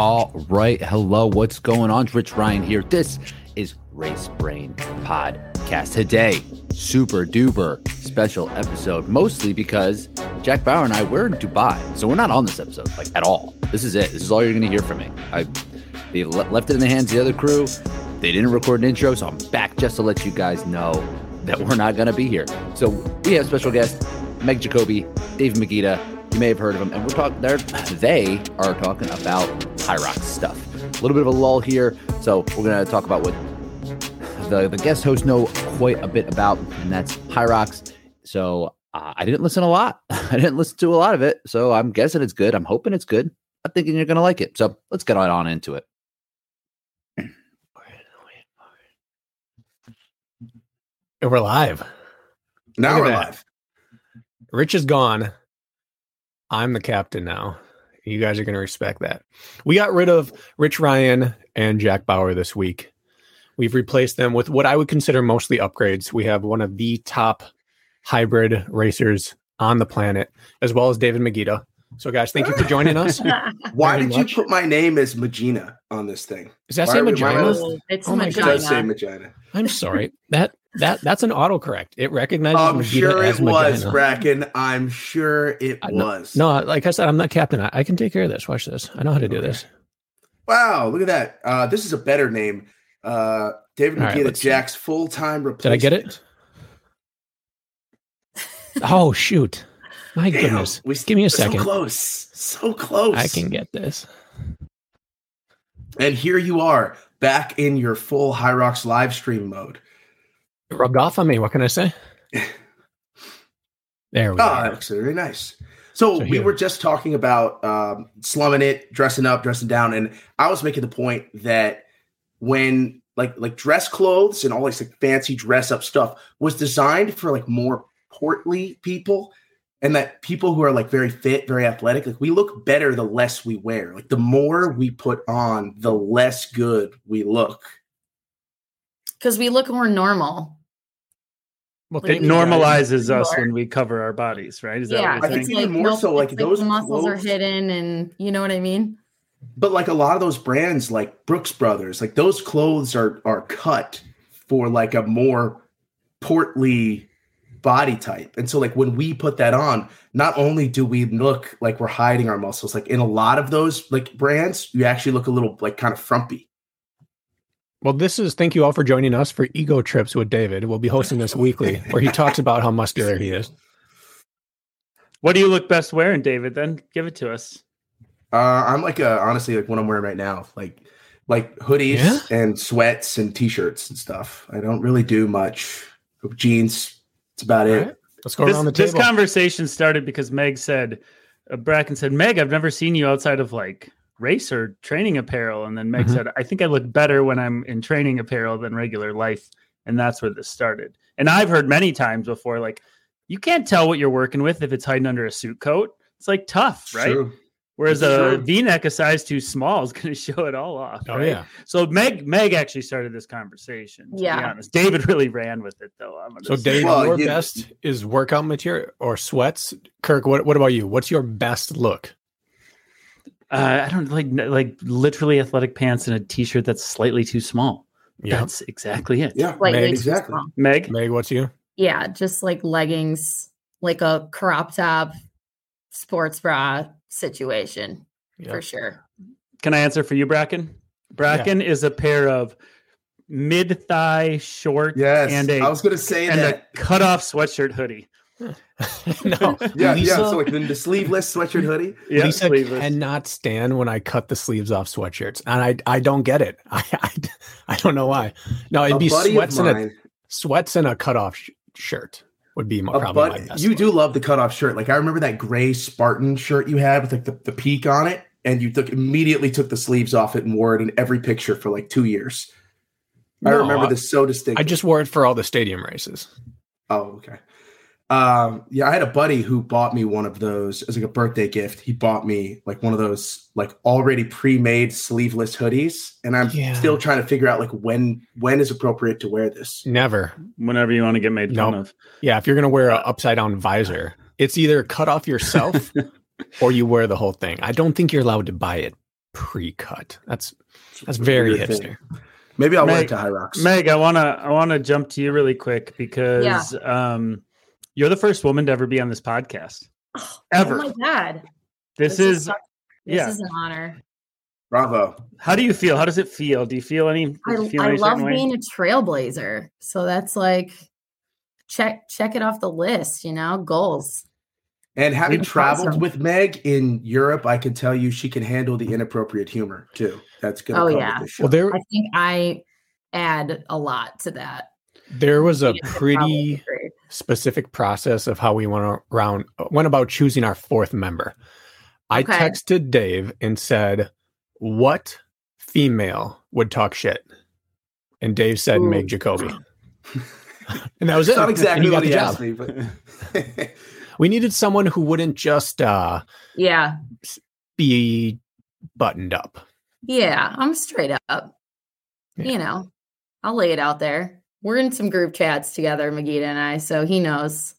All right. Hello. What's going on? Rich Ryan here. This is Race Brain Podcast. Today, super duper special episode, mostly because Jack Bauer and I, we're in Dubai. So we're not on this episode, like at all. This is it. This is all you're going to hear from me. I they left it in the hands of the other crew. They didn't record an intro, so I'm back just to let you guys know that we're not going to be here. So we have special guests Meg Jacoby, Dave Magida. You may have heard of them, and we're talking. They are talking about Hyrox stuff. A little bit of a lull here, so we're going to talk about what the the guest hosts know quite a bit about, and that's Hyrox. So uh, I didn't listen a lot. I didn't listen to a lot of it, so I'm guessing it's good. I'm hoping it's good. I'm thinking you're going to like it. So let's get on into it. And we're live. Now we're that. live. Rich is gone. I'm the captain now. You guys are going to respect that. We got rid of Rich Ryan and Jack Bauer this week. We've replaced them with what I would consider mostly upgrades. We have one of the top hybrid racers on the planet, as well as David Magida. So, guys, thank you for joining us. Why did much. you put my name as Magina on this thing? Is that Why say are we- why am I Magina? listening? It's Oh my It does say Magina. Magina. I'm sorry. That that that's an autocorrect. It recognizes I'm sure it was, Magina. Bracken. I'm sure it I was. No, like I said, I'm not captain. I, I can take care of this. Watch this. I know how to do Okay. this. Wow, look at that. Uh, this is a better name. Uh, David All right, Magida. Jack's full time replacement. Did. I get it? Oh shoot! My Damn, goodness. we Give me a second. so close, so close. I can get this. And here you are, back in your full Hyrox live stream mode. It rubbed off on me. What can I say? There we Oh, go. that's very nice. So, So we were just talking about um, slumming it, dressing up, dressing down, and I was making the point that when like like dress clothes and all this like fancy dress up stuff was designed for like more portly people, and that people who are like very fit, very athletic, like we look better the less we wear. Like the more we put on, the less good we look. Because we look more normal. Well, It thank you, guys. normalizes us More. when we cover our bodies, right? Is that yeah, what I you're think saying? it's even more nope, so, like, it's those the muscles are hidden, and you know what I mean. But like a lot of those brands, like Brooks Brothers, like those clothes are are cut for like a more portly body type. And so like when we put that on, not only do we look like we're hiding our muscles, like in a lot of those like brands, you actually look a little like kind of frumpy. Well, this is thank you all for joining us for Ego Trips with David. We'll be hosting this weekly where he talks about how muscular he is. What do you look best wearing, David? Then give it to us. Uh I'm like uh honestly like what I'm wearing right now, like like hoodies Yeah? and sweats and t-shirts and stuff. I don't really do much. Jeans. It's about All it. right, let's go This, around the table. this conversation started because Meg said, uh, Bracken said, Meg, I've never seen you outside of like race or training apparel. And then Meg Mhm. said, I think I look better when I'm in training apparel than regular life. And that's where this started. And I've heard many times before, like, you can't tell what you're working with if it's hiding under a suit coat. It's like tough, right? True. Whereas It's a true. V-neck a size too small is going to show it all off. oh right? yeah. So Meg Meg actually started this conversation. To be Yeah. honest, David really ran with it though. I'm gonna So say. Dave, Well, your you- best is workout material or sweats. Kirk, what what about you? What's your best look? Uh, I don't like like literally athletic pants and a t-shirt that's slightly too small. Yeah. That's exactly it. Yeah, Like Meg, exactly. small. Meg, Meg, what's you? Yeah, just like leggings, like a crop top, sports bra situation Yeah. for sure. can I answer for you, Bracken? Bracken is a pair of mid-thigh shorts Yes, and a I was gonna say and that. a cut-off sweatshirt hoodie. no, Yeah, Lisa, yeah. So like the, the sleeveless sweatshirt hoodie. Yeah, Lisa sleeveless. cannot stand when I cut the sleeves off sweatshirts, and I I don't get it. I I, I don't know why. No, it'd a be sweats of and a sweats and a cutoff sh- shirt would be my, probably bud- my best. you look. do love the cutoff shirt. Like I remember that gray Spartan shirt you had with like the, the peak on it, and you took immediately took the sleeves off it and wore it in every picture for like two years. I No, remember I- this so distinct. I just wore it for all the stadium races. Oh, okay. Um, yeah, I had a buddy who bought me one of those as like a birthday gift. He bought me like one of those like already pre-made sleeveless hoodies, and I'm Yeah. still trying to figure out like when when is appropriate to wear this. Never. Whenever you want to get made fun Nope. of. Yeah, if you're gonna wear an upside down visor, it's either cut off yourself or you wear the whole thing. I don't think you're allowed to buy it pre-cut. That's that's very Weird thing. hipster. Maybe I'll wear it to Hyrox. Meg, I wanna I wanna jump to you really quick because um you're the first woman to ever be on this podcast. Oh, oh ever. Oh my god. this, is such- this yeah. is an honor. Bravo. How do you feel? How does it feel? Do you feel any? I, you feel I any love certain way? being a trailblazer. So that's like check check it off the list, you know, goals. And having traveled awesome. with Meg in Europe, I can tell you she can handle the inappropriate humor too. That's gonna Oh, yeah. with. Well, there I think I add a lot to that. there was a pretty trailblazer. Specific process of how we went around went about choosing our fourth member. I Okay. texted Dave and said, "What female would talk shit?" And Dave said, Ooh. "Meg Jacoby." and that was it. not exactly what he job. asked me, but We needed someone who wouldn't just uh, Yeah. be buttoned up. Yeah. I'm straight up. Yeah. You know, I'll lay it out there. We're in some group chats together, Magida and I, so he knows.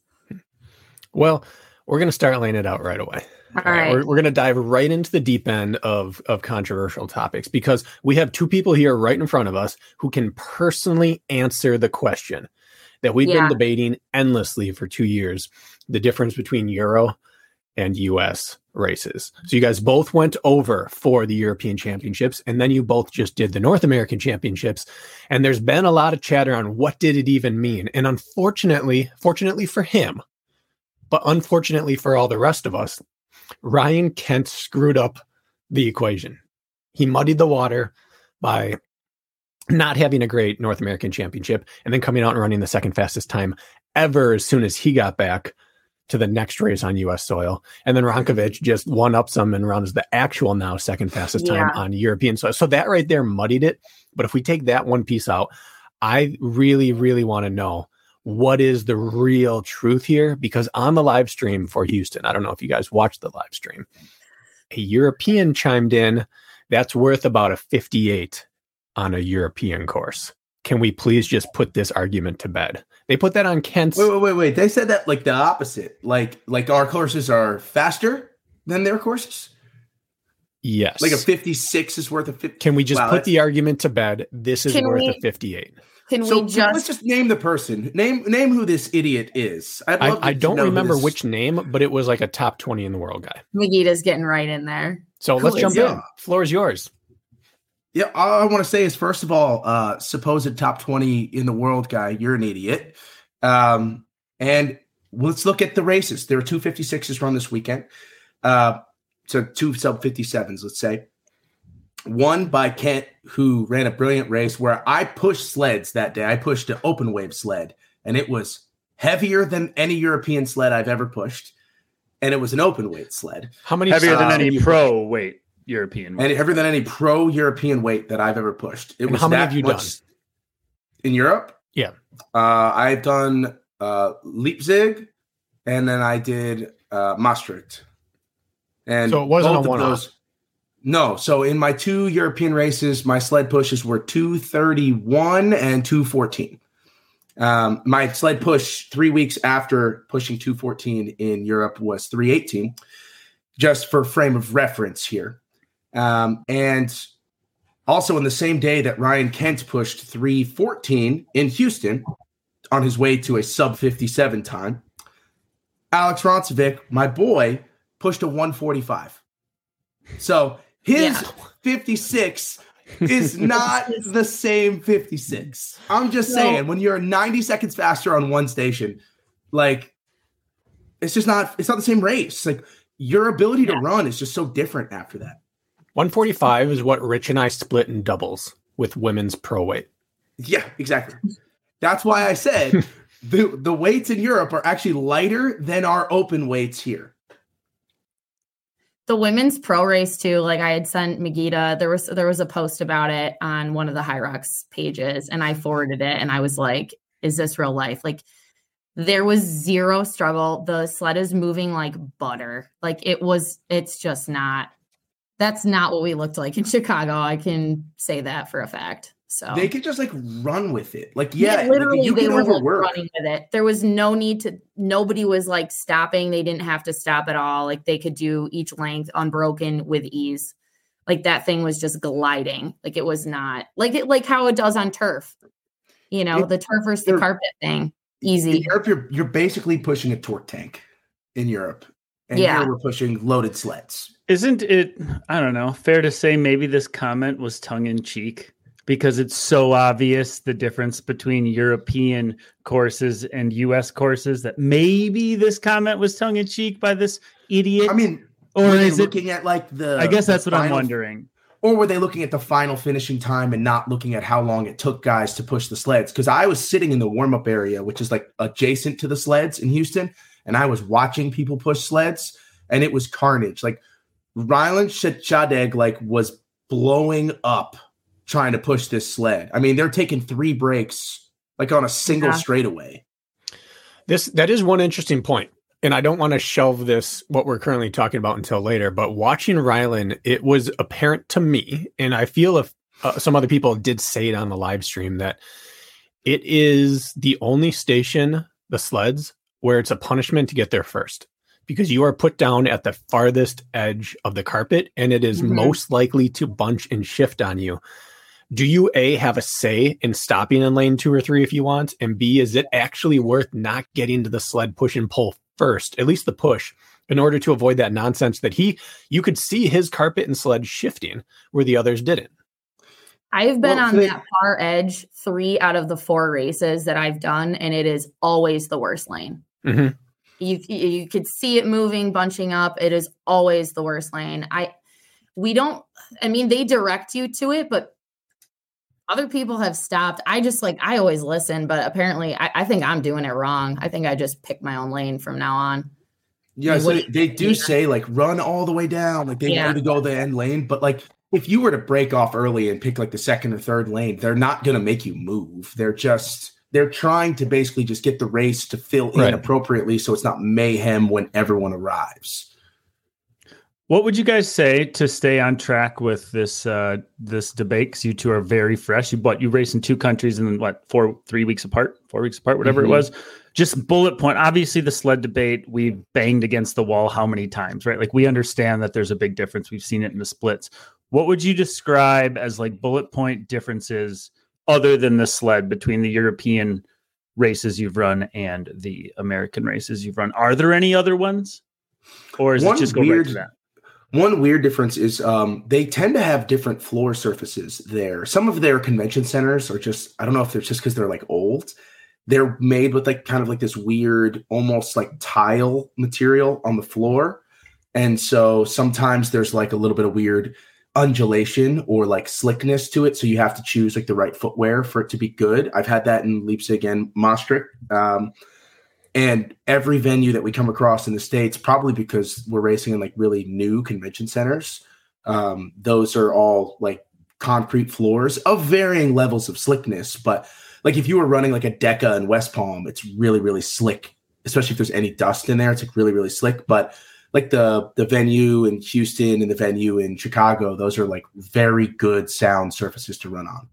Well, we're going to start laying it out right away. All All right, right. We're, we're going to dive right into the deep end of, of controversial topics because we have two people here right in front of us who can personally answer the question that we've Yeah. been debating endlessly for two years the difference between Euro and US races. So you guys both went over for the European Championships and then you both just did the North American Championships. And there's been a lot of chatter on what did it even mean. And unfortunately, fortunately for him, but unfortunately for all the rest of us, Ryan Kent screwed up the equation. He muddied the water by not having a great North American championship and then coming out and running the second fastest time ever as soon as he got back to the next race on US soil. And then Roncevic just one up some and runs the actual now second fastest time Yeah. on European soil. So that right there muddied it. But if we take that one piece out, I really, really want to know what is the real truth here? Because on the live stream for Houston, I don't know if you guys watched the live stream, a European chimed in that's worth about a 58 on a European course. Can we please just put this argument to bed? They put that on Kent's. wait, wait, wait, wait. They said that like the opposite. Like like our courses are faster than their courses. yes. Like a 56 is worth a 50. Can we just Wow, put that's- the argument to bed? This is Can worth we- a 58. Can So we let's just, just name the person. Name name who this idiot is. I'd I, to- I don't know remember this- which name, but it was like a top 20 in the world guy. Magida's getting right in there. So Who let's jump it? in. Floor is yours. Yeah, all I want to say is first of all, uh, supposed top 20 in the world guy, you're an idiot. Um, and let's look at the races. There are two 56s run this weekend. Uh, so two sub 57s, let's say. One by Kent, who ran a brilliant race where I pushed sleds that day. I pushed an open wave sled, and it was heavier than any European sled I've ever pushed. And it was an open weight sled. How many Heavier than any pro weight European. and heavier than any pro European weight that I've ever pushed. It And was how many that have you much- in Europe? Yeah. uh, I've done uh, Leipzig, and then I did uh, Maastricht. And So it wasn't both a of one-off. No, so in my two European races, my sled pushes were two thirty one and two fourteen. Um, my sled push three weeks after pushing 214 in Europe was 318, just for frame of reference here. Um, and also in the same day that Ryan Kent pushed 314 in Houston on his way to a sub 57 time, Alex Roncevic, my boy, pushed a 145. So his Yeah. 56 is not the same 56. I'm just No. saying, when you're 90 seconds faster on one station, like it's just not it's not the same race. Like your ability to run is just so different after that. 145 is what Rich and I split in doubles with women's pro weight. Yeah, exactly. That's why I said the the weights in Europe are actually lighter than our open weights here. the women's pro race too like i had sent Magida there was there was a post about it on one of the Hyrox pages and i forwarded it and i was like is this real life like there was zero struggle the sled is moving like butter like it was it's just not that's not what we looked like in chicago i can say that for a fact so They could just like run with it. Like yeah, like, literally you they can were overwork. running with it. There was no need to nobody was like stopping. They didn't have to stop at all. Like they could do each length unbroken with ease. like that thing was just gliding. Like it was not like it like how it does on turf. You know, It- the turf versus the carpet thing. In Easy. Europe, you're you're basically pushing a torque tank in Europe, and Yeah. here we're pushing loaded sleds. Isn't it, I don't know, fair to say maybe this comment was tongue in cheek because it's so obvious the difference between European courses and US courses that maybe this comment was tongue in cheek by this idiot? I mean, or were is it, looking at like the? I guess that's what I'm wondering. Or were they looking at the final finishing time and not looking at how long it took guys to push the sleds? Because I was sitting in the warm up area, which is like adjacent to the sleds in Houston, and I was watching people push sleds, and it was carnage. Like Rylan Shadeg like was blowing up trying to push this sled. I mean, they're taking three breaks like on a single Yeah. straightaway. This that is one interesting point, and I don't want to shelve this what we're currently talking about until later. But watching Rylan, it was apparent to me, and I feel if uh, some other people did say it on the live stream that it is the only station, the sleds, where it's a punishment to get there first. Because you are put down at the farthest edge of the carpet and it is Mhm. most likely to bunch and shift on you do you a have a say in stopping in lane two or three if you want and b is it actually worth not getting to the sled push and pull first at least the push in order to avoid that nonsense that he you could see his carpet and sled shifting where the others didn't I've been Well, on they- that far edge three out of the four races that I've done, and it is always the worst lane. Mhm. You you could see it moving, bunching up. It is always the worst lane. I we don't. I mean, they direct you to it, but other people have stopped. I just like I always listen, but apparently I, I think I'm doing it wrong. I think I just pick my own lane from now on. Yeah, so they do yeah. say like run all the way down, like they Yeah. want you to go the end lane. But like if you were to break off early and pick like the second or third lane, they're not going to make you move. They're just they're trying to basically just get the race to fill in Right. appropriately, so it's not mayhem when everyone arrives. What would you guys say to stay on track with this uh, this debate? Because you two are very fresh. You what you race in two countries and then what four three weeks apart, four weeks apart, whatever Mhm. it was. Just bullet point. Obviously, the sled debate we banged against the wall how many times, right? Like we understand that there's a big difference. We've seen it in the splits. What would you describe as like bullet point differences other than the sled between the European races you've run and the American races you've run? Are there any other ones, or is One it just go right weird- to that? One weird difference is um, they tend to have different floor surfaces there. Some of their convention centers are just, I don't know if they're just because they're like old. They're made with like kind of like this weird, almost like tile material on the floor. And so sometimes there's like a little bit of weird undulation or like slickness to it. So you have to choose like the right footwear for it to be good. I've had that in Leipzig and Maastricht. Um, and every venue that we come across in the states probably because we're racing in like really new convention centers um, those are all like concrete floors of varying levels of slickness but like if you were running like a deca in west palm it's really really slick especially if there's any dust in there it's like really really slick but like the the venue in houston and the venue in chicago those are like very good sound surfaces to run on.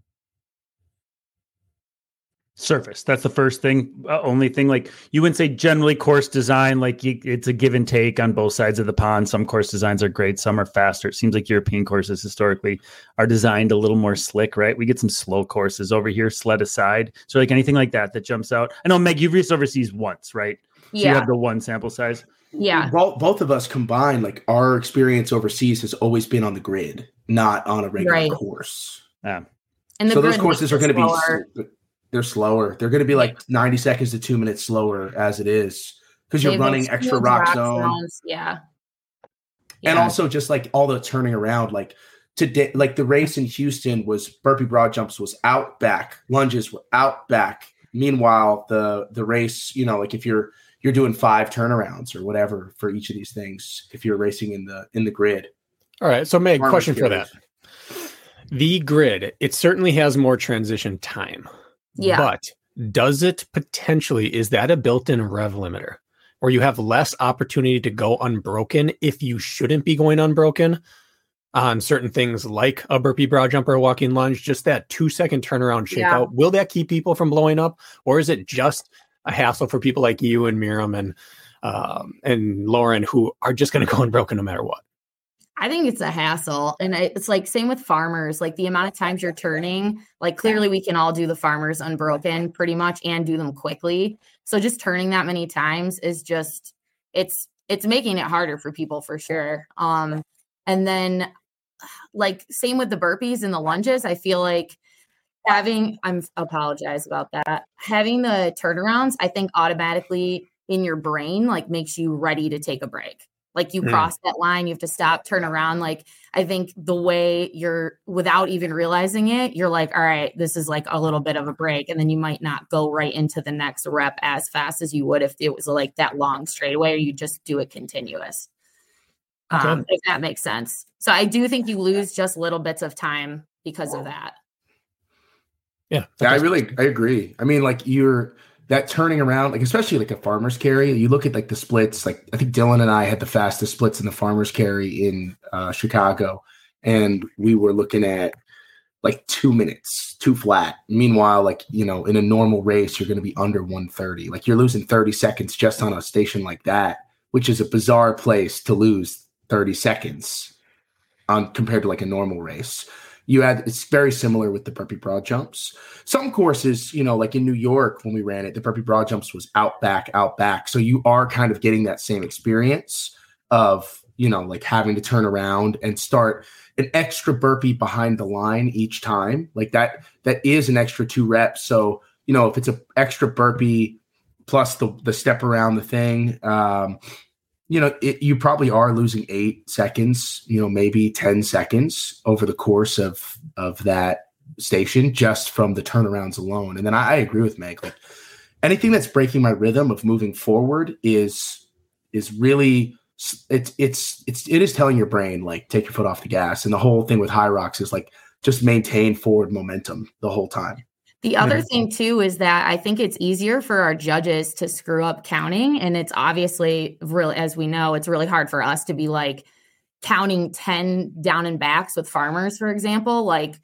Surface. That's the first thing uh, only thing like you wouldn't say generally course design like you, it's a give and take on both sides of the pond. Some course designs are great some are faster. It seems like european courses historically are designed a little more slick right? We get some slow courses over here sled aside. So like anything like that that jumps out. I know meg you've raced overseas once right? So you have the one sample size yeah. both, both of us combined like our experience overseas has always been on the grid not on a regular Right. course yeah And the so those courses are going to be they're slower they're going to be like 90 seconds to two minutes slower as it is because you're They've running extra rock rock zone zones, Yeah. and Yeah. also just like all the turning around like today like the race in houston was burpee broad jumps was out back lunges were out back meanwhile the the race you know like if you're you're doing five turnarounds or whatever for each of these things if you're racing in the in the grid all right so meg Farmers question for that the grid it certainly has more transition time yeah. But does it potentially is that a built-in rev limiter where you have less opportunity to go unbroken if you shouldn't be going unbroken on certain things like a burpee broad jumper walking lunge, just that two second turnaround Yeah. shakeout. Will that keep people from blowing up? Or is it just a hassle for people like you and Miriam and um, and Lauren who are just going to go unbroken no matter what? I think it's a hassle. And it's like same with farmers, like the amount of times you're turning, like clearly we can all do the farmers unbroken pretty much and do them quickly. So just turning that many times is just it's it's making it harder for people for sure. Um and then like same with the burpees and the lunges, I feel like having I'm apologize about that. Having the turnarounds, I think automatically in your brain like makes you ready to take a break. Like you mm. cross that line, you have to stop, turn around. Like I think the way you're without even realizing it, you're like, all right, this is like a little bit of a break. And then you might not go right into the next rep as fast as you would if it was like that long straightaway or you just do it continuous. Okay. Um, if that makes sense. So I do think you lose just little bits of time because of that. Yeah. Yeah, I really I agree. I mean, like you're that turning around, like especially like a farmer's carry, you look at like the splits. Like I think Dylan and I had the fastest splits in the farmer's carry in uh, Chicago, and we were looking at like two minutes, two flat. Meanwhile, like you know, in a normal race, you're going to be under 130. Like you're losing 30 seconds just on a station like that, which is a bizarre place to lose 30 seconds on compared to like a normal race you had it's very similar with the burpee broad jumps. Some courses, you know, like in New York when we ran it, the burpee broad jumps was out back, out back. So you are kind of getting that same experience of, you know, like having to turn around and start an extra burpee behind the line each time. Like that, that is an extra two reps. So, you know, if it's an extra burpee plus the the step around the thing, um, you know, it, you probably are losing eight seconds, you know, maybe 10 seconds over the course of, of that station just from the turnarounds alone. And then I, I agree with Meg, like anything that's breaking my rhythm of moving forward is, is really, it's, it's, it's, it is telling your brain, like, take your foot off the gas. And the whole thing with Hyrox is like, just maintain forward momentum the whole time. The other thing too is that I think it's easier for our judges to screw up counting and it's obviously really as we know it's really hard for us to be like counting 10 down and backs with farmers for example. Like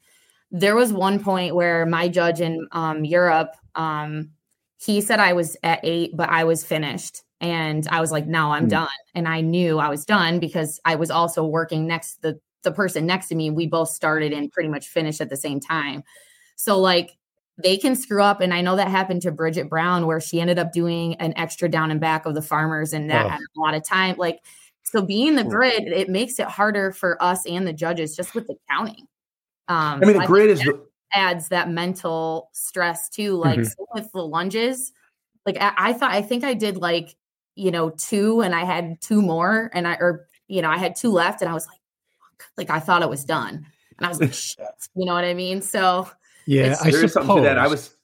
there was one point where my judge in um, Europe um, he said I was at 8 but I was finished. And I was like no I'm mm. done. And I knew I was done because I was also working next the the person next to me we both started and pretty much finished at the same time. So like they can screw up. And I know that happened to Bridget Brown, where she ended up doing an extra down and back of the farmers, and that oh. had a lot of time. Like, so being the grid, it makes it harder for us and the judges just with the counting. Um, I mean, so the grid is that adds that mental stress too. Like mm-hmm. with the lunges, like I, I thought, I think I did like you know two, and I had two more, and I or you know I had two left, and I was like, like I thought it was done, and I was like, shit, you know what I mean? So yeah, I suppose that I was.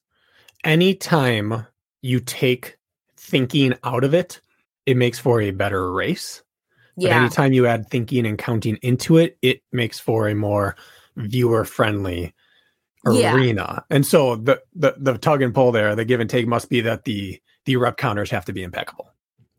Anytime you take thinking out of it, it makes for a better race. But yeah. anytime you add thinking and counting into it, it makes for a more viewer friendly arena. Yeah. And so the, the the tug and pull there, the give and take must be that the the rep counters have to be impeccable.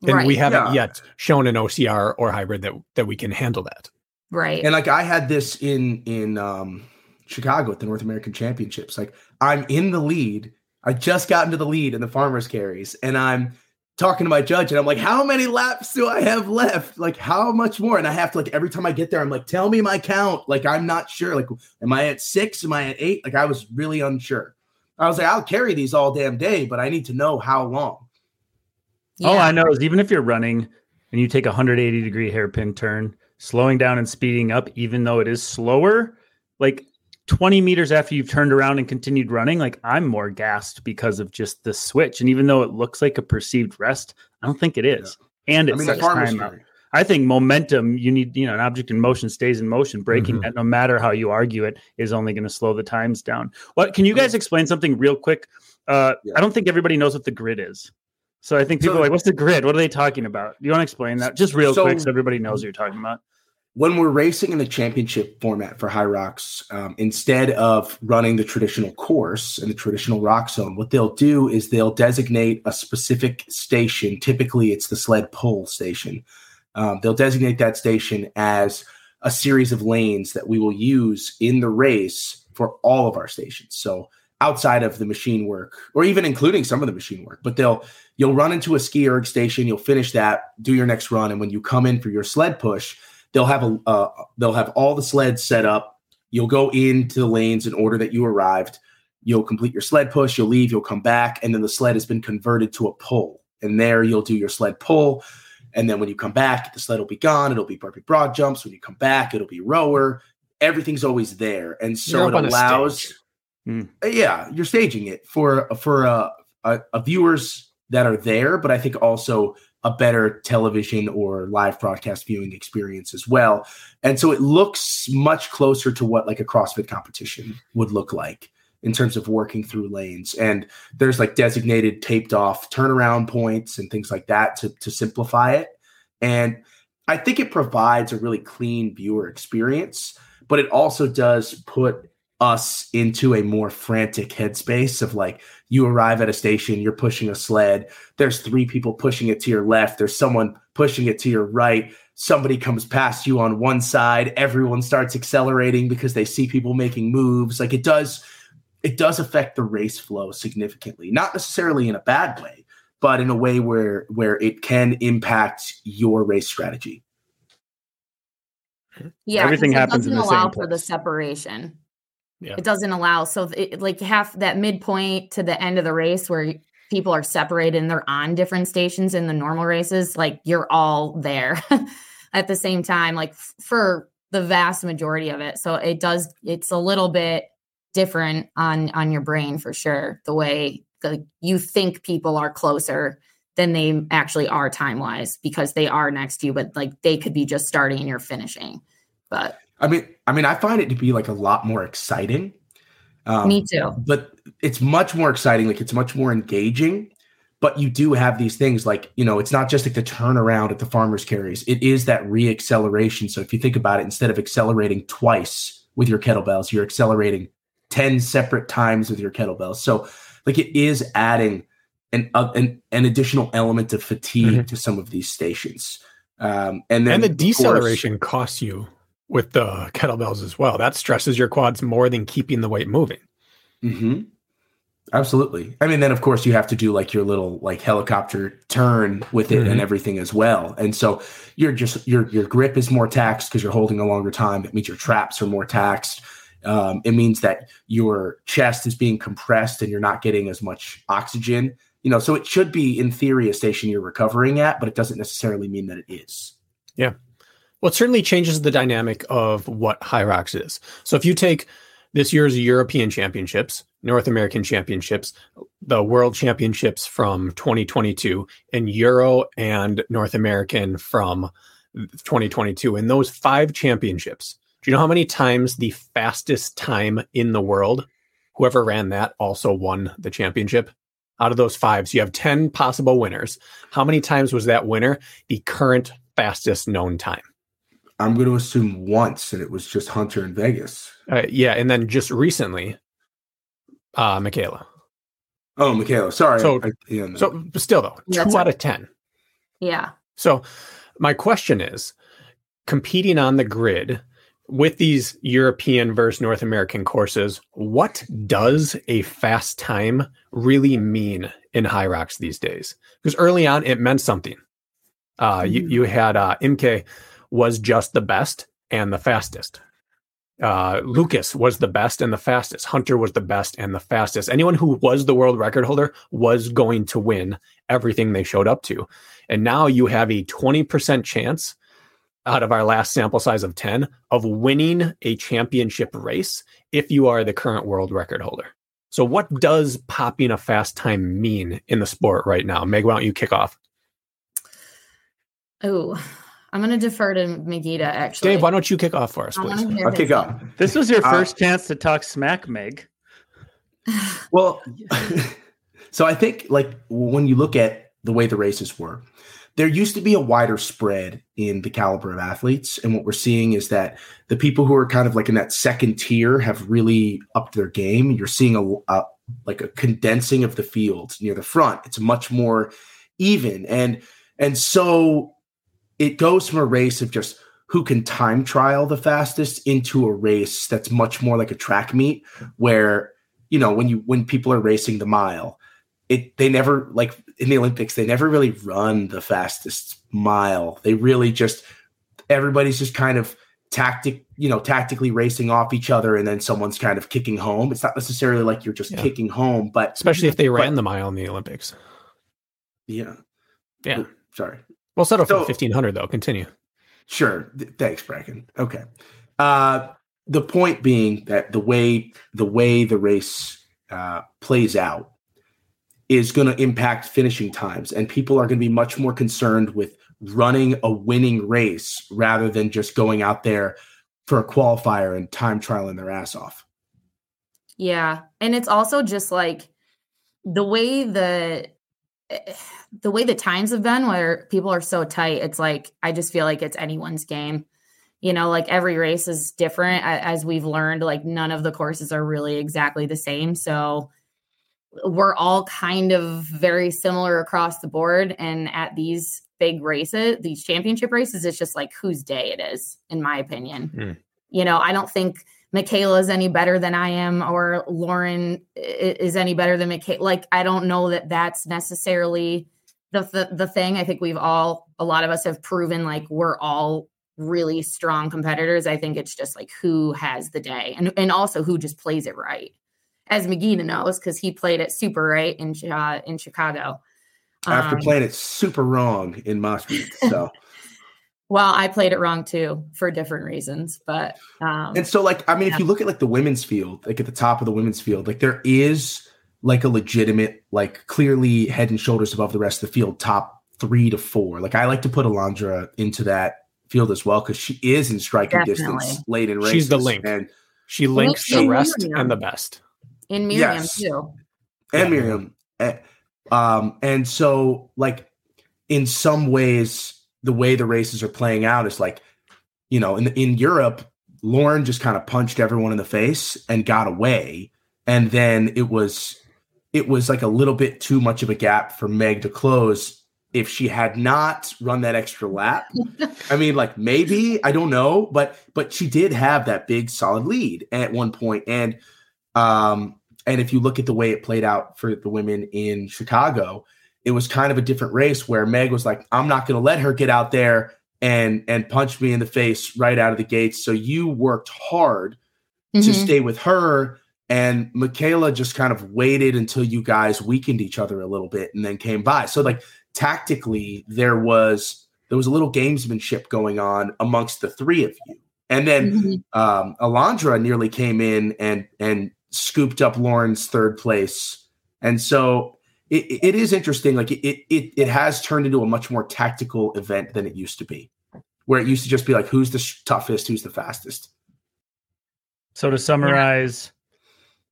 And right. we haven't yeah. yet shown an OCR or hybrid that that we can handle that. Right. And like I had this in in um Chicago at the North American Championships. Like I'm in the lead. I just got into the lead in the farmers carries, and I'm talking to my judge, and I'm like, "How many laps do I have left? Like, how much more?" And I have to like every time I get there, I'm like, "Tell me my count." Like, I'm not sure. Like, am I at six? Am I at eight? Like, I was really unsure. I was like, "I'll carry these all damn day, but I need to know how long." Yeah. All I know is even if you're running and you take a 180 degree hairpin turn, slowing down and speeding up, even though it is slower, like 20 meters after you've turned around and continued running, like I'm more gassed because of just the switch. And even though it looks like a perceived rest, I don't think it is. Yeah. And it's I mean, time out. I think momentum, you need, you know, an object in motion stays in motion. Breaking mm-hmm. that, no matter how you argue it, is only going to slow the times down. What can you guys explain something real quick? Uh, yeah. I don't think everybody knows what the grid is. So I think people so, are like, what's the grid? What are they talking about? Do you want to explain that just real so, quick so everybody knows what you're talking about? When we're racing in the championship format for Hyrox, um, instead of running the traditional course and the traditional rock zone, what they'll do is they'll designate a specific station. Typically, it's the sled pull station. Um, they'll designate that station as a series of lanes that we will use in the race for all of our stations. So outside of the machine work, or even including some of the machine work, but they'll you'll run into a ski erg station, you'll finish that, do your next run, and when you come in for your sled push they'll have a uh, they'll have all the sleds set up. You'll go into the lanes in order that you arrived. You'll complete your sled push. You'll leave. You'll come back, and then the sled has been converted to a pull. And there you'll do your sled pull. And then when you come back, the sled will be gone. It'll be burpee broad jumps. When you come back, it'll be rower. Everything's always there, and so it allows. Hmm. Yeah, you're staging it for for uh, a, a viewers that are there, but I think also a better television or live broadcast viewing experience as well. And so it looks much closer to what like a CrossFit competition would look like in terms of working through lanes. And there's like designated taped off turnaround points and things like that to, to simplify it. And I think it provides a really clean viewer experience, but it also does put us into a more frantic headspace of like you arrive at a station you're pushing a sled there's three people pushing it to your left there's someone pushing it to your right somebody comes past you on one side everyone starts accelerating because they see people making moves like it does it does affect the race flow significantly not necessarily in a bad way but in a way where where it can impact your race strategy Yeah, everything happens in doesn't the same allow for the separation. Yeah. It doesn't allow so it, like half that midpoint to the end of the race where people are separated and they're on different stations in the normal races. Like you're all there at the same time, like f- for the vast majority of it. So it does. It's a little bit different on on your brain for sure. The way the, you think people are closer than they actually are time wise because they are next to you, but like they could be just starting and you're finishing. But i mean i mean i find it to be like a lot more exciting um, me too. but it's much more exciting like it's much more engaging but you do have these things like you know it's not just like the turnaround at the farmers carries it is that reacceleration so if you think about it instead of accelerating twice with your kettlebells you're accelerating 10 separate times with your kettlebells so like it is adding an uh, an, an additional element of fatigue Mhm. to some of these stations um, and then and the of course- deceleration costs you with the kettlebells as well. That stresses your quads more than keeping the weight moving. hmm Absolutely. I mean, then of course you have to do like your little like helicopter turn with it Mhm. and everything as well. And so you're just your your grip is more taxed because you're holding a longer time. It means your traps are more taxed. Um, it means that your chest is being compressed and you're not getting as much oxygen. You know, so it should be in theory a station you're recovering at, but it doesn't necessarily mean that it is. Well, it certainly changes the dynamic of what Rocks is. So if you take this year's European Championships, North American Championships, the World Championships from 2022, and Euro and North American from 2022, and those five championships, do you know how many times the fastest time in the world, whoever ran that also won the championship? Out of those five, so you have 10 possible winners. How many times was that winner the current fastest known time? I'm going to assume once, and it was just Hunter in Vegas. Uh, yeah, and then just recently, uh, Michaela. Oh, Michaela, sorry. So- I, yeah, no. So still though, That's two out of ten. Yeah. So my question is, competing on the grid with these European versus North American courses, what does a fast time really mean in Hyrox these days? Because early on it meant something. Uh, you, you had uh, Imke was just the best and the fastest. Uh, Lucas was the best and the fastest. Hunter was the best and the fastest. Anyone who was the world record holder was going to win everything they showed up to. And now you have a 20% chance out of our last sample size of 10 of winning a championship race if you are the current world record holder. So, what does popping a fast time mean in the sport right now? Meg, why don't you kick off? Oh, I'm going to defer to Magida actually. Dave, why don't you kick off for us, I please? I'll kick thing. up. This was your Uh, first chance to talk smack, Meg. Well, so I think like when you look at the way the races were, there used to be a wider spread in the caliber of athletes, and what we're seeing is that the people who are kind of like in that second tier have really upped their game. You're seeing a, a like a condensing of the field near the front. It's much more even, and and so it goes from a race of just who can time trial the fastest into a race that's much more like a track meet where you know when you when people are racing the mile it they never like in the olympics they never really run the fastest mile they really just everybody's just kind of tactic, you know, tactically racing off each other, and then someone's kind of kicking home. It's not necessarily like you're just Yeah. kicking home, but Especially if they but- ran the mile in the Olympics. yeah, Yeah. Sorry. We'll settle for So- 1500 though. Continue. Sure. Th- thanks, Bracken. Okay. Uh, the point being that the way the way the race uh, plays out is going to impact finishing times, and people are going to be much more concerned with running a winning race rather than just going out there for a qualifier and time trialing their ass off. Yeah. And it's also just like the way the the way the times have been where people are so tight, it's like I just feel like it's anyone's game. You know, like every race is different as we've learned, like none of the courses are really exactly the same. So we're all kind of very similar across the board and at these big races, these championship races, it's just like whose day it is, in my opinion. Hmm. You know, I don't think Michaela is any better than I am, or Lauren is any better than Michaela. Like, I don't know that that's necessarily the, the the thing. I think we've all, a lot of us have proven like we're all really strong competitors. I think it's just like who has the day, and and also who just plays it right, as McGee knows because he played it super right in uh, in Chicago. After Um, playing it super wrong in Maastricht. So well, I played it wrong too for different reasons, but um, And so, like, I mean, if you look at like the women's field, like at the top of the women's field, like there is like a legitimate, like clearly head and shoulders above the rest of the field, top three to four. Like I like to put Alondra into that field as well because she is in striking Definitely. distance late in races. She's the link. and She links the rest Miriam. and the best. in Miriam yes. too. and Yeah. Miriam. Eh, Um, and so like in some ways, the way the races are playing out is like, you know, in in Europe, Lauren just kind of punched everyone in the face and got away. And then it was it was like a little bit too much of a gap for Meg to close if she had not run that extra lap. I mean, like maybe, I don't know, but but she did have that big solid lead at one. And um and if you look at the way it played out for the women in Chicago, it was kind of a different race where Meg was like, I'm not going to let her get out there and and punch me in the face right out of the gates. So you worked hard to Mhm. stay with her. And Michaela just kind of waited until you guys weakened each other a little bit and then came by. So like tactically, there was there was a little gamesmanship going on amongst the three of you. And then Mhm. um, Alondra nearly came in and and scooped up Lauren's third place, and so it, it is interesting. Like it, it it has turned into a much more tactical event than it used to be, where it used to just be like who's the sh- toughest, who's the fastest. So to summarize,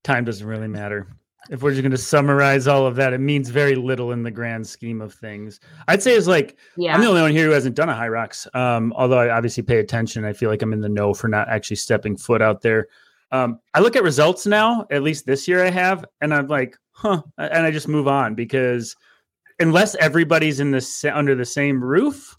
time doesn't really matter. If we're just going to summarize all of that, it means very little in the grand scheme of things. I'd say it's like Yeah. I'm the only one here who hasn't done a Hyrox. Um, although I obviously pay attention, I feel like I'm in the know for not actually stepping foot out there. Um, I look at results now, at least this year I have, and I'm like, huh, and I just move on because unless everybody's in this under the same roof,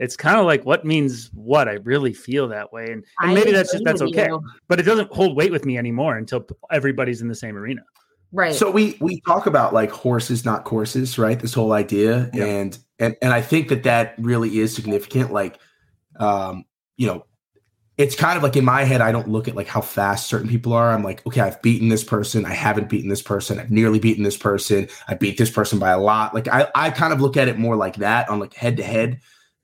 it's kind of like what means what. I really feel that way, and, and maybe that's just that's okay. you. But it doesn't hold weight with me anymore until everybody's in the same arena. Right. So we we talk about like horses, not courses, right? This whole idea, Yeah. and and and I think that that really is significant. Like, um, you know, it's kind of like in my head, I don't look at like how fast certain people are. I'm like, okay, I've beaten this person, I haven't beaten this person, I've nearly beaten this person, I beat this person by a lot. Like, I I kind of look at it more like that on like head to head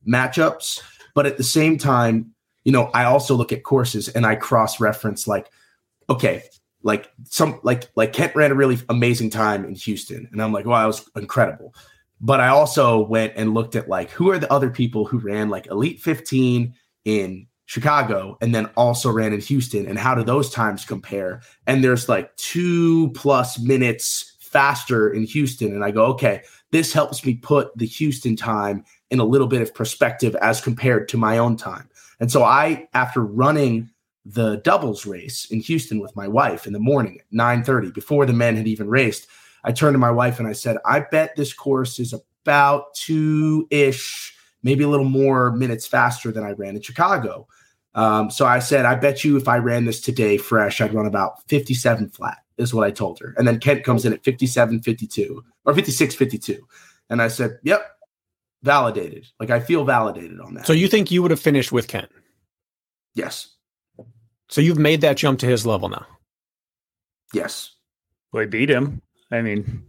matchups, but at the same time, you know, I also look at courses and I cross reference like, okay, like some like like Kent ran a really amazing time in Houston, and I'm like, wow, that was incredible. But I also went and looked at like who are the other people who ran like Elite 15 in Chicago and then also ran in Houston, and how do those times compare? And there's like two plus minutes faster in Houston, and I go, okay, this helps me put the Houston time in a little bit of perspective as compared to my own time. And so I, after running the doubles race in Houston with my wife in the morning at 9:30 before the men had even raced. I turned to my wife and I said, "I bet this course is about 2ish, maybe a little more minutes faster than I ran in Chicago." Um, so I said, "I bet you if I ran this today fresh, I'd run about 57 flat." Is what I told her. And then Kent comes in at 57 52 or 56 52. And I said, "Yep, validated. Like I feel validated on that. So you think you would have finished with Kent? yes, So you've made that jump to his level now. yes. We beat him. I mean,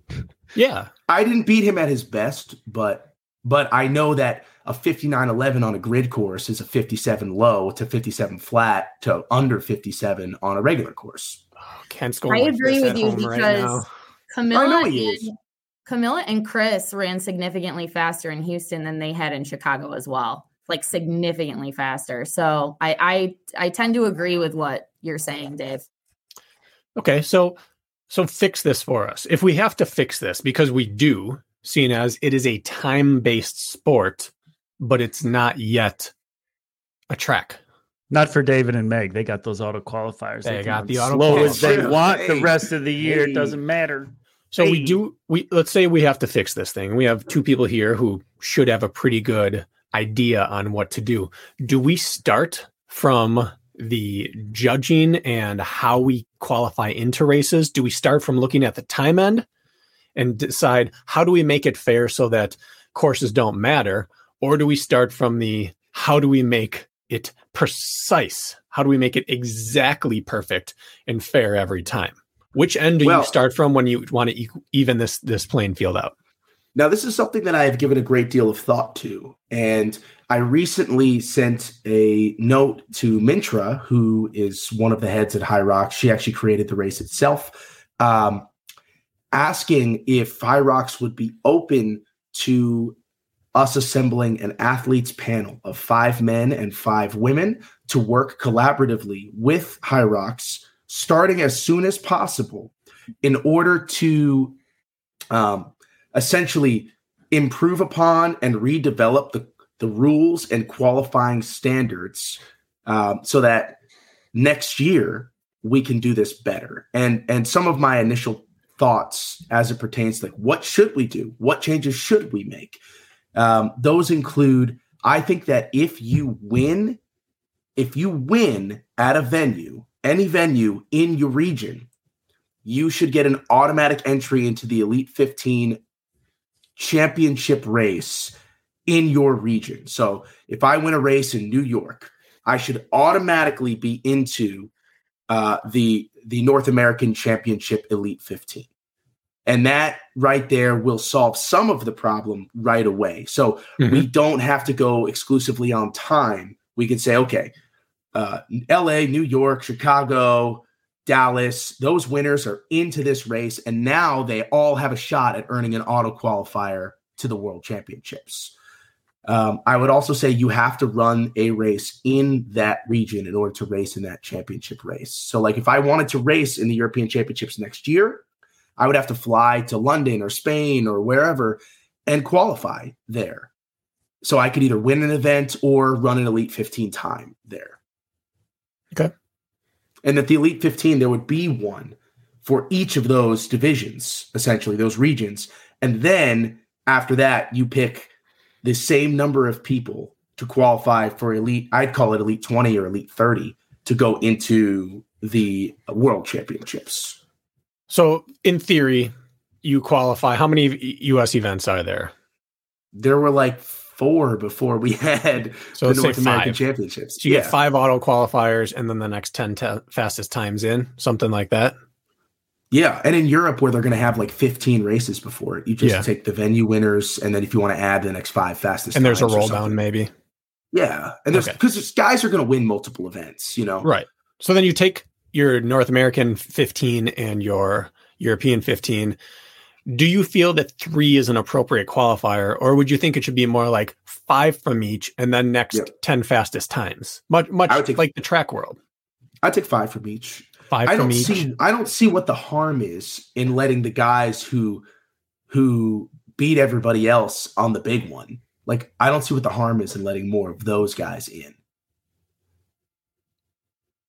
Yeah. I didn't beat him at his best, but but I know that a 59-11 on a grid course is a 57 low to 57 flat to under 57 on a regular course. Oh, Kent's going. I like agree with you home right because. Camilla I know he is. and, Camilla and Chris ran significantly faster in Houston than they had in Chicago as well. Like significantly faster. So I I I tend to agree with what you're saying, Dave. Okay, so so fix this for us. If we have to fix this, because we do, seeing as it is a time-based sport, but it's not yet a track. not for David and Meg. They got those auto qualifiers. They can got the auto slow as they qualifiers. want the rest of the year. hey. It doesn't matter. So we do we let's say we have to fix this thing. We have two people here who should have a pretty good idea on what to do. Do we start from the judging and how we qualify into races? Do we start from looking at the time end and decide how do we make it fair so that courses don't matter? Or do we start from the how do we make it precise? How do we make it exactly perfect and fair every time? Which end do Well- you start from when you want to even this this playing field out? Now, this is something that I have given a great deal of thought to. And I recently sent a note to Mintra, who is one of the heads at Hyrox. She actually created the race itself, um, asking if Rocks would be open to us assembling an athletes panel of five men and five women to work collaboratively with Rocks starting as soon as possible in order to um, essentially improve upon and redevelop the, the rules and qualifying standards um, so that next year we can do this better. And and some of my initial thoughts as it pertains to like what should we do? What changes should we make? Um, those include I think that if you win, if you win at a venue, any venue in your region, you should get an automatic entry into the Elite 15 championship race in your region. So if I win a race in New York, I should automatically be into uh, the the North American Championship Elite 15. And that right there will solve some of the problem right away. So we don't have to go exclusively on time. We can say, okay, uh, LA, New York, Chicago, Dallas, those winners are into this race, and now they all have a shot at earning an auto qualifier to the World Championships. Um, I would also say you have to run a race in that region in order to race in that championship race. So, like if I wanted to race in the European Championships next year, I would have to fly to London or Spain or wherever and qualify there. So I could either win an event or run an Elite 15 time there. Okay. And at the Elite 15, there would be one for each of those divisions, essentially, those regions. And then after that, you pick the same number of people to qualify for Elite, I'd call it Elite 20 or Elite 30 to go into the World Championships. So, in theory, you qualify. How many U.S. events are there? There were like four before we had So the North American. Championships. So you yeah. get five auto qualifiers, and then the next ten te- fastest times in, something like that. Yeah, and in Europe where they're going to have like 15 races before it, you just Yeah. take the venue winners, and then if you want to add the next five fastest, and there's a roll down, maybe. Yeah, and there's Okay. because guys are going to win multiple events, you know. Right. So then you take your North American 15 and your European 15. Do you feel that three is an appropriate qualifier, or would you think it should be more like five from each and then next Yep. 10 fastest times? Much, much take- like the track world. I take five from each. Five I from don't each. see. I don't see what the harm is in letting the guys who who beat everybody else on the big one. Like I don't see what the harm is in letting more of those guys in.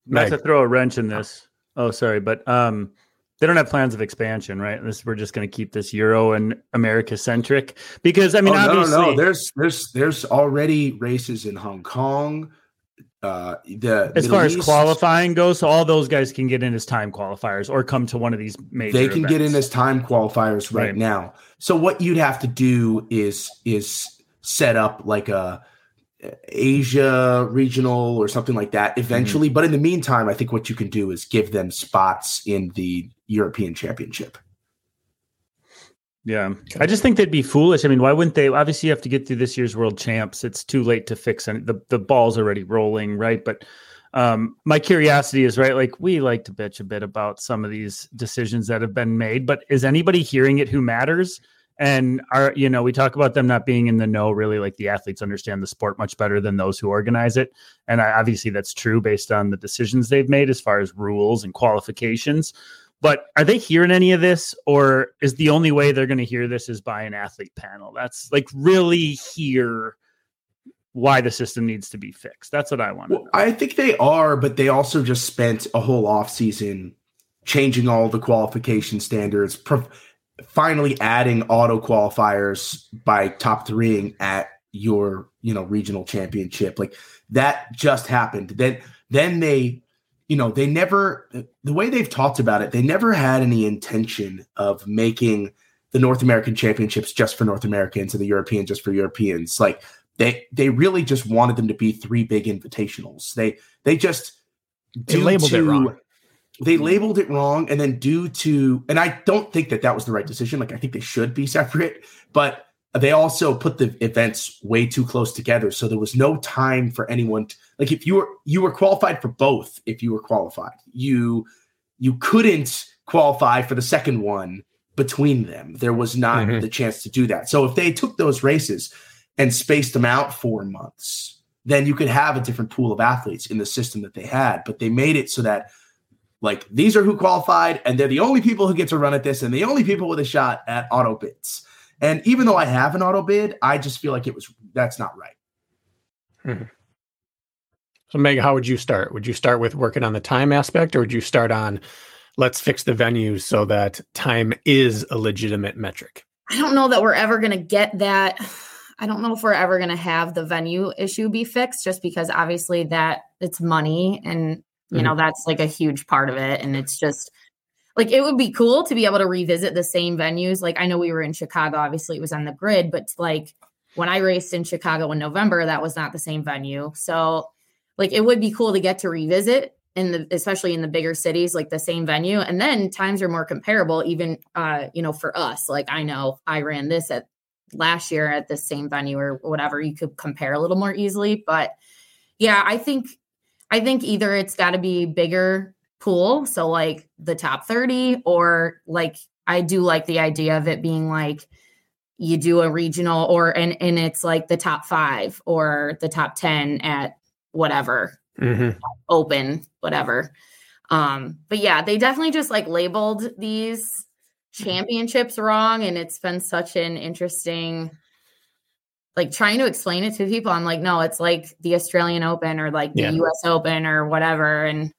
Not Meg. to throw a wrench in this. Oh, sorry, but um, they don't have plans of expansion, right? This we're just going to keep this Euro and America centric because I mean, oh, no, obviously, no, no. There's there's there's already races in Hong Kong. Uh, the as Middle far as qualifying goes, so all those guys can get in as time qualifiers or come to one of these major. they can get in as time qualifiers right, Right. now. So what you'd have to do is is set up like a Asia regional or something like that eventually. Mm-hmm. But in the meantime, I think what you can do is give them spots in the European Championship. Yeah. I just think they'd be foolish. I mean, why wouldn't they? Obviously, you have to get through this year's world champs. It's too late to fix any the, the ball's already rolling, right? But um, my curiosity is right, like we like to bitch a bit about some of these decisions that have been made, but is anybody hearing it who matters? And are you know, we talk about them not being in the know, really like the athletes understand the sport much better than those who organize it. And I, obviously that's true based on the decisions they've made as far as rules and qualifications. But are they hearing any of this, or is the only way they're going to hear this is by an athlete panel? That's like really hear why the system needs to be fixed. That's what I want. Well, I think they are, but they also just spent a whole off season changing all the qualification standards, pro- finally adding auto qualifiers by top threeing at your you know regional championship. Like that just happened. Then then they you know, they never, the way they've talked about it, they never had any intention of making the North American championships just for North Americans and the European just for Europeans. Like they, they really just wanted them to be three big invitationals. They, they just, they labeled to, it wrong. They labeled it wrong. And then due to, and I don't think that that was the right decision. Like I think they should be separate, but they also put the events way too close together. So there was no time for anyone to, like if you were you were qualified for both if you were qualified. You you couldn't qualify for the second one between them. There was not mm-hmm. the chance to do that. So if they took those races and spaced them out four months then you could have a different pool of athletes in the system that they had but they made it so that like these are who qualified and they're the only people who get to run at this and the only people with a shot at auto bits and even though I have an auto bid, I just feel like it was that's not right. Mm-hmm. So, Meg, how would you start? Would you start with working on the time aspect, or would you start on let's fix the venues so that time is a legitimate metric? I don't know that we're ever going to get that. I don't know if we're ever going to have the venue issue be fixed, just because obviously that it's money, and you mm-hmm. know that's like a huge part of it, and it's just like it would be cool to be able to revisit the same venues. Like I know we were in Chicago, obviously it was on the grid, but like when I raced in Chicago in November, that was not the same venue. So like it would be cool to get to revisit in the especially in the bigger cities like the same venue and then times are more comparable even uh you know for us like i know i ran this at last year at the same venue or whatever you could compare a little more easily but yeah i think i think either it's got to be bigger pool. So like the top 30 or like I do like the idea of it being like you do a regional or and and it's like the top 5 or the top 10 at whatever mm-hmm. open whatever. Um but yeah, they definitely just like labeled these championships wrong and it's been such an interesting like trying to explain it to people i'm like no it's like the australian open or like the yeah. us open or whatever and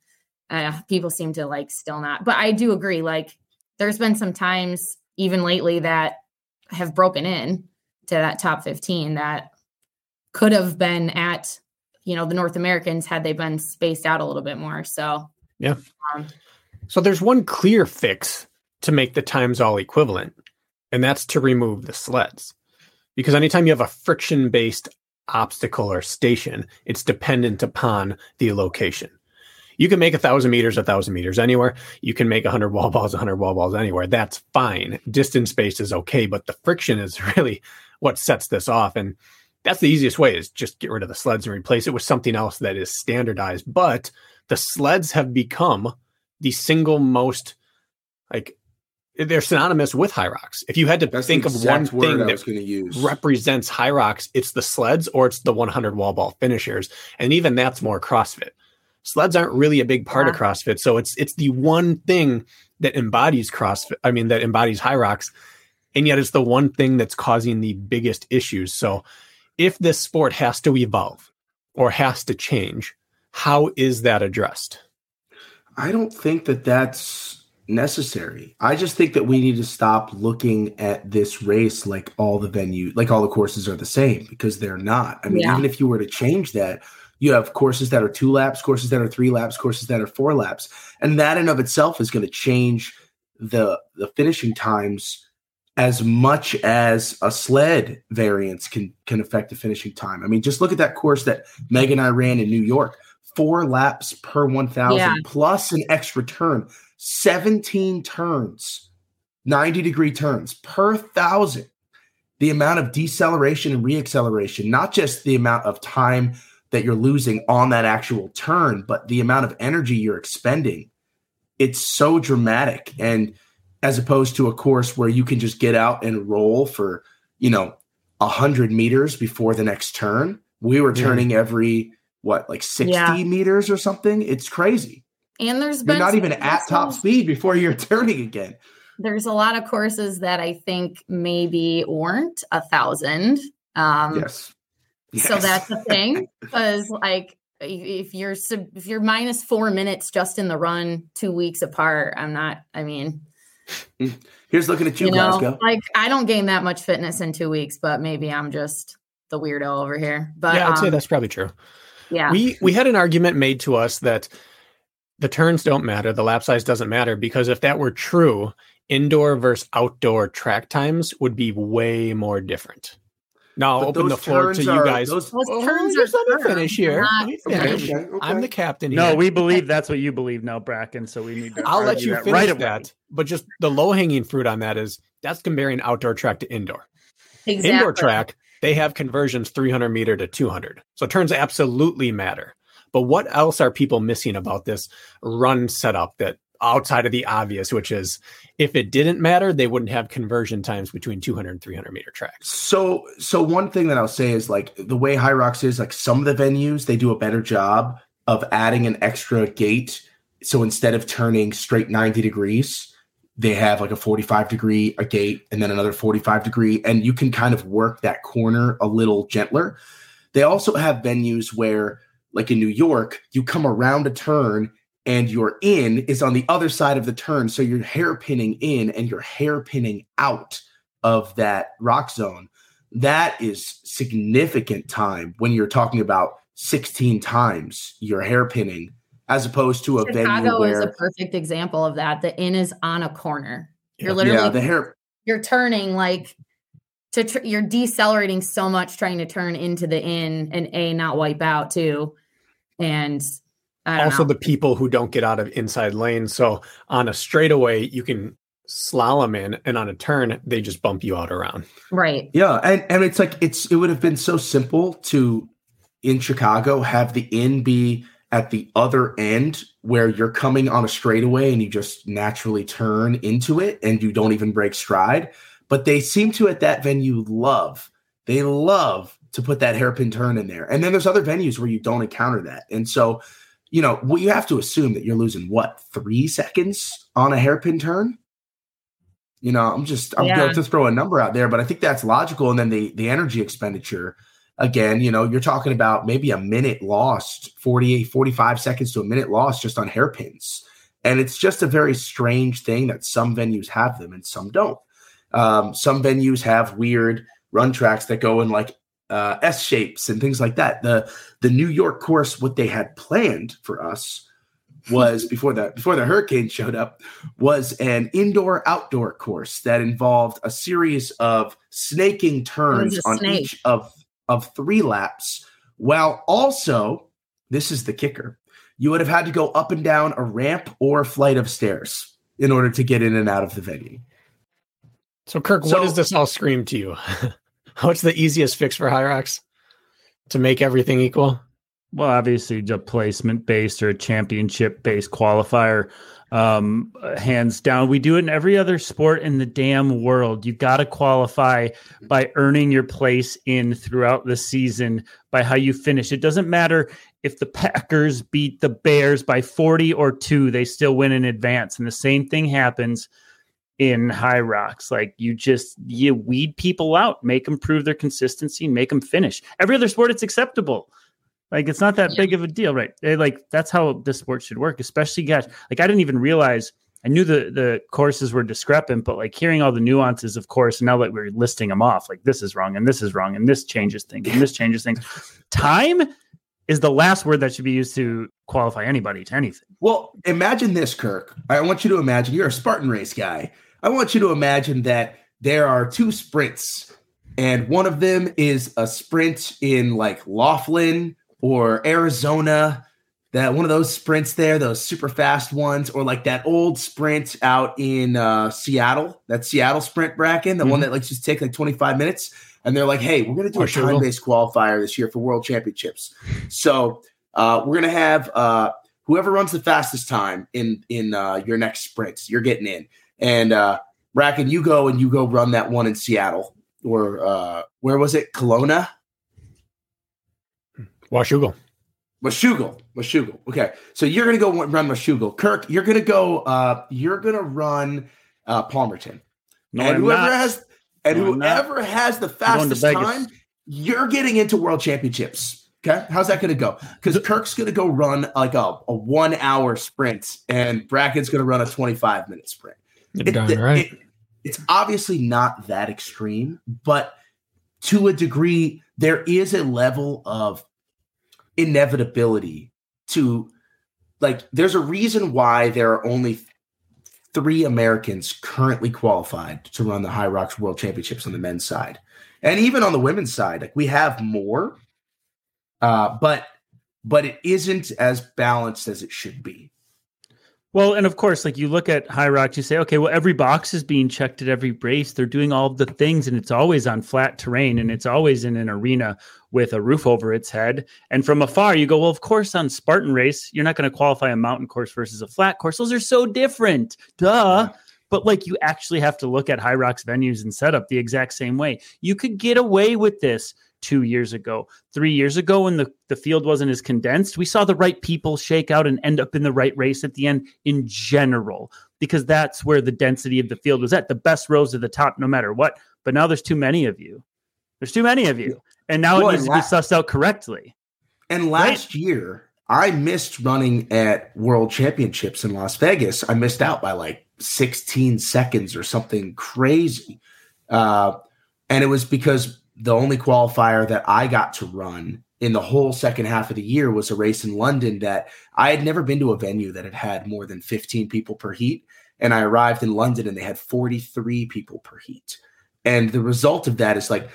uh, people seem to like still not. But I do agree. Like, there's been some times, even lately, that have broken in to that top 15 that could have been at, you know, the North Americans had they been spaced out a little bit more. So, yeah. Um, so there's one clear fix to make the times all equivalent, and that's to remove the sleds. Because anytime you have a friction based obstacle or station, it's dependent upon the location you can make a thousand meters, a thousand meters anywhere. You can make a hundred wall balls, a hundred wall balls anywhere. That's fine. Distance space is okay, but the friction is really what sets this off. And that's the easiest way is just get rid of the sleds and replace it with something else that is standardized. But the sleds have become the single most like they're synonymous with Hyrox. If you had to That's think of one thing that represents Hyrox, it's the sleds or it's the 100 wall ball finishers, and even that's more CrossFit sleds aren't really a big part yeah. of CrossFit. So it's it's the one thing that embodies CrossFit. I mean, that embodies Hyrox, and yet it's the one thing that's causing the biggest issues. So if this sport has to evolve or has to change, how is that addressed? I don't think that that's necessary. I just think that we need to stop looking at this race like all the venue, like all the courses are the same because they're not. I mean, yeah. even if you were to change that, you have courses that are two laps, courses that are three laps, courses that are four laps, and that in of itself is going to change the the finishing times as much as a sled variance can can affect the finishing time. I mean, just look at that course that Meg and I ran in New York. Four laps per 1000 Yeah. plus an extra turn. 17 turns. 90 degree turns per thousand. The amount of deceleration and reacceleration, not just the amount of time that you're losing on that actual turn, but the amount of energy you're expending. It's so dramatic. And as opposed to a course where you can just get out and roll for, you know, a hundred meters before the next turn. We were turning every what, like 60 Yeah. meters or something? It's crazy. And there's You're been not even at top courses- speed before you're turning again. There's a lot of courses that I think maybe weren't a thousand. Um, yes. So that's the thing because like if you're if you're minus four minutes just in the run two weeks apart, I'm not. I mean, Here's looking at you, you know, Glasgow. like I don't gain that much fitness in two weeks, but maybe I'm just the weirdo over here. But yeah, I'd say um, that's probably true. yeah, We we had an argument made to us that the turns don't matter, the lap size doesn't matter because if that were true, indoor versus outdoor track times would be way more different. Now I'll open the floor to turns you are- guys. those- those Oh, turns just are let me finish here. not- Okay, finish. okay, okay. I'm the captain here. No, we believe that's what you believe now, Bracken. So we need to. I'll let you that finish right away. that. But just the low hanging fruit on that is that's comparing outdoor track to indoor. exactly. Indoor track, they have conversions 300 meter to 200. So turns absolutely matter. But what else are people missing about this run setup that outside of the obvious, which is if it didn't matter, they wouldn't have conversion times between 200 and 300 meter tracks. So, so one thing that I'll say is like the way Hyrox is, like some of the venues, they do a better job of adding an extra gate. So instead of turning straight 90 degrees, they have like a 45 degree a gate and then another 45 degree, and you can kind of work that corner a little gentler. They also have venues where, like in New York, you come around a turn and your in is on the other side of the turn. So you're hairpinning in and you're hairpinning out of that Roxzone. That is significant time when you're talking about 16 times your hairpinning as opposed to a venue Chicago is where a perfect example of that. The in is on a corner. You're literally yeah, the hair you're turning like to tr- you're decelerating so much trying to turn into the in and a not wipe out too and Also, know. the people who don't get out of inside lane. So on a straightaway, you can slalom in, and on a turn, they just bump you out around. right Yeah, and and it's like it's it would have been so simple to in Chicago have the in be at the other end where you're coming on a straightaway and you just naturally turn into it and you don't even break stride. But they seem to at that venue love they love to put that hairpin turn in there. And then there's other venues where you don't encounter that. And so, you know, well, you have to assume that you're losing what three seconds on a hairpin turn. You know, I'm just I'm Yeah. going to throw a number out there, but I think that's logical. And then the the energy expenditure, again, you know, you're talking about maybe a minute lost, 48, 45 seconds to a minute lost just on hairpins. And it's just a very strange thing that some venues have them and some don't. Um, some venues have weird run tracks that go in like uh, S shapes and things like that. The the New York course, what they had planned for us was before the before the hurricane showed up was an indoor outdoor course that involved a series of snaking turns on snake. each of of three laps while also this is the kicker you would have had to go up and down a ramp or a flight of stairs in order to get in and out of the venue So, Kirk, So- what does this all scream to you? What's the easiest fix for Rocks to make everything equal? Well, obviously, a placement based or a championship based qualifier, um, hands down. We do it in every other sport in the damn world. You've got to qualify by earning your place in throughout the season by how you finish. It doesn't matter if the Packers beat the Bears by 40 or two, they still win in advance. And the same thing happens in Hyrox like you just you weed people out make them prove their consistency make them finish every other sport it's acceptable like it's not that Yeah. big of a deal, right? Eh, like that's how this sport should work. Especially guys, like I didn't even realize. I knew the the courses were discrepant, but like hearing all the nuances, of course, and now that we're listing them off, like this is wrong and this is wrong and this changes things and this changes things. Time is the last word that should be used to qualify anybody to anything. Well, imagine this, Kirk. I want you to imagine you're a Spartan race guy. I want you to imagine that there are two sprints, and one of them is a sprint in like Laughlin or Arizona. That one of those sprints there, those super fast ones, or like that old sprint out in uh, Seattle, that Seattle sprint bracket, the one that like just take like 25 minutes. And they're like, hey, we're going to do Oh, a sure time based qualifier this year for world championships. So uh, we're going to have uh, whoever runs the fastest time in in uh, your next sprints, you're getting in. And uh, Bracken, you go and you go run that one in Seattle or uh, where was it? Kelowna? Washougal. Meshuggah. Meshuggah. Okay. So you're going to go run Meshuggah. Kirk, you're going to go, uh, you're going to run uh, Palmerton. No, and I'm whoever not. has and No, whoever has the fastest time, you're getting into world championships. Okay. How's that going to go? Because Kirk's going to go run like a, a one hour sprint and Bracken's going to run a 25 minute sprint. You're It- darn it- right. it- it's obviously not that extreme, but to a degree, there is a level of inevitability to like, there's a reason why there are only three Americans currently qualified to run the Hyrox World Championships on the men's side. And even on the women's side, like we have more, uh, but but it isn't as balanced as it should be. Well, and of course, like you look at Hyrox, you say, okay, well, every box is being checked at every race. They're doing all the things, and it's always on flat terrain, and it's always in an arena with a roof over its head. And from afar, you go, well, of course, on Spartan Race, you're not going to qualify a mountain course versus a flat course. Those are so different. Duh. But like you actually have to look at Hyrox venues and setup the exact same way. You could get away with this two years ago, three years ago, when the, the field wasn't as condensed. We saw the right people shake out and end up in the right race at the end in general, because that's where the density of the field was at. The best rows at the top, no matter what. But now there's too many of you. There's too many of you. And now Well, it needs to be sussed out correctly. And last year, I missed running at World Championships in Las Vegas. I missed out by like 16 seconds or something crazy. Uh, and it was because the only qualifier that I got to run in the whole second half of the year was a race in London that I had never been to a venue that had had more than 15 people per heat. And I arrived in London and they had 43 people per heat. And the result of that is like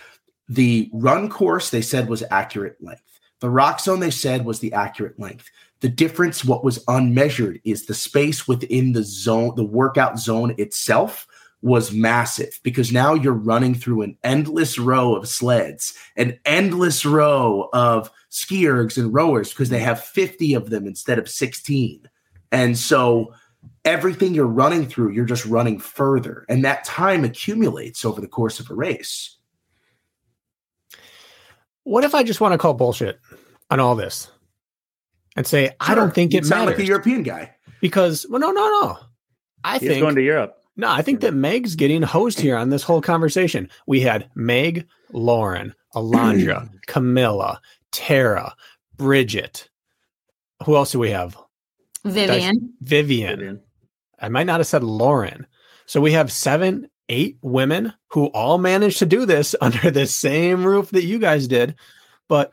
the run course they said was accurate length. The Roxzone they said was the accurate length. The difference, what was unmeasured, is the space within the zone, the workout zone itself was massive because now you're running through an endless row of sleds, an endless row of ski ergs and rowers because they have 50 of them instead of 16. And so everything you're running through, you're just running further. And that time accumulates over the course of a race. What if I just want to call bullshit on all this and say I don't think You it sound matters like a European guy. because well, no, no, no. I He's think going to Europe. No, I think that Meg's getting hosed here on this whole conversation. We had Meg, Lauren, Alondra, Camilla, Tara, Bridget. Who else do we have? Vivian. Vivian. I might not have said Lauren. So we have seven, eight women who all managed to do this under the same roof that you guys did, but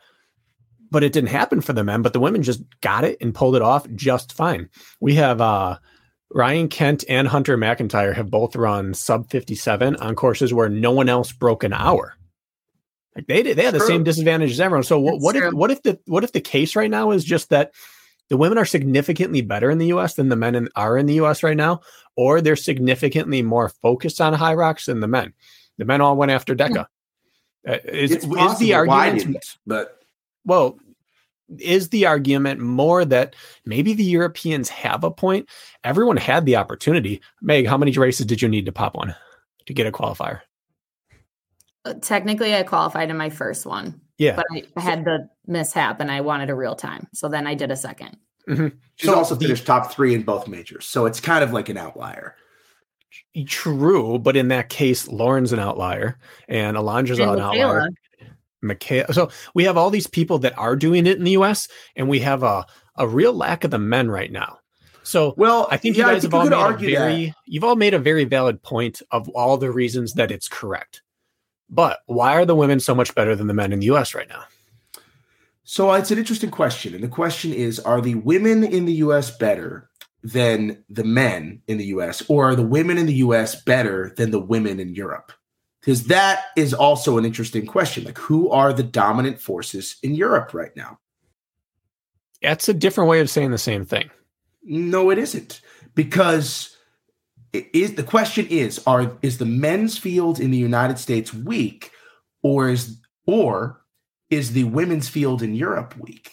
but it didn't happen for the men. But the women just got it and pulled it off just fine. We have uh, Ryan Kent and Hunter McIntyre have both run sub fifty seven on courses where no one else broke an hour. Like they did, they had the True. same disadvantage as everyone. So what, what if what if the what if the case right now is just that the women are significantly better in the U.S. than the men in, are in the U.S. right now, or they're significantly more focused on Hyrox than the men. The men all went after Deca. Uh, is, It's is possible. the Why argument? didn't, but Well, is the argument more that maybe the Europeans have a point? Everyone had the opportunity. Meg, how many races did you need to pop one to get a qualifier? Uh, Technically, I qualified in my first one, Yeah. but I, I had the mishap and I wanted a real time. So then I did a second. she's So also the- finished top three in both majors. So it's kind of like an outlier. True, but in that case, Lauren's an outlier and Alondra's And an outlier. Michaela. So we have all these people that are doing it in the US, and we have a, a real lack of the men right now. So Well, I think yeah, you guys have all made a very that. you've all made a very valid point of all the reasons that it's correct. But why are the women so much better than the men in the US right now? So uh, it's an interesting question. And the question is Are the women in the US better than the men in the US? Or are the women in the US better than the women in Europe? Because that is also an interesting question. Like, who are the dominant forces in Europe right now? That's a different way of saying the same thing. No, it isn't. Because it is the question is are is the men's field in the United States weak or is or is the women's field in Europe weak?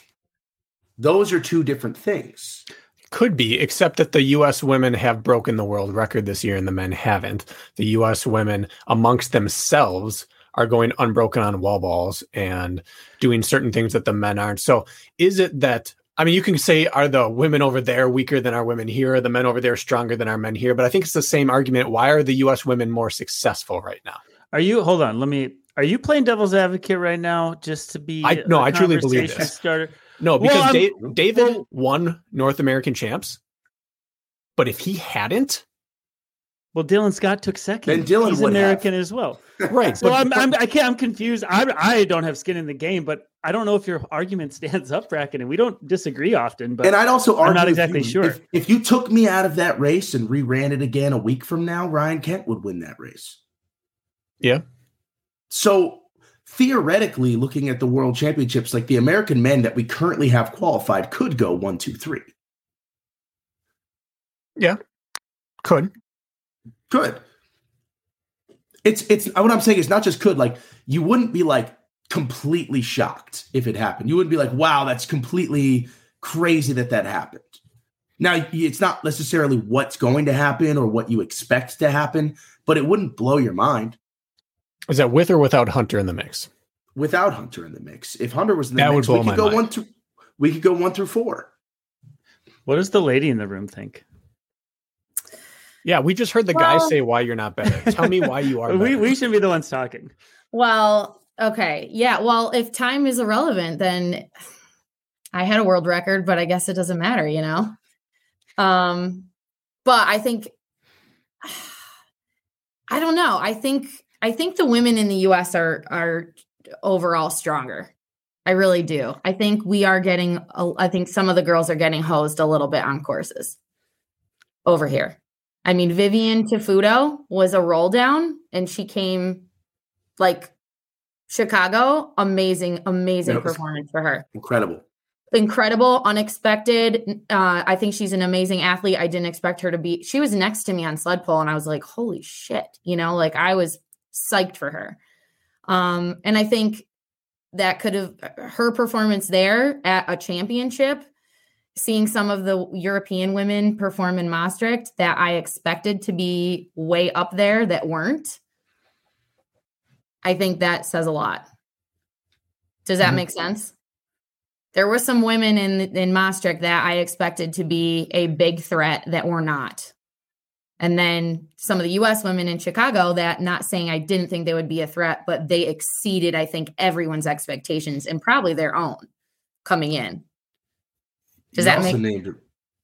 Those are two different things. Could be, except that the U.S. women have broken the world record this year and the men haven't. The U.S. women amongst themselves are going unbroken on wall balls and doing certain things that the men aren't. So is it that I mean, you can say, are the women over there weaker than our women here? Are the men over there stronger than our men here? But I think it's the same argument. Why are the U.S. women more successful right now? Are you, hold on, let me, are you playing devil's advocate right now just to be, I, no, I truly believe this. Starter? No, because Well, Da- David well- won North American champs. But if he hadn't, Well, Dylan Scott took second. Then Dylan He's would have. American as well. right? So but- I'm, I'm I can't I'm confused. I I don't have skin in the game, but I don't know if your argument stands up, Bracken, and we don't disagree often. But and I'd also argue I'm not with exactly you, sure. If, if you took me out of that race and reran it again a week from now, Ryan Kent would win that race. Yeah. So theoretically, looking at the world championships, like the American men that we currently have qualified could go one, two, three. yeah could Could. It's it's what I'm saying is not just could, like you wouldn't be like completely shocked if it happened. You wouldn't be like, wow, that's completely crazy that that happened. Now, it's not necessarily what's going to happen or what you expect to happen, but it wouldn't blow your mind is that with or without Hunter in the mix? without Hunter in the mix. If Hunter was in the That would mix, we blow could my go mind. one through we could go one through four. what does the lady in the room think? Yeah, we just heard the guy say why you're not better. Tell me why you are. We we should be the ones talking. Well, okay. Yeah. Well, if time is irrelevant, then I had a world record, but I guess it doesn't matter, you know? Um, but I think I don't know. I think I think the women in the US are are overall stronger. I really do. I think we are getting I think some of the girls are getting hosed a little bit on courses over here. I mean, Vivian Tafuto was a roll down and she came like Chicago, amazing, amazing performance for her. Incredible. Incredible, unexpected. Uh, I think she's an amazing athlete. I didn't expect her to be. She was next to me on sled pole, and I was like, "Holy shit!" You know, like I was psyched for her. Um, and I think that could have her performance there at a championship. Seeing some of the European women perform in Maastricht that I expected to be way up there that weren't. I think that says a lot. Does that Mhm. make sense? There were some women in in Maastricht that I expected to be a big threat that were not. And then some of the US women in Chicago that not saying I didn't think they would be a threat, but they exceeded, I think, everyone's expectations and probably their own coming in. Does you that also make named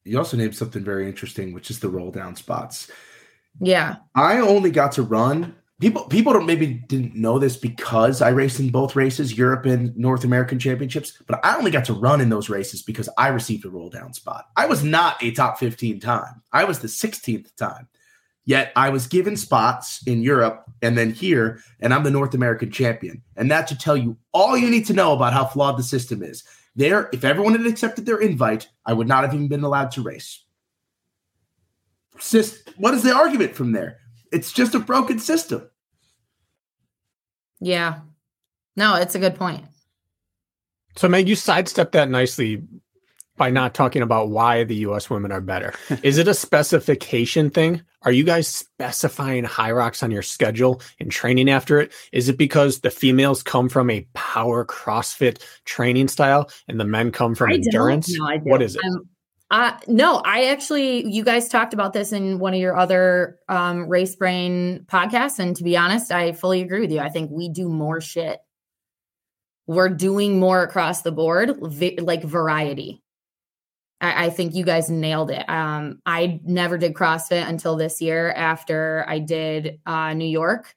you also named something very interesting, which is the roll down spots. yeah. I only got to run. People people don't maybe didn't know this because I raced in both races, Europe and North American championships, but I only got to run in those races because I received a roll down spot. I was not a top 15 time. I was the 16th time. Yet I was given spots in Europe and then here, and I'm the North American champion. And that should tell you all you need to know about how flawed the system is. There, if everyone had accepted their invite, I would not have even been allowed to race. Sis, what is the argument from there? It's just a broken system. Yeah. No, it's a good point. So, Meg, you sidestepped that nicely by not talking about why the U.S. women are better. Is it a specification thing? Are you guys specifying Hyrox on your schedule and training after it? Is it because the females come from a power CrossFit training style and the men come from I don't. endurance? No, I What don't. is it? Um, uh, no, I actually, you guys talked about this in one of your other um, race brain podcasts. And to be honest, I fully agree with you. I think we do more shit. We're doing more across the board, vi- like variety. I, I think you guys nailed it. Um, I never did CrossFit until this year after I did uh, New York.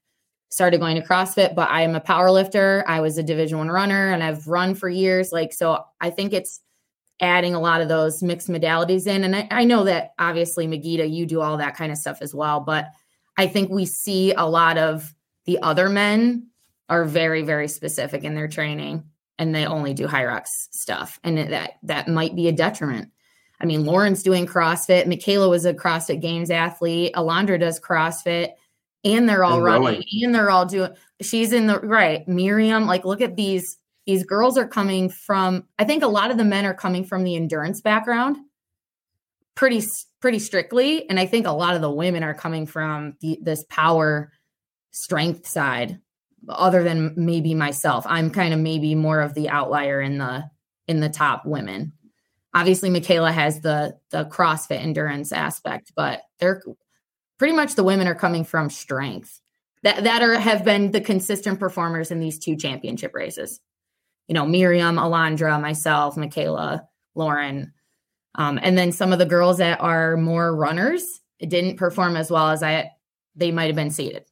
Started going to CrossFit, but I am a power lifter. I was a Division One runner, and I've run for years. Like so, I think it's adding a lot of those mixed modalities in. And I, I know that obviously, Magida, you do all that kind of stuff as well. But I think we see a lot of The other men are very, very specific in their training and they only do Hyrox stuff. And that that might be a detriment. I mean, Lauren's doing CrossFit. Michaela was a CrossFit Games athlete. Alondra does CrossFit, and they're all And running, rowing. and they're all doing. She's in the right. Miriam, like, look at these. These girls are coming from. I think a lot of the men are coming from the endurance background, pretty pretty strictly, and I think a lot of the women are coming from the, this power strength side. Other than maybe myself, I'm kind of maybe more of the outlier in the in the top women obviously Michaela has the the CrossFit endurance aspect, but they're pretty much the women are coming from strength that that are have been the consistent performers in these two championship races. You know, Miriam, Alondra, myself, Michaela, Lauren, um, and then some of the girls that are more runners didn't perform as well as I they might have been seated.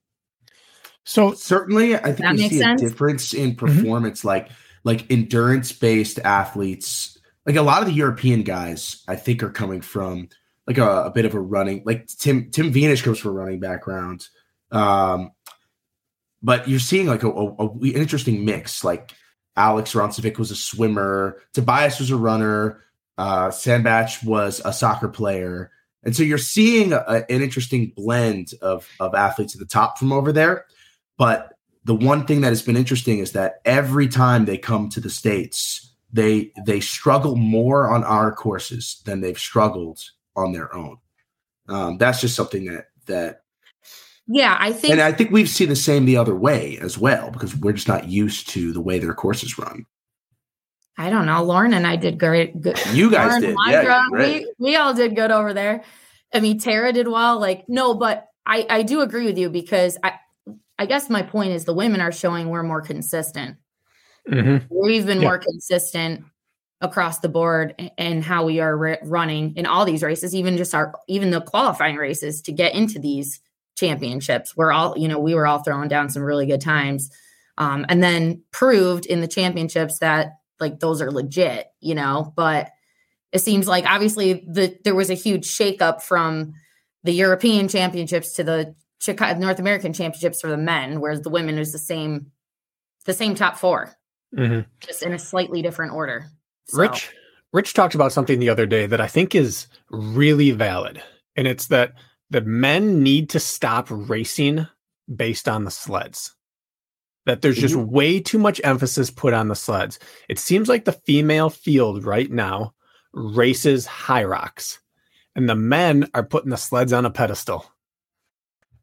So Certainly, I think That we see sense? a difference in performance, like like endurance based athletes. Like a lot of the European guys, I think, are coming from like a, a bit of a running. Like Tim Tim Wenisch comes from a running background, um, but you're seeing like a, a, a interesting mix. Like Alex Roncevic was a swimmer, Tobias was a runner, uh, Sandbach was a soccer player, and so you're seeing a, an interesting blend of of athletes at the top from over there. But the one thing that has been interesting is that every time they come to the states, they they struggle more on our courses than they've struggled on their own. Um, that's just something that that, Yeah, I think and I think we've seen the same the other way as well because we're just not used to the way their courses run. I don't know. Lauren and I did great. Good. You guys Lauren, did, Alondra, yeah, great. we we all did good over there. I mean, Tara did well. Like, no, but I I do agree with you because I I guess my point is the women are showing we're more consistent. mhm. We've been Yeah. more consistent across the board and how we are re- running in all these races, even just our even the qualifying races to get into these championships. We're all you know we were all throwing down some really good times, um, and then proved in the championships that like those are legit. You know, but it seems like obviously the there was a huge shakeup from the European championships to the Chicago North American championships for the men, whereas the women is the same the same top four Mhm. just in a slightly different order. So, Rich Rich talked about something the other day that I think is really valid. And it's that the men need to stop racing based on the sleds. That there's just mm-hmm. way too much emphasis put on the sleds. It seems like the female field right now races Hyrox and the men are putting the sleds on a pedestal.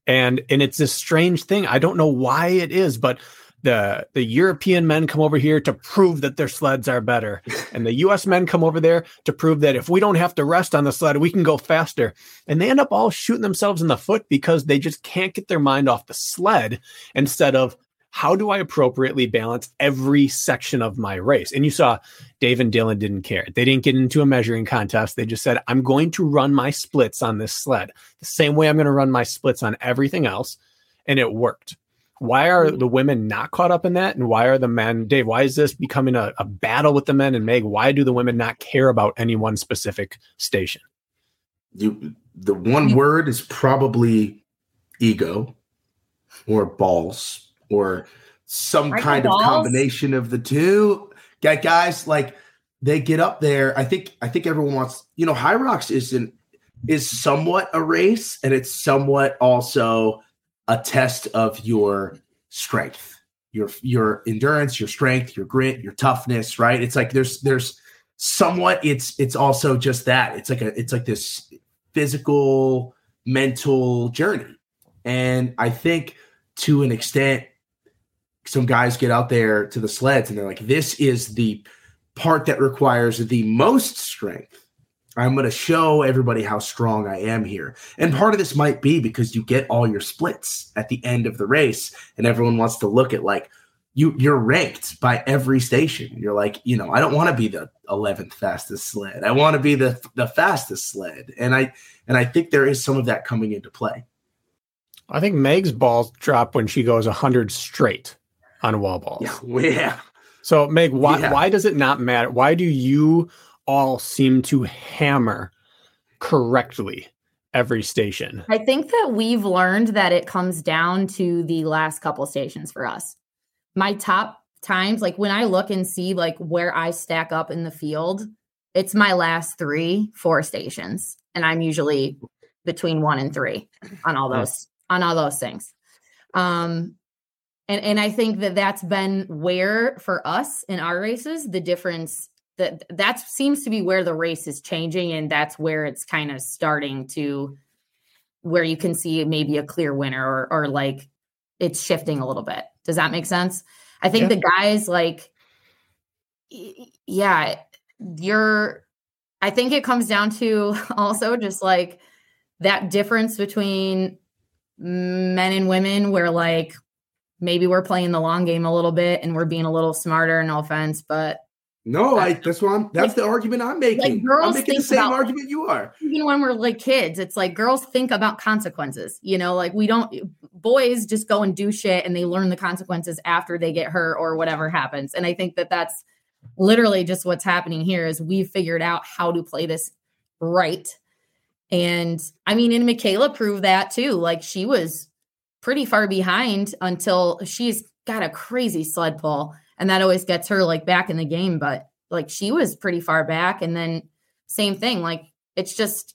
And and it's this strange thing. I don't know why it is, but the the European men come over here to prove that their sleds are better, and the U.S. men come over there to prove that if we don't have to rest on the sled, we can go faster. And they end up all shooting themselves in the foot because they just can't get their mind off the sled instead of how do I appropriately balance every section of my race? And you saw Dave and Dylan didn't care. They didn't get into a measuring contest. They just said, I'm going to run my splits on this sled the same way I'm going to run my splits on everything else. And it worked. Why are mm-hmm. the women not caught up in that? And why are the men, Dave, why is this becoming a, a battle with the men? And Meg, why do the women not care about any one specific station? You, the one word is probably ego or balls or some Aren't kind of balls? combination of the two. Got guys like they get up there. I think I think everyone wants, you know, Hyrox is an is somewhat a race and it's somewhat also a test of your strength, your your endurance, your strength, your grit, your toughness, right? It's like there's there's somewhat it's it's also just that. It's like a it's like this physical mental journey. And I think to an extent some guys get out there to the sleds and they're like this is the part that requires the most strength. I'm going to show everybody how strong I am here. And part of this might be because you get all your splits at the end of the race and everyone wants to look at like you you're ranked by every station. You're like, you know, I don't want to be the 11th fastest sled. I want to be the the fastest sled. And I and I think there is some of that coming into play. I think Meg's balls drop when she goes 100 straight on wall balls. Yeah. Yeah. So, Meg, why Yeah. why does it not matter? Why do you all seem to hammer correctly every station. I think that we've learned that it comes down to the last couple stations for us. My top times, like when I look and see like where I stack up in the field, it's my last three, four stations. And I'm usually between one and three on all those on all those things. Um and and I think that that's been where for us in our races the difference that that seems to be where the race is changing and that's where it's kind of starting to where you can see maybe a clear winner or or like it's shifting a little bit. Does that make sense? I think yeah. the guys like yeah, you're I think it comes down to also just like that difference between men and women where like maybe we're playing the long game a little bit and we're being a little smarter no offense but no, I that's what I'm that's like, the argument I'm making. Like girls I'm making the same about, argument you are. Even when we're like kids, it's like girls think about consequences. You know, like we don't boys just go and do shit and they learn the consequences after they get hurt or whatever happens. And I think that that's literally just what's happening here is we've figured out how to play this right. And I mean, and Michaela proved that too. Like she was pretty far behind until she's got a crazy sled pull and that always gets her like back in the game but like she was pretty far back and then same thing like it's just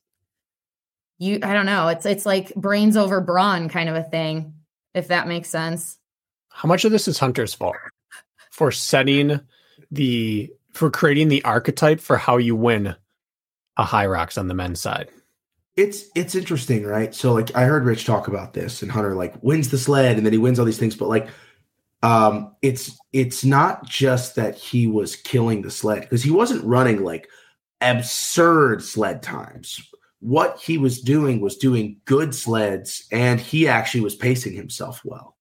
you i don't know it's it's like brains over brawn kind of a thing if that makes sense. How much of this is hunter's fault? For setting the for creating the archetype for how you win a Hyrox on the men's side? It's it's interesting right? So like i heard rich talk about this and hunter like wins the sled and then he wins all these things but like um, it's it's not just that he was killing the sled because he wasn't running like absurd sled times. What he was doing was doing good sleds, and he actually was pacing himself well.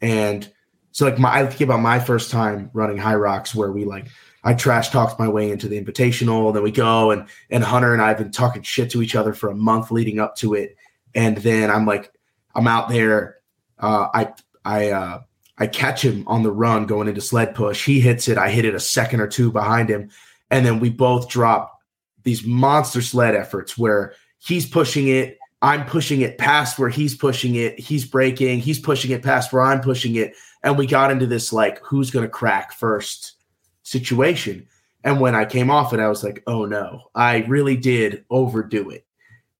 And so, like my, I think about my first time running Hyrox, where we like I trash talked my way into the invitational. Then we go and and Hunter and I have been talking shit to each other for a month leading up to it, and then I'm like, I'm out there. Uh, I I uh, I catch him on the run going into sled push. He hits it. I hit it a second or two behind him. And then we both drop these monster sled efforts where he's pushing it. I'm pushing it past where he's pushing it. He's breaking. He's pushing it past where I'm pushing it. And we got into this like, who's going to crack first situation. And when I came off it, I was like, oh no, I really did overdo it.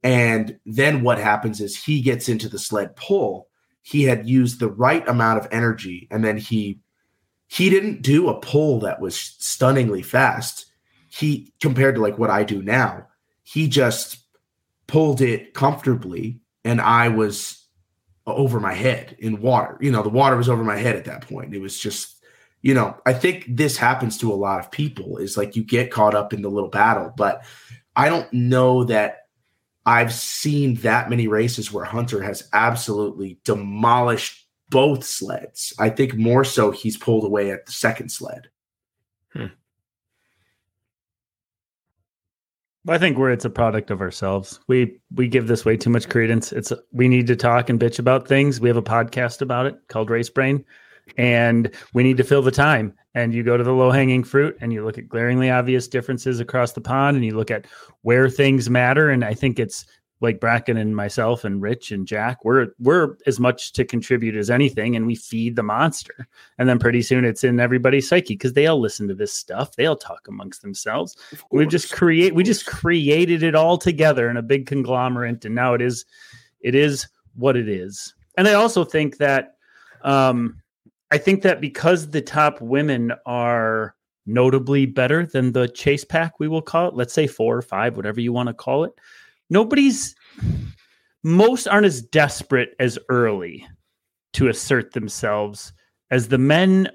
And then what happens is he gets into the sled pull he had used the right amount of energy and then he he didn't do a pull that was stunningly fast. He compared to like what i do now he just pulled it comfortably and i was over my head in water. You know the water was over my head at that point. It was just you know i think this happens to a lot of people is like you get caught up in the little battle but i don't know that I've seen that many races where Hunter has absolutely demolished both sleds. I think more so he's pulled away at the second sled. Hmm. I think we're it's a product of ourselves. We we give this way too much credence. It's we need to talk and bitch about things. We have a podcast about it called Race Brain, and we need to fill the time and you go to the low hanging fruit and you look at glaringly obvious differences across the pond and you look at where things matter. And I think it's like Bracken and myself and Rich and Jack, we're we're as much to contribute as anything, and we feed the monster. And then pretty soon it's in everybody's psyche because they all listen to this stuff. They all talk amongst themselves. We just create we just created it all together in a big conglomerate, and now it is it is what it is. And I also think that um I think that because the top women are notably better than the chase pack, we will call it, let's say four or five, whatever you want to call it, nobody's, most aren't as desperate as early to assert themselves as the men.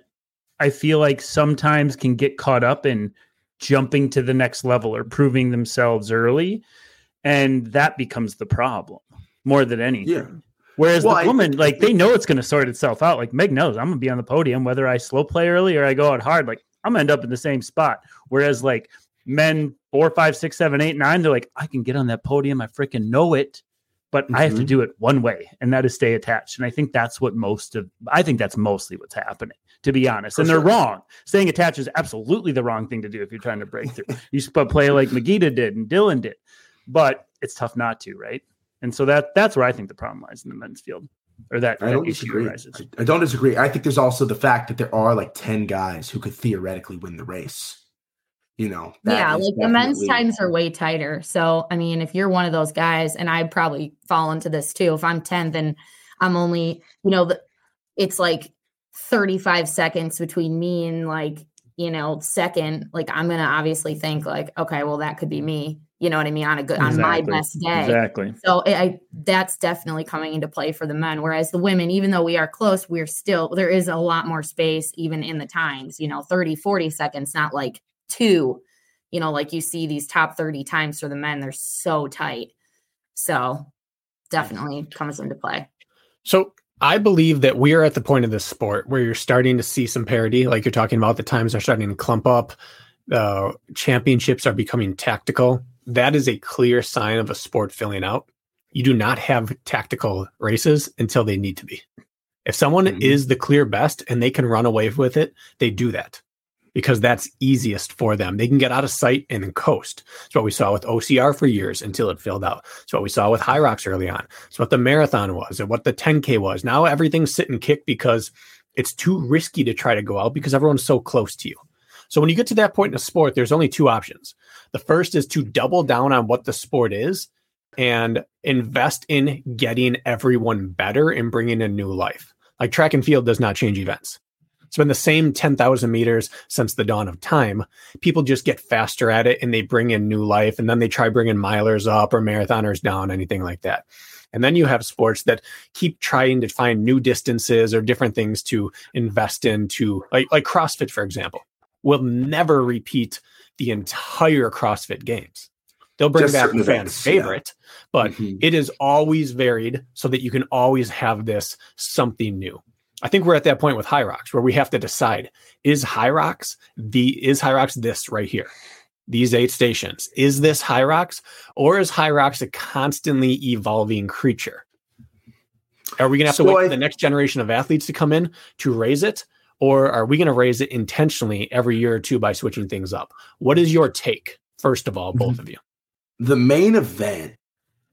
I feel like sometimes can get caught up in jumping to the next level or proving themselves early. And that becomes the problem more than anything. Yeah. Whereas well, the woman, I, like they know it's going to sort itself out. Like Meg knows I'm going to be on the podium whether I slow play early or I go out hard. Like I'm going to end up in the same spot. Whereas like men four, five, six, seven, eight, nine, they're like, I can get on that podium. I freaking know it, but mm-hmm. I have to mm-hmm. do it one way, and that is stay attached. And I think that's what most of, I think that's mostly what's happening, to be honest. For and sure. they're wrong. Staying attached is absolutely the wrong thing to do if you're trying to break through. you play like Magida did and Dylan did, but it's tough not to, right? And so that that's where I think the problem lies in the men's field, or that, I don't issue disagree. arises. I, I don't disagree. I think there's also the fact that there are like 10 guys who could theoretically win the race. You know, yeah, is like the men's times are way tighter. So, I mean, if you're one of those guys, and I probably fall into this too, if I'm 10th and I'm only, you know, it's like 35 seconds between me and like, you know, second, like I'm going to obviously think like, okay, well, that could be me. You know what I mean? On a good, on my best day. Exactly. So I, I that's definitely coming into play for the men. Whereas the women, even though we are close, we're still there is a lot more space even in the times, you know, 30, 40 seconds, not like two, you know, like you see these top 30 times for the men, they're so tight. So definitely comes into play. So I believe that we are at the point of this sport where you're starting to see some parity, like you're talking about. The times are starting to clump up. Uh, championships are becoming tactical. That is a clear sign of a sport filling out. You do not have tactical races until they need to be. If someone Mhm. is the clear best and they can run away with it, they do that because that's easiest for them. They can get out of sight and then coast. It's what we saw with OCR for years until it filled out. It's what we saw with Hyrox early on. It's what the marathon was and what the 10K was. Now everything's sit and kick because it's too risky to try to go out because everyone's so close to you. So when you get to that point in a sport, there's only two options. The first is to double down on what the sport is and invest in getting everyone better and bringing in new life. Like track and field does not change events. It's been the same 10,000 meters since the dawn of time. People just get faster at it and they bring in new life and then they try bringing milers up or marathoners down, anything like that. And then you have sports that keep trying to find new distances or different things to invest into, like, like CrossFit, for example, will never repeat the entire CrossFit games. They'll bring Just back a fan events, yeah. favorite, but Mhm. it is always varied so that you can always have this something new. I think we're at that point with Hyrox where we have to decide is Hyrox the is Hyrox this right here? These eight stations. Is this Hyrox or is Hyrox a constantly evolving creature? Are we going to have to wait I- for the next generation of athletes to come in to raise it? Or are we going to raise it intentionally every year or two by switching things up? What is your take, first of all, both mm-hmm. of you? the main event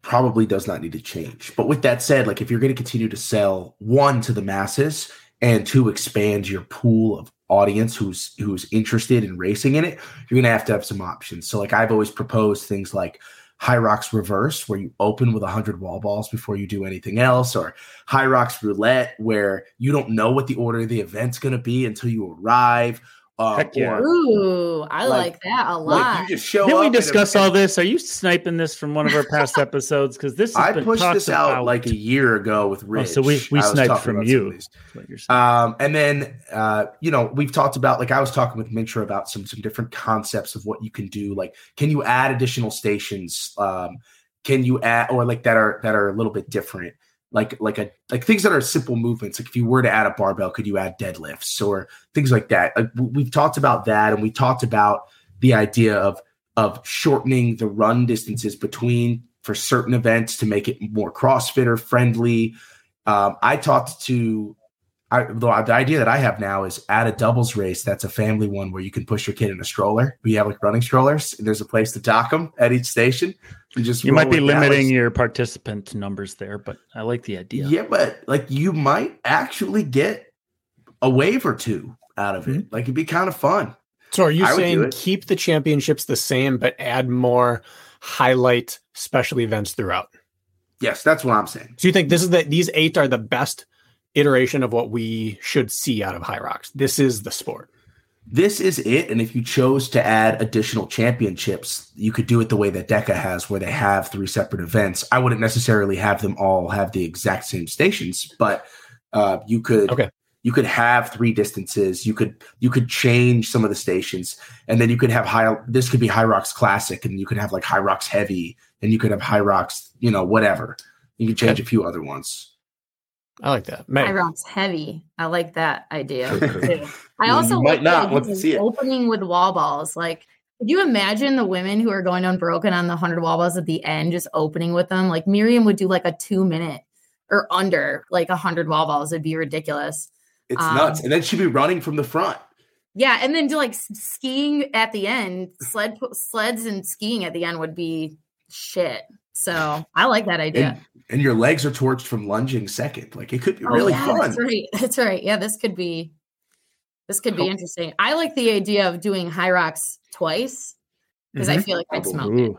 probably does not need to change. But with that said, like if you're going to continue to sell one to the masses and to expand your pool of audience who's who's interested in racing in it, you're going to have to have some options. So like I've always proposed things like Hyrox Reverse, where you open with 100 wall balls before you do anything else, or Hyrox Roulette, where you don't know what the order of the event's going to be until you arrive. Uh, Heck yeah. or, Ooh, I Like- like, that a like lot. you just show Did up we discuss every- all this? Are you sniping this from one of our past episodes? Because this has I been pushed this out about. like a year ago with Oh, Rich. so we we sniped from you. of these. That's what you're saying. Um, and then uh, you know we've talked about like I was talking with Mintra about some some different concepts of what you can do. Like, can you add additional stations? Um, can you add or like that are that are a little bit different? Like like a like things that are simple movements. Like if you were to add a barbell, could you add deadlifts or things like that? Like we've talked about that, and we talked about the idea of of shortening the run distances between for certain events to make it more CrossFitter friendly. Um, I talked to I, the, the idea that I have now is add a doubles race. That's a family one where you can push your kid in a stroller. We have like running strollers, and there's a place to dock them at each station. You just You might be with that. limiting your participant numbers there, but I like the idea. Yeah, but like you might actually get a wave or two out of Mm-hmm. it. Like it'd be kind of fun. So are you I saying keep the championships the same, but add more highlight special events throughout? Yes, that's what I'm saying. So you think this is the these eight are the best iteration of what we should see out of High Rocks? This is the sport. This is it. And if you chose to add additional championships, you could do it the way that DECA has, where they have three separate events. I wouldn't necessarily have them all have the exact same stations, but uh, you could Okay. you could have three distances. You could you could change some of the stations, and then you could have high. This could be Hyrox Classic, and you could have like Hyrox Heavy, and you could have Hyrox, you know, whatever. You could change a few other ones. I like that. High Meg, rocks heavy. I like that idea too. I You also might like the not want to of see it. opening with wall balls. Like, could you imagine the women who are going unbroken on the hundred wall balls at the end, just opening with them? Like Miriam would do like a two minute or under, like a hundred wall balls. It'd be ridiculous. It's Um, nuts, and then she'd be running from the front. Yeah, and then do like skiing at the end, sled sleds and skiing at the end would be shit. So I like that idea. And, and your legs are torched from lunging second. Like it could be Oh, really yeah, fun. That's right. That's right. Yeah, this could be this could be Cool. interesting. I like the idea of doing Hyrox twice because I Mhm. feel like I'd Double. smoke it.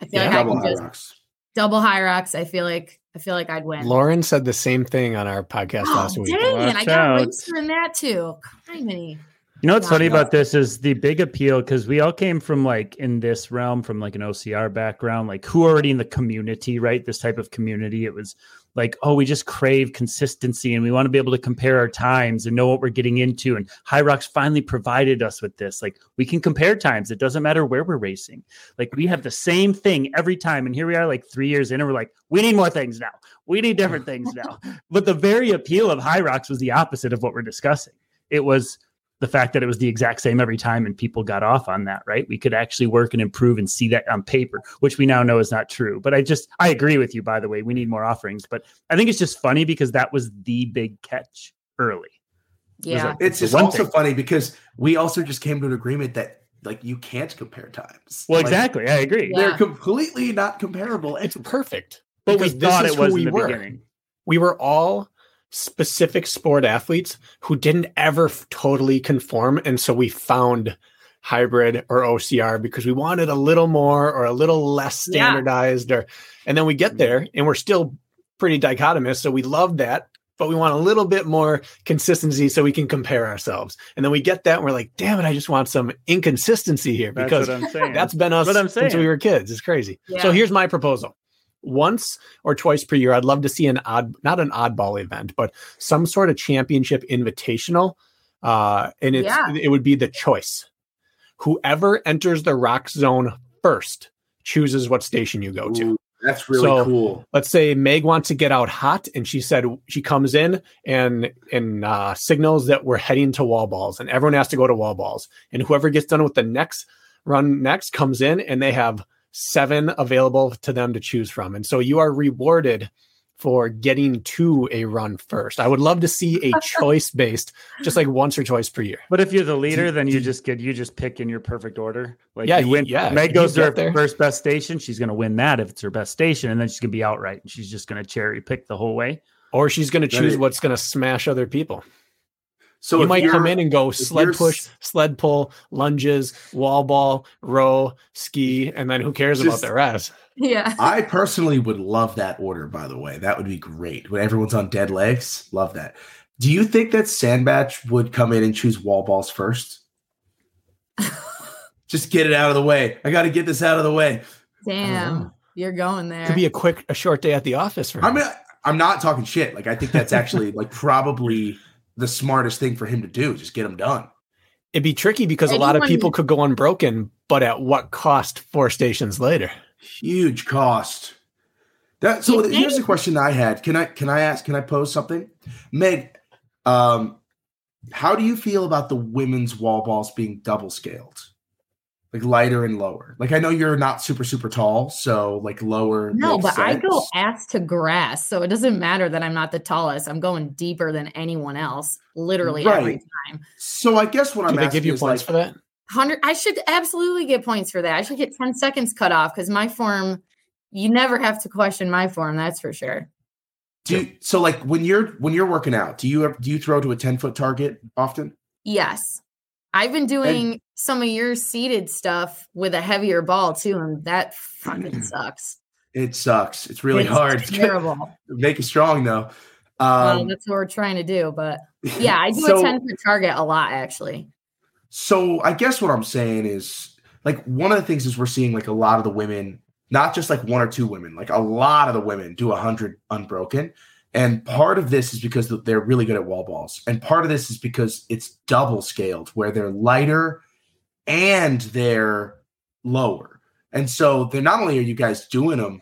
I feel Yeah, like I can high just rocks. double Hyrox. I feel like I feel like I'd win. Lauren said the same thing on our podcast Oh, last week. dang it. I got out. Racer in that too. Criminy. You know what's funny about this is the big appeal because we all came from like in this realm from like an OCR background, like who already in the community, right? This type of community. It was like, oh, we just crave consistency and we want to be able to compare our times and know what we're getting into. And Hyrox finally provided us with this. Like we can compare times. It doesn't matter where we're racing. Like we have the same thing every time. And here we are like three years in and we're like, we need more things now. We need different things now. But the very appeal of Hyrox was the opposite of what we're discussing. It was the fact that it was the exact same every time and people got off on that, right? We could actually work and improve and see that on paper, which we now know is not true. But I just, I agree with you, by the way. We need more offerings. But I think it's just funny because that was the big catch early. It Yeah. like, It's the just also thing. funny because we also just came to an agreement that like you can't compare times. Well, Like, exactly. I agree. They're completely not comparable. It's perfect. But we thought it who was we in the were. beginning. We were all specific sport athletes who didn't ever f- totally conform. And so we found hybrid or OCR because we wanted a little more or a little less Yeah. standardized or and then we get there mm-hmm. and we're still pretty dichotomous. So we love that, but we want a little bit more consistency so we can compare ourselves. And then we get that and we're like, damn it, I just want some inconsistency here That's because what I'm saying. that's been us what I'm since we were kids. It's crazy. Yeah. So here's my proposal. Once or twice per year, I'd love to see an odd, not an oddball event, but some sort of championship invitational. Uh, and it's Yeah. it would be the choice. Whoever enters the Roxzone first chooses what station you go to. Ooh, that's really So- cool. Let's say Meg wants to get out hot, and she said she comes in and and uh, signals that we're heading to wall balls, and everyone has to go to wall balls. And whoever gets done with the next run next comes in, and they have seven available to them to choose from. And so you are rewarded for getting to a run first. I would love to see a choice based, just like once or twice per year. But if you're the leader, then you just get you just pick in your perfect order. Like Yeah, you win. yeah, Meg goes to her there. first best station. She's going to win that if it's her best station, and then she's going to be outright, and she's just going to cherry pick the whole way. Or she's going to choose what's going to smash other people. So you might come in and go sled push, sled pull, lunges, wall ball, row, ski, and then who cares about the rest? Yeah. I personally would love that order, by the way. That would be great. When everyone's on dead legs, love that. Do you think that Sandbatch would come in and choose wall balls first? Just get it out of the way. I got to get this out of the way. Damn. You're going there. Could be a quick, a short day at the office for him. I mean, I'm not talking shit. Like, I think that's actually like probably the smartest thing for him to do. Just get them done. It'd be tricky because a lot of people could go unbroken, but at what cost? Four stations later. Huge cost. That so You here's the question I had. Can I can I ask? Can I pose something, Meg? Um, how do you feel about the women's wall balls being double scaled, like lighter and lower? Like I know you're not super super tall, so like lower. no, makes but I go ass to grass. So it doesn't matter that I'm not the tallest. I'm going deeper than anyone else, literally every time. So I guess what Do I'm they asking give you is points like, for that? 100 I should absolutely get points for that. I should get 10 seconds cut off because my form, you never have to question my form. That's for sure. do you- so like when you're when you're working out, do you do you throw to a ten foot target often? Yes. I've been doing some of your seated stuff with a heavier ball too, and that fucking sucks. It sucks. It's really It's hard. It's Terrible. Make you strong though. well, Um, that's what we're trying to do. But yeah, I do so- a 10 foot target a lot actually. So I guess what I'm saying is like one of the things is we're seeing like a lot of the women, not just like one or two women, like a lot of the women do a hundred unbroken. And part of this is because they're really good at wall balls. And part of this is because it's double scaled where they're lighter and they're lower. And so they're not only are you guys doing them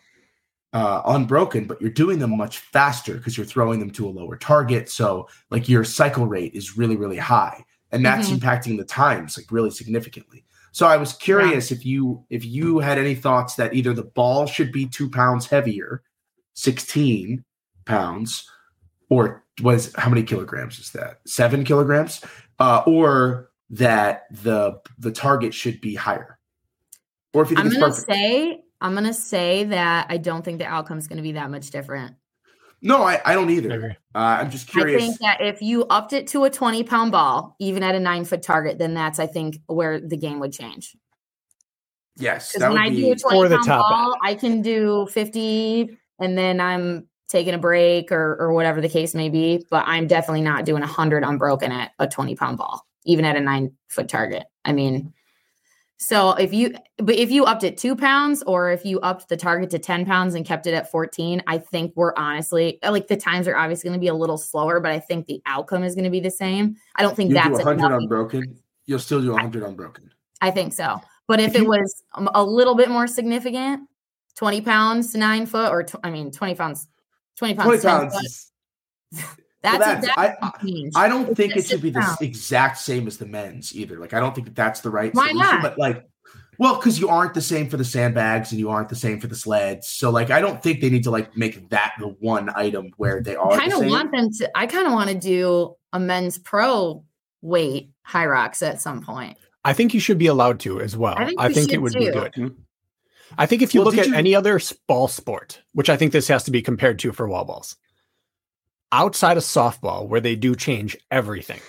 uh, unbroken, but you're doing them much faster because you're throwing them to a lower target. So like your cycle rate is really, really high. And that's Mhm. impacting the times like really significantly. So I was curious if you if you had any thoughts that either the ball should be two pounds heavier, 16 pounds, or was how many kilograms is that? Seven kilograms? Uh, or that the the target should be higher. Or if you think I'm it's gonna perfect. say I'm gonna say that I don't think the outcome is gonna be that much different. No, I, I don't either. Uh, I'm just curious. I think that if you upped it to a 20 pound ball, even at a nine foot target, then that's I think where the game would change. yes, Because that when would I be. do a 20 For the pound top ball, I can do 50 and then I'm taking a break or or whatever the case may be. But I'm definitely not doing 100 unbroken at a 20 pound ball, even at a nine foot target. I mean, so if you, but if you upped it two pounds or if you upped the target to 10 pounds and kept it at 14, I think we're honestly like the times are obviously going to be a little slower, but I think the outcome is going to be the same. I don't think You do that's 100 enough. unbroken. You'll still do 100 unbroken. I think so. But if, it was a little bit more significant, 20 pounds to nine foot, or tw- I mean, 20 pounds, 20 pounds, 20 pounds. foot, is- that's, that's- that's I- a change. I don't It's think it should be the exact same as the men's either. Like, I don't think that that's the right Why solution. not? But like, well, because you aren't the same for the sandbags and you aren't the same for the sleds. So like, I don't think they need to like make that the one item where they are. I kind of same. want them to, I kind of want to do a men's pro weight Hyrox at some point. I think you should be allowed to as well. I think I think it should would be good. I think if you Well, look at you- any other ball sport, which I think this has to be compared to for wall balls, outside of softball, where they do change everything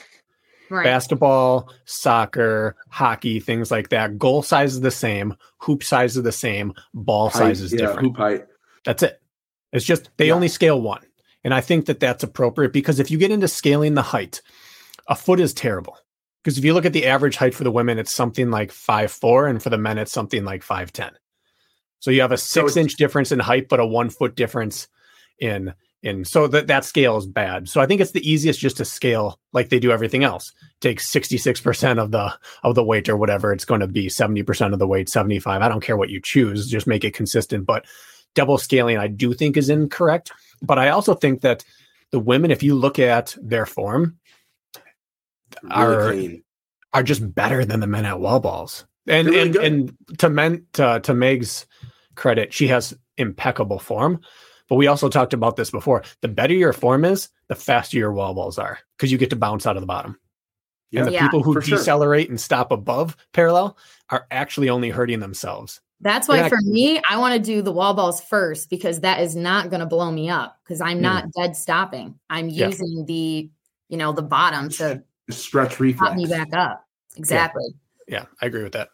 Right. basketball, soccer, hockey, things like that, goal size is the same, hoop size is the same, ball Height, size is yeah, different. Hoop height. That's it. It's just they Yeah. only scale one. And I think that that's appropriate because if you get into scaling the height, a foot is terrible. Because if you look at the average height for the women, it's something like five four, and for the men, it's something like 5'10. So you have a six it's- inch difference in height, but a one foot difference in in so that that scale is bad. So I think it's the easiest just to scale like they do everything else. Take 66% of the of the weight or whatever it's going to be, 70% of the weight, 75. I don't care what you choose, just make it consistent. But double scaling I do think is incorrect. But I also think that the women, if you look at their form, Are- clean. are just better than the men at wall balls. And really and good. and to men to, to Meg's credit, she has impeccable form. But we also talked about this before. The better your form is, the faster your wall balls are because you get to bounce out of the bottom. and the Yeah, people who for sure. decelerate and stop above parallel are actually only hurting themselves. That's why Yeah. for me, I want to do the wall balls first because that is not going to blow me up because I'm hmm. not dead stopping. I'm Yeah. using the, you know, the bottom to Stretch pop reflex. me back up. Exactly. Yeah, I agree with that.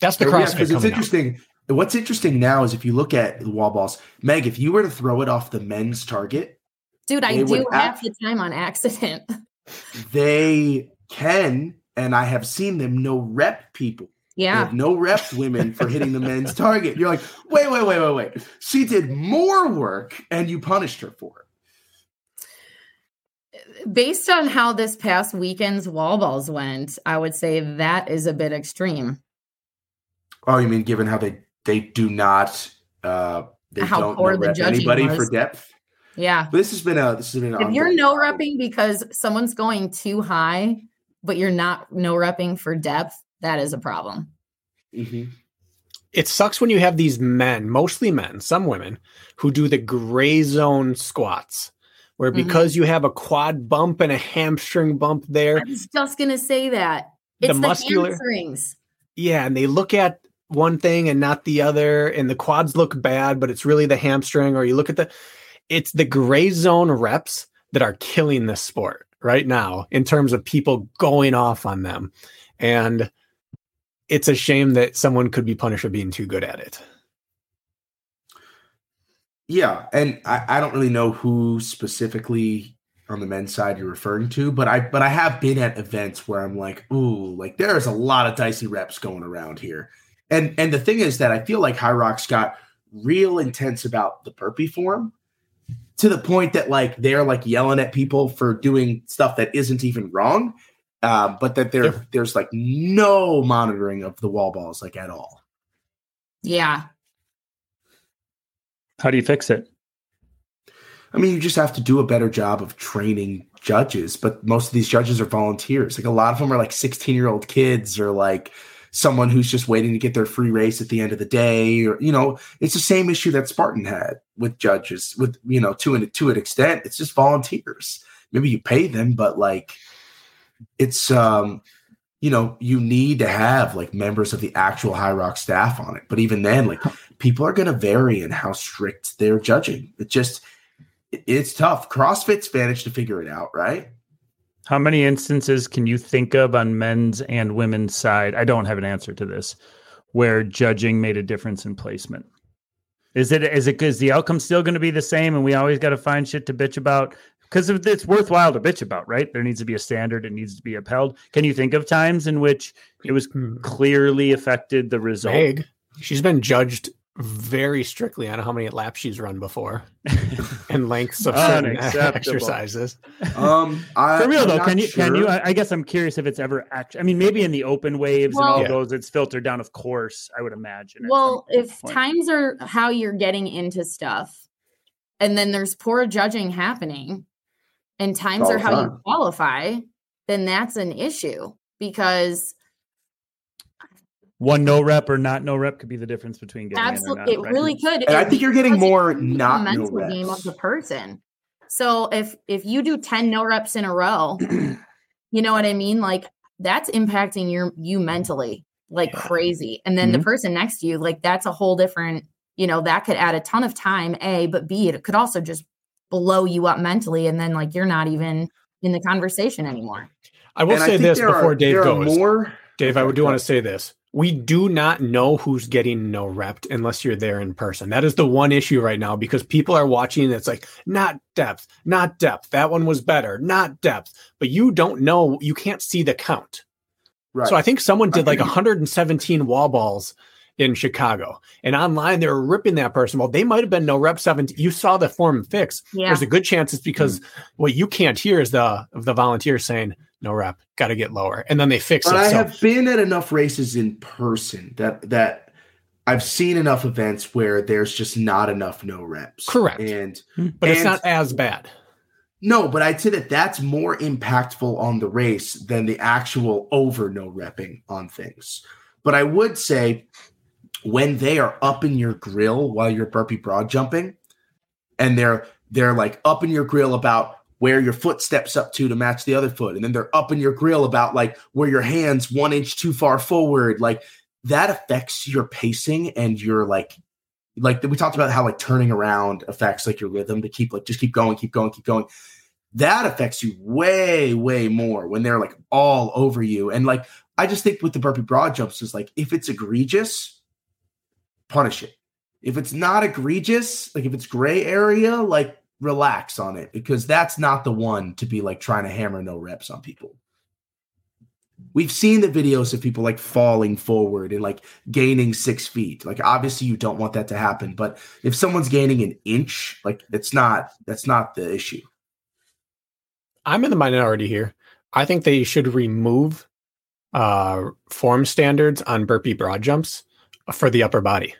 That's the yeah, CrossFit because it's interesting. out. What's interesting now is if you look at the wall balls, Meg, if you were to throw it off the men's target, Dude, I do half act- the time on accident. they can, and I have seen them no rep people. Yeah. no rep women for hitting the men's target. You're like, wait, wait, wait, wait, wait. She did more work and you punished her for it. Based on how this past weekend's wall balls went, I would say that is a bit extreme. Oh, you mean given how they they do not uh they How don't poor the judging anybody was. for depth? Yeah. This has been a this has been an If you're no problem. repping because someone's going too high, but you're not no repping for depth, that is a problem. Mhm. it sucks when you have these men, mostly men, some women, who do the gray zone squats, where Mhm. because you have a quad bump and a hamstring bump there, I was just gonna say that. The It's the, muscular- hamstrings. yeah, and they look at one thing and not the other, and the quads look bad, but it's really the hamstring, or you look at the, it's the gray zone reps that are killing this sport right now in terms of people going off on them. And it's a shame that someone could be punished for being too good at it. Yeah, and I, I don't really know who specifically on the men's side you're referring to, but I but I have been at events where I'm like, ooh, like there's a lot of dicey reps going around here. And and the thing is that I feel like Hyrox got real intense about the burpee form to the point that like they're like yelling at people for doing stuff that isn't even wrong. Um, but that there Yeah. there's like no monitoring of the wall balls like at all. Yeah. How do you fix it? I mean, you just have to do a better job of training judges, but most of these judges are volunteers. Like a lot of them are like 16 year old kids or like someone who's just waiting to get their free race at the end of the day. Or, you know, it's the same issue that Spartan had with judges, with, you know, to an, to an extent, it's just volunteers. Maybe you pay them, but like it's, um, you know, you need to have like members of the actual Hyrox staff on it. But even then, like people are going to vary in how strict they're judging. It just, it's tough. CrossFit's managed to figure it out, right? How many instances can you think of on men's and women's side? I don't have an answer to this, where judging made a difference in placement. Is it is it is the outcome still going to be the same, and we always got to find shit to bitch about? because it's worthwhile to bitch about, right? There needs to be a standard; it needs to be upheld. Can you think of times in which it was Hmm. clearly affected the result? Meg, she's been judged very strictly on how many laps she's run before and lengths of certain exercises. Um, I, For real I'm though, can you can you? I I guess I'm curious if it's ever actually. I mean, maybe in the open waves and all Yeah. those, it's filtered down. Of course, I would imagine. Well, if point. times are how you're getting into stuff, and then there's poor judging happening, and times All are the how you qualify, then that's an issue because one no rep or not no rep could be the difference between getting absolutely in or it not, really could. And I think you're getting more changes the not no mental game of the person. So if if you do 10 no reps in a row, you know what I mean? Like that's impacting your you mentally like Yeah. crazy. And then the mm-hmm. person next to you, like that's a whole different, you know, that could add a ton of time, A, but B, it could also just blow you up mentally. And then like you're not even in the conversation anymore. I will And say think this before are- Dave goes. More, Dave, I Okay, do want to say this. We do not know who's getting no repped unless you're there in person. That is the one issue right now because people are watching. and It's like not depth, not depth. That one was better, not depth. But you don't know. You can't see the count. right? So I think someone did like 117 wall balls in Chicago, and online they were ripping that person. Well, they might have been no rep 17. You saw the form fix. Yeah. There's a good chance it's because what you can't hear is the of the volunteers saying no rep, got to get lower, and then they fix but it. I so have been at enough races in person that that I've seen enough events where there's just not enough no reps. Correct. And hmm. but it's not as bad. no, but I'd say that that's more impactful on the race than the actual over no repping on things. But I would say when they are up in your grill while you're burpee broad jumping, and they're they're like up in your grill about where your foot steps up to to match the other foot, and then they're up in your grill about like where your hands one inch too far forward, like that affects your pacing and your like like we talked about how like turning around affects like your rhythm to keep like just keep going, keep going, keep going. That affects you way, way more when they're like all over you. And like I just think with the burpee broad jumps is like if it's egregious, punish it. If it's not egregious, like if it's gray area, like relax on it because that's not the one to be like trying to hammer no reps on people. We've seen the videos of people like falling forward and like gaining six feet. Like obviously you don't want that to happen, but if someone's gaining an inch, like it's not that's not the issue. I'm in the minority here. I think they should remove uh, form standards on burpee broad jumps for the upper body.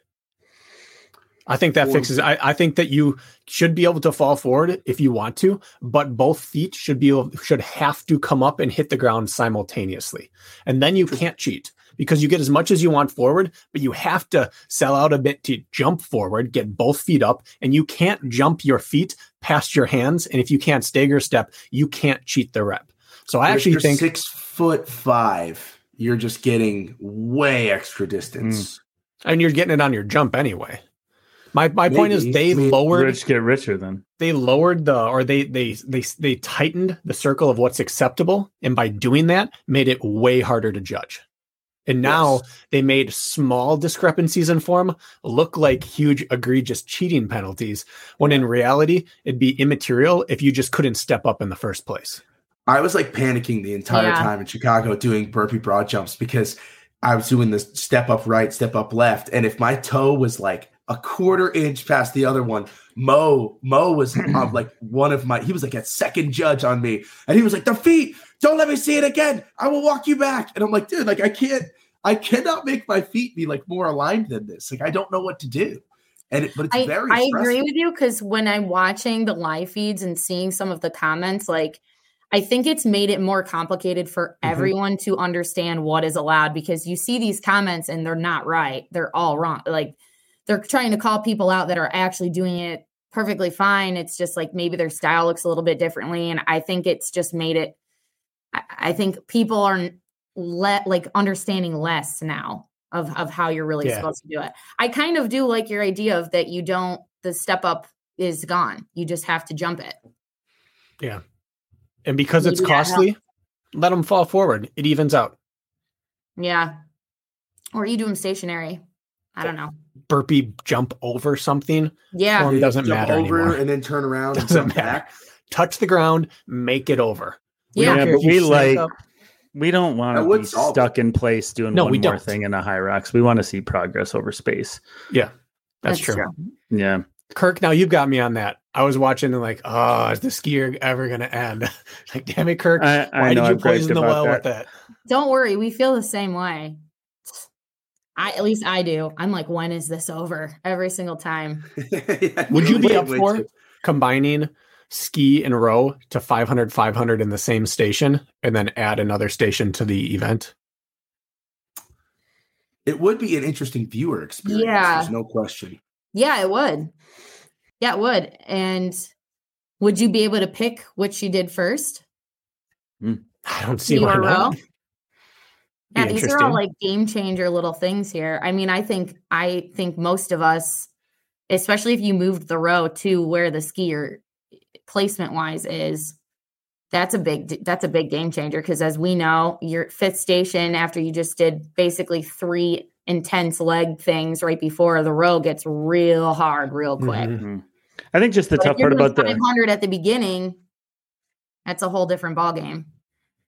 I think that fixes. I, I think that you should be able to fall forward if you want to, but both feet should be able, should have to come up and hit the ground simultaneously, and then you can't cheat because you get as much as you want forward, but you have to sell out a bit to jump forward, get both feet up, and you can't jump your feet past your hands. And if you can't stagger step, you can't cheat the rep. So I But actually think six foot five, you're just getting way extra distance. Mm. and you're getting it on your jump anyway. My my point is they I lowered Rich get richer then. they lowered the or they they they they tightened the circle of what's acceptable and by doing that made it way harder to judge. And now Yes. they made small discrepancies in form look like huge egregious cheating penalties when in reality it'd be immaterial if you just couldn't step up in the first place. I was like panicking the entire Yeah. time in Chicago doing burpee broad jumps because I was doing this step up right, step up left, and if my toe was like a quarter inch past the other one, Mo Mo was um, like one of my. He was like a second judge on me, and he was like, "The feet, don't let me see it again. I will walk you back." And I'm like, dude, like I can't, I cannot make my feet be like more aligned than this. Like I don't know what to do. And it, but it's I, very. I agree with you because when I'm watching the live feeds and seeing some of the comments, like I think it's made it more complicated for Mhm. everyone to understand what is allowed because you see these comments and they're not right. They're all wrong. Like they're trying to call people out that are actually doing it perfectly fine. It's just like maybe their style looks a little bit differently. And I think it's just made it, I, I think people are let like understanding less now of of how you're really Yeah. supposed to do it. I kind of do like your idea of that you don't the step up is gone. You just have to jump it. Yeah. And because it's Maybe helps. costly, let them fall forward. It evens out. Yeah. Or you do them stationary. I don't know. Burpee jump over something, Yeah. Form doesn't Jump matter over anymore. and then turn around and Doesn't jump matter. back. touch the ground, make it over. We Yeah. Yeah, but we like- up. We don't want to be solve stuck in place doing No, one we more don't. thing in a Hyrox. We want to see progress over space. Yeah, that's, true. Yeah. Kirk, now you've got me on that. I was watching and like, oh, is the skier ever going to end? like, damn it, Kirk. I, I Why know did you I've poison the well that. with that? Don't worry, we feel the same way. I at least I do. I'm like, when is this over? Every single time. Yeah, Would you be up for wait. combining ski and row to 500, 500 in the same station and then add another station to the event? It would be an interesting viewer experience. Yeah. There's no question. Yeah, it would. Yeah, it would. And would you be able to pick which you did first? Hmm. I don't see Ski why not. row? Be Yeah, these are all like game changer little things here. I mean, I think I think most of us, especially if you moved the row to where the skier placement wise is, that's a big that's a big game changer because as we know, your fifth station after you just did basically three intense leg things right before the row gets real hard real quick. Mhm. Mhm. I think just the But if tough part doing about the 500 at the beginning, that's a whole different ball game.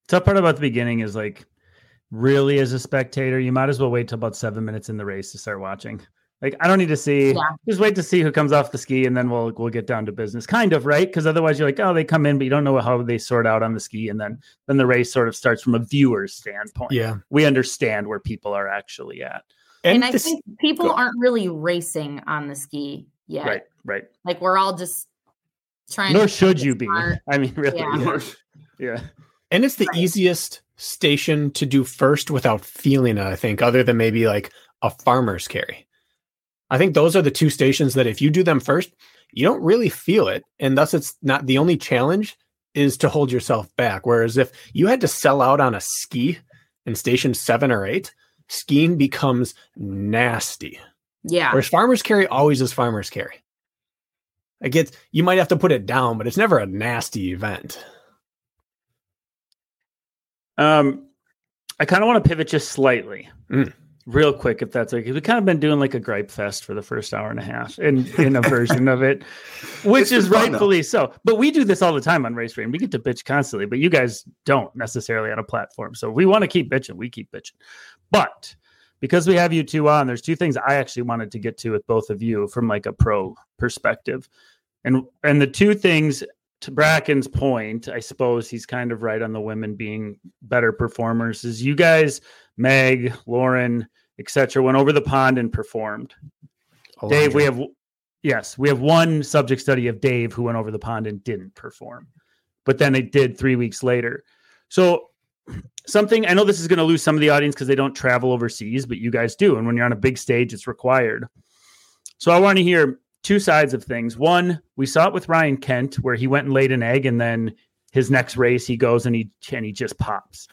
tough part about the beginning is like really as a spectator, you might as well wait till about seven minutes in the race to start watching. Like I don't need to see. Yeah. Just wait to see who comes off the ski, and then we'll we'll get down to business. Kind of right, because otherwise you're like, oh, they come in, but you don't know how they sort out on the ski, and then then the race sort of starts from a viewer's standpoint. Yeah. we understand where people are actually at. And, And, I this, think people go- aren't really racing on the ski yet. Right, right. Like we're all just trying Nor to should you be. smart. I mean, really. Yeah. Yeah. yeah. and it's the Right. easiest station to do first without feeling it, I think, other than maybe like a farmer's carry. I think those are the two stations that if you do them first, you don't really feel it. And thus it's not the only challenge is to hold yourself back. Whereas if you had to sell out on a ski in station seven or eight, skiing becomes nasty. Yeah. Whereas farmer's carry always is farmer's carry. I get you might have to put it down, but it's never a nasty event. Um, I kind of want to pivot just slightly, Mm. real quick, if that's okay. We've kind of been doing like a gripe fest for the first hour and a half, in in a version of it, which is rightfully so. But we do this all the time on Race Brain. We get to bitch constantly, but you guys don't necessarily on a platform. So we want to keep bitching. We keep bitching, but because we have you two on, there's two things I actually wanted to get to with both of you from like a pro perspective, and and the two things to Bracken's point, I suppose he's kind of right on the women being better performers. Is you guys, Meg, Lauren, etc., went over the pond and performed. Dave, we have yes, we have one subject study of Dave who went over the pond and didn't perform, but then it did three weeks later. So something I know this is going to lose some of the audience because they don't travel overseas, but you guys do, and when you're on a big stage, it's required. So I want to hear two sides of things. One, we saw it with Ryan Kent where he went and laid an egg, and then his next race he goes and he and he just pops.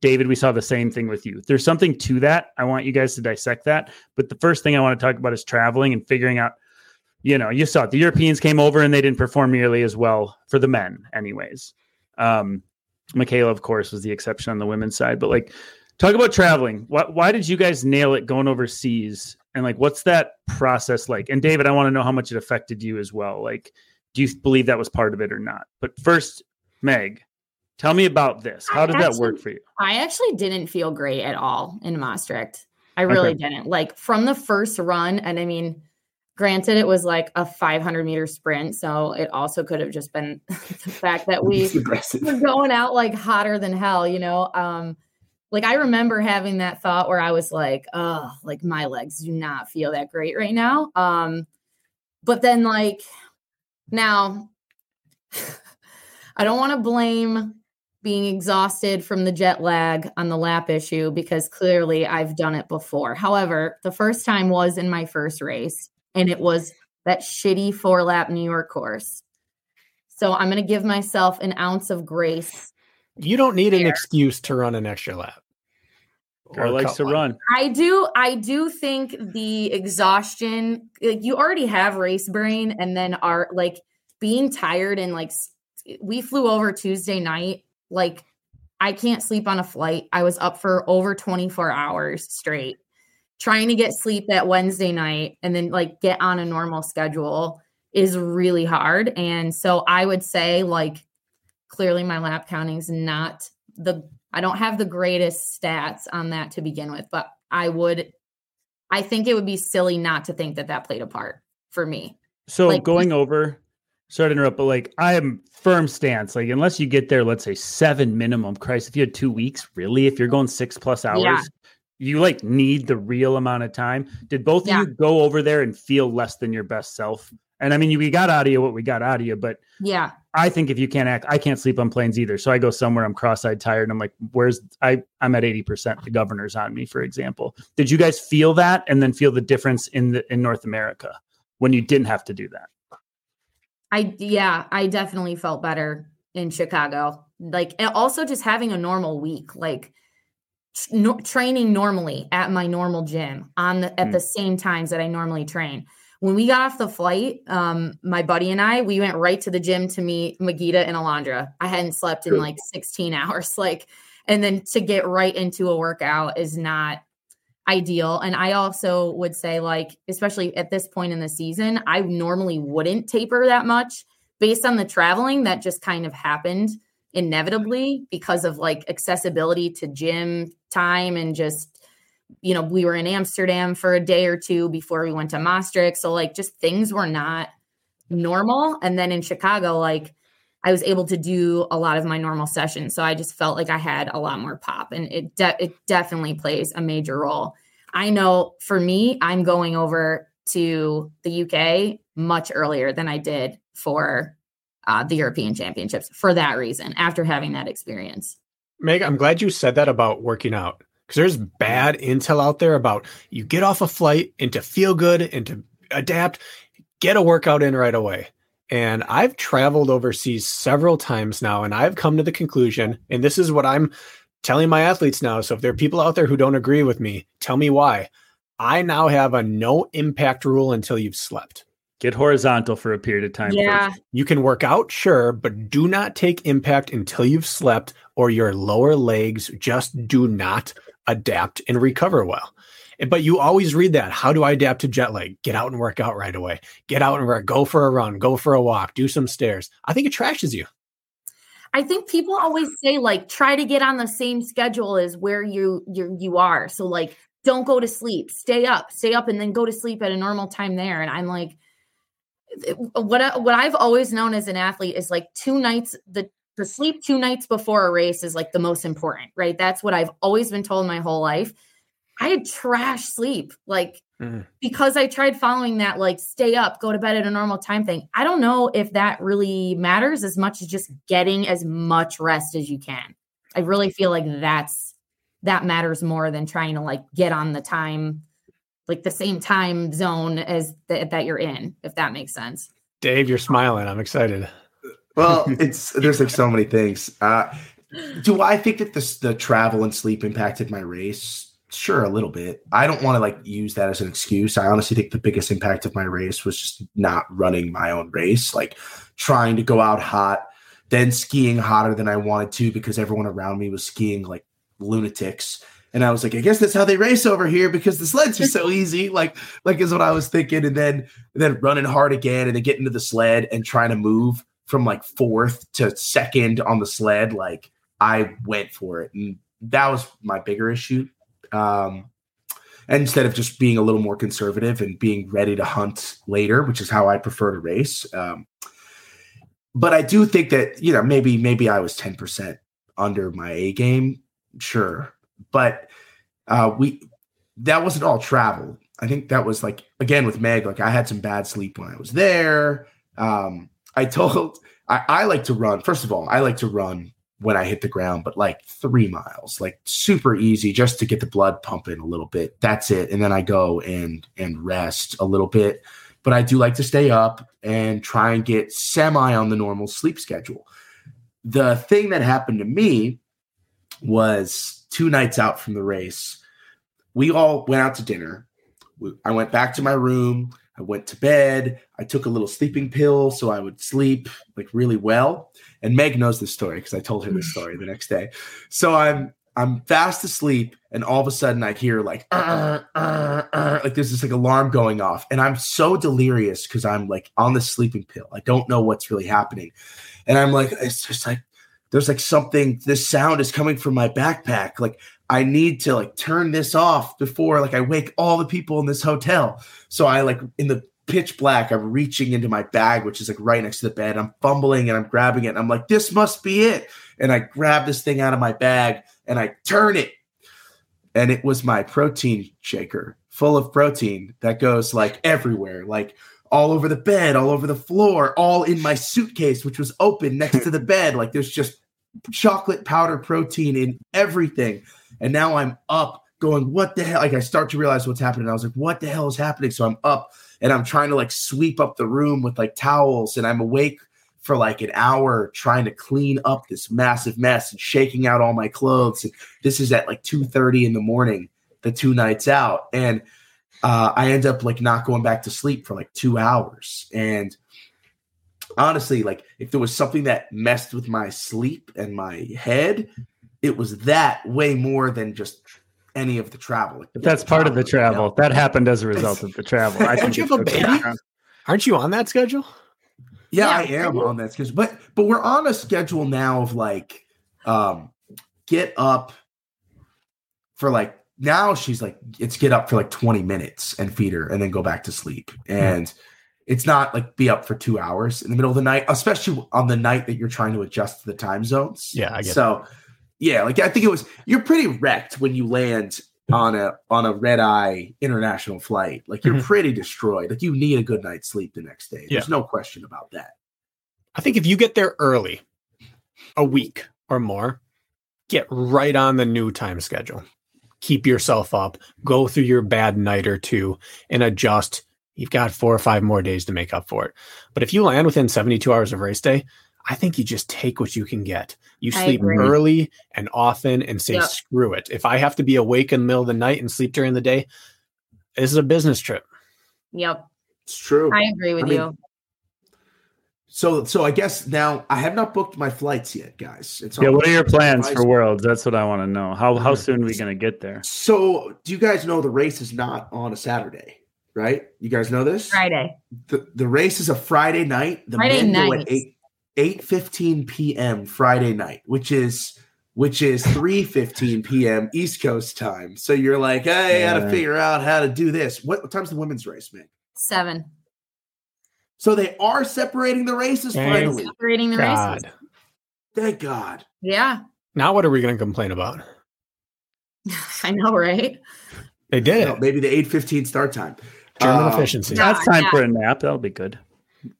David, we saw the same thing with you. There's something to that. I want you guys to dissect that. But the first thing I want to talk about is traveling and figuring out. You know, you saw it. The Europeans came over and they didn't perform nearly as well for the men, anyways. Um, Michaela, of course, was the exception on the women's side. But like, talk about traveling. Why, why did you guys nail it going overseas? And like, what's that process like? And David, I want to know how much it affected you as well. Like, do you believe that was part of it or not? But first, Meg, tell me about this. How I did that work for you? I actually didn't feel great at all in Maastricht. I really Okay. didn't. Like from the first run, and I mean, granted, it was like a 500 meter sprint, so it also could have just been the fact that we were going out like hotter than hell, you know. Um, like I remember having that thought where I was like, oh, like my legs do not feel that great right now. Um, but then like now I don't want to blame being exhausted from the jet lag on the lap issue because clearly I've done it before. However, the first time was in my first race and it was that shitty four lap New York course. So I'm going to give myself an ounce of grace. You don't need an excuse to run an extra lap. Girl likes to one. run. I do. I do think the exhaustion, like you already have race brain, and then are like being tired and like we flew over Tuesday night. Like I can't sleep on a flight. I was up for over 24 hours straight trying to get sleep that Wednesday night and then like get on a normal schedule is really hard. And so I would say like clearly my lap counting is not the I don't have the greatest stats on that to begin with, but I would I think it would be silly not to think that that played a part for me. So Like- going over, sorry to interrupt, but like I am firm stance. Like unless you get there, let's say seven minimum. Christ, if you had two weeks, really, if you're going six plus hours, Yeah. you like need the real amount of time. Did both Yeah. of you go over there and feel less than your best self? And I mean, you- we got out of you what we got out of you, but Yeah. I think if you can't act, I can't sleep on planes either. So I go somewhere, I'm cross-eyed tired, and I'm like, "Where's I? I'm at eighty percent. The governor's on me, for example. Did you guys feel that, and then feel the difference in the in North America when you didn't have to do that? I yeah, I definitely felt better in Chicago. Like and also just having a normal week, like no, training normally at my normal gym on the, at Mm. the same times that I normally train. When we got off the flight, um, my buddy and I, we went right to the gym to meet Magida and Alondra. I hadn't slept in like 16 hours, like, and then to get right into a workout is not ideal. And I also would say, like, especially at this point in the season, I normally wouldn't taper that much based on the traveling that just kind of happened inevitably because of like accessibility to gym time and just you know we were in Amsterdam for a day or two before we went to Maastricht. So like just things were not normal. And then in Chicago like I was able to do a lot of my normal sessions. So I just felt like I had a lot more pop. And it de- it definitely plays a major role. I know for me I'm going over to the UK much earlier than I did for uh, the European Championships for that reason after having that experience. Meg, I'm glad you said that about working out because there's bad intel out there about you get off a flight and to feel good and to adapt, get a workout in right away. And I've traveled overseas several times now, and I've come to the conclusion, and this is what I'm telling my athletes now. So if there are people out there who don't agree with me, tell me why. I now have a no impact rule until you've slept. Get horizontal for a period of time. first. You can work out, sure, but do not take impact until you've slept or your lower legs just do not adapt and recover well. But you always read that. How do I adapt to jet lag? Get out and work out right away. Get out and work. Go for a run. Go for a walk. Do some stairs. I think it trashes you. I think people always say like try to get on the same schedule as where you you you are. So like don't go to sleep. Stay up. Stay up and then go to sleep at a normal time there. And I'm like what I, what I've always known as an athlete is like two nights the the sleep two nights before a race is like the most important, right? That's what I've always been told my whole life. I had trash sleep. Like Mhm. because I tried following that, like stay up, go to bed at a normal time thing. I don't know if that really matters as much as just getting as much rest as you can. I really feel like that's that matters more than trying to like get on the time, like the same time zone as th- that you're in, if that makes sense. Dave, you're smiling. I'm excited. Well, it's there's like so many things. Uh, do I think that this the travel and sleep impacted my race? Sure, a little bit. I don't want to like use that as an excuse. I honestly think the biggest impact of my race was just not running my own race, like trying to go out hot, then skiing hotter than I wanted to because everyone around me was skiing like lunatics. And I was like, I guess that's how they race over here because the sleds are so easy. Like, like is what I was thinking. And then, and then running hard again, and then getting to the sled and trying to move from like fourth to second on the sled. Like I went for it, and that was my bigger issue. Um, and instead of just being a little more conservative and being ready to hunt later, which is how I prefer to race. Um, but I do think that you know maybe maybe I was ten percent under my A game, sure, but uh, we that wasn't all travel. I think that was like again with Meg, like I had some bad sleep when I was there. Um, I told I, I like to run. First of all, I like to run when I hit the ground, but like three miles, like super easy, just to get the blood pumping a little bit. That's it, and then I go and and rest a little bit. But I do like to stay up and try and get semi on the normal sleep schedule. The thing that happened to me was two nights out from the race. we all went out to dinner. I went back to my room. I went to bed. I took a little sleeping pill so I would sleep like really well. And Meg knows this story because I told her this story the next day. So I'm I'm fast asleep, and all of a sudden I hear like "Uh, uh, uh," like there's this like alarm going off, and I'm so delirious because I'm like on the sleeping pill. I don't know what's really happening, and I'm like it's just like there's like something. This sound is coming from my backpack. Like I need to like turn this off before like I wake all the people in this hotel. So I like in the pitch black, I'm reaching into my bag, which is like right next to the bed. I'm fumbling and I'm grabbing it. And I'm like, this must be it. And I grab this thing out of my bag and I turn it. And it was my protein shaker full of protein that goes like everywhere, like all over the bed, all over the floor, all in my suitcase, which was open next to the bed. Like there's just chocolate powder protein in everything. And now I'm up going, what the hell? Like I start to realize what's happening. I was like, what the hell is happening? So I'm up and I'm trying to like sweep up the room with like towels and I'm awake for like an hour trying to clean up this massive mess and shaking out all my clothes. And this is at like 2:30 in the morning, the two nights out. And uh, I end up like not going back to sleep for like two hours. And honestly, like if there was something that messed with my sleep and my head, it was that way more than just any of the travel. But that's part of the you know? travel. That happened as a result of the travel. I Don't you have a okay. baby? Aren't you on that schedule? Yeah, Yeah, I am I on that schedule. But but we're on a schedule now of like um get up for like now she's like it's get up for like 20 minutes and feed her and then go back to sleep. And it's not like be up for two hours in the middle of the night, especially on the night that you're trying to adjust to the time zones. Yeah, I get so yeah, like I think it was you're pretty wrecked when you land on a on a red eye international flight. Like you're Mhm. pretty destroyed. Like you need a good night's sleep the next day. There's no question about that. I think if you get there early, a week or more, get right on the new time schedule. Keep yourself up, go through your bad night or two and adjust. You've got four or five more days to make up for it. But if you land within 72 hours of race day, I think you just take what you can get. You sleep early and often and say, Yep. screw it. If I have to be awake in the middle of the night and sleep during the day, this is a business trip. Yep. It's true. I agree with I mean, you. So, so I guess now I have not booked my flights yet, guys. It's Yeah, what are your plans for Worlds? That's what I want to know. How how soon are we going to get there? So, do you guys know the race is not on a Saturday, right? You guys know this? Friday. The, the race is a Friday night. The Friday men go night. at eight eight fifteen p.m. Friday night, which is which is three fifteen p.m. East Coast time. So you're like, hey, I got to figure out how to do this. What, what time's the women's race, man? Seven. So they are separating the races Thank finally. Separating the races. Thank God. Yeah. Now what are we going to complain about? I know, right? They did No, it. maybe the eight fifteen start time. German Um, efficiency. That's time yeah. for a nap. That'll be good.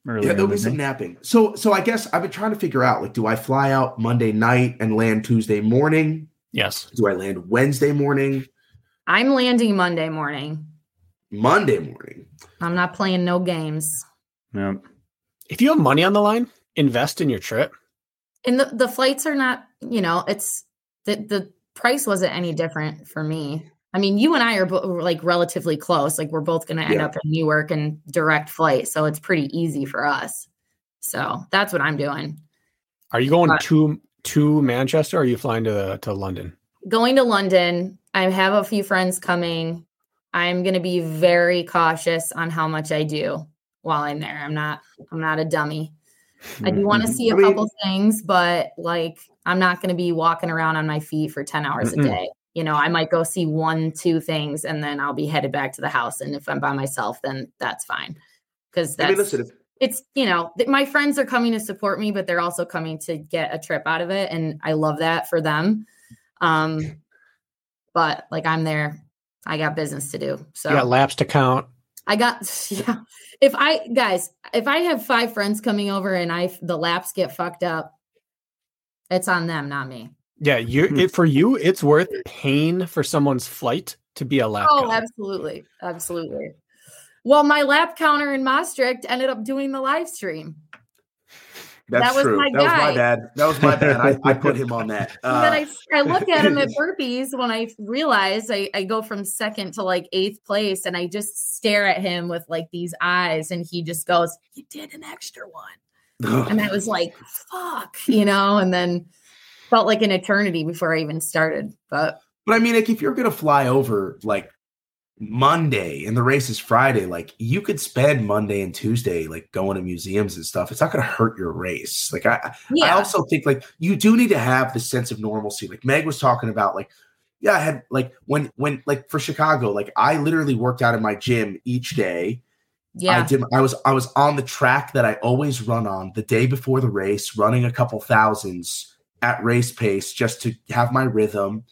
Early Yeah, in there'll be some napping. So, so I guess I've been trying to figure out like, do I fly out Monday night and land Tuesday morning? Yes. Do I land Wednesday morning? I'm landing Monday morning. Monday morning? I'm not playing no games. Yeah. If you have money on the line, invest in your trip. And the, the flights are not, you know, it's the the price wasn't any different for me. I mean, you and I are bo- like relatively close. Like we're both going to end Yeah. up in Newark and direct flight, so it's pretty easy for us. So that's what I'm doing. Are you going Uh, to to Manchester or are you flying to to London? Going to London. I have a few friends coming. I'm going to be very cautious on how much I do while I'm there. I'm not. I'm not a dummy. I do want to see a I mean- couple things, but like I'm not going to be walking around on my feet for 10 hours a day. You know, I might go see one, two things and then I'll be headed back to the house. And if I'm by myself, then that's fine. Because I that's mean, listen, if, it's, you know, th- my friends are coming to support me, but they're also coming to get a trip out of it. And I love that for them. Um, but like I'm there, I got business to do. So You got laps to count. I got yeah. If I guys, if I have five friends coming over and I the laps get fucked up, it's on them, not me. Yeah, you Hmm. it for you, it's worth paying for someone's flight to be a lap. Oh, counter. absolutely, absolutely. Well, my lap counter in Maastricht ended up doing the live stream. That's That was true. my that was my guy. bad. That was my bad. I, I put him on that. And then Uh, I, I look at him at burpees when I realize I, I go from second to like eighth place and I just stare at him with like these eyes and he just goes, You did an extra one. And I was like, fuck, you know, and then felt like an eternity before I even started. But But I mean, like, if you're gonna fly over like Monday and the race is Friday, like you could spend Monday and Tuesday like going to museums and stuff. It's not gonna hurt your race. Like I, I also think like you do need to have the sense of normalcy. Like Meg was talking about, like, yeah, I had like when when like for Chicago, like I literally worked out in my gym each day. Yeah, I did I was I was on the track that I always run on the day before the race, running a couple thousands at race pace just to have my rhythm.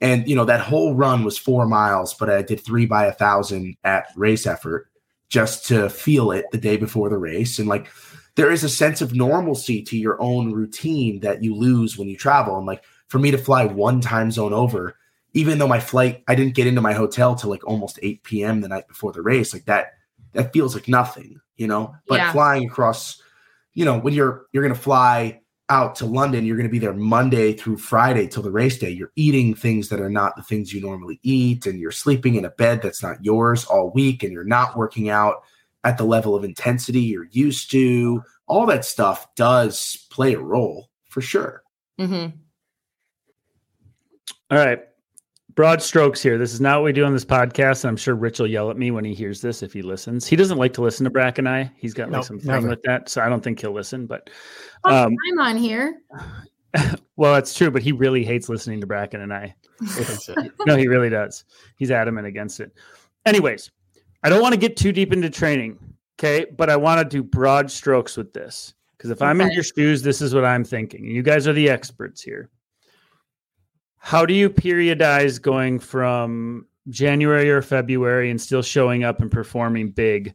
And you know, that whole run was four miles, but I did three by a thousand at race effort just to feel it the day before the race. And like there is a sense of normalcy to your own routine that you lose when you travel. And like for me to fly one time zone over, even though my flight, I didn't get into my hotel till like almost 8 p.m. the night before the race, like that, that feels like nothing, you know. But Yeah. flying across, you know, when you're you're gonna fly out to London, you're gonna be there Monday through Friday till the race day. You're eating things that are not the things you normally eat, and you're sleeping in a bed that's not yours all week, and you're not working out at the level of intensity you're used to. All that stuff does play a role for sure. hmm All right. Broad strokes here. This is not what we do on this podcast. And I'm sure Rich will yell at me when he hears this if he listens. He doesn't like to listen to Brack and I. He's got like Nope, some thing never. with that. So I don't think he'll listen. But um, I'm on here. well, that's true. But he really hates listening to Brakken and I. No, he really does. He's adamant against it. Anyways, I don't want to get too deep into training. Okay. But I want to do broad strokes with this. Because if I'm in your shoes, this is what I'm thinking. You guys are the experts here. How do you periodize going from January or February and still showing up and performing big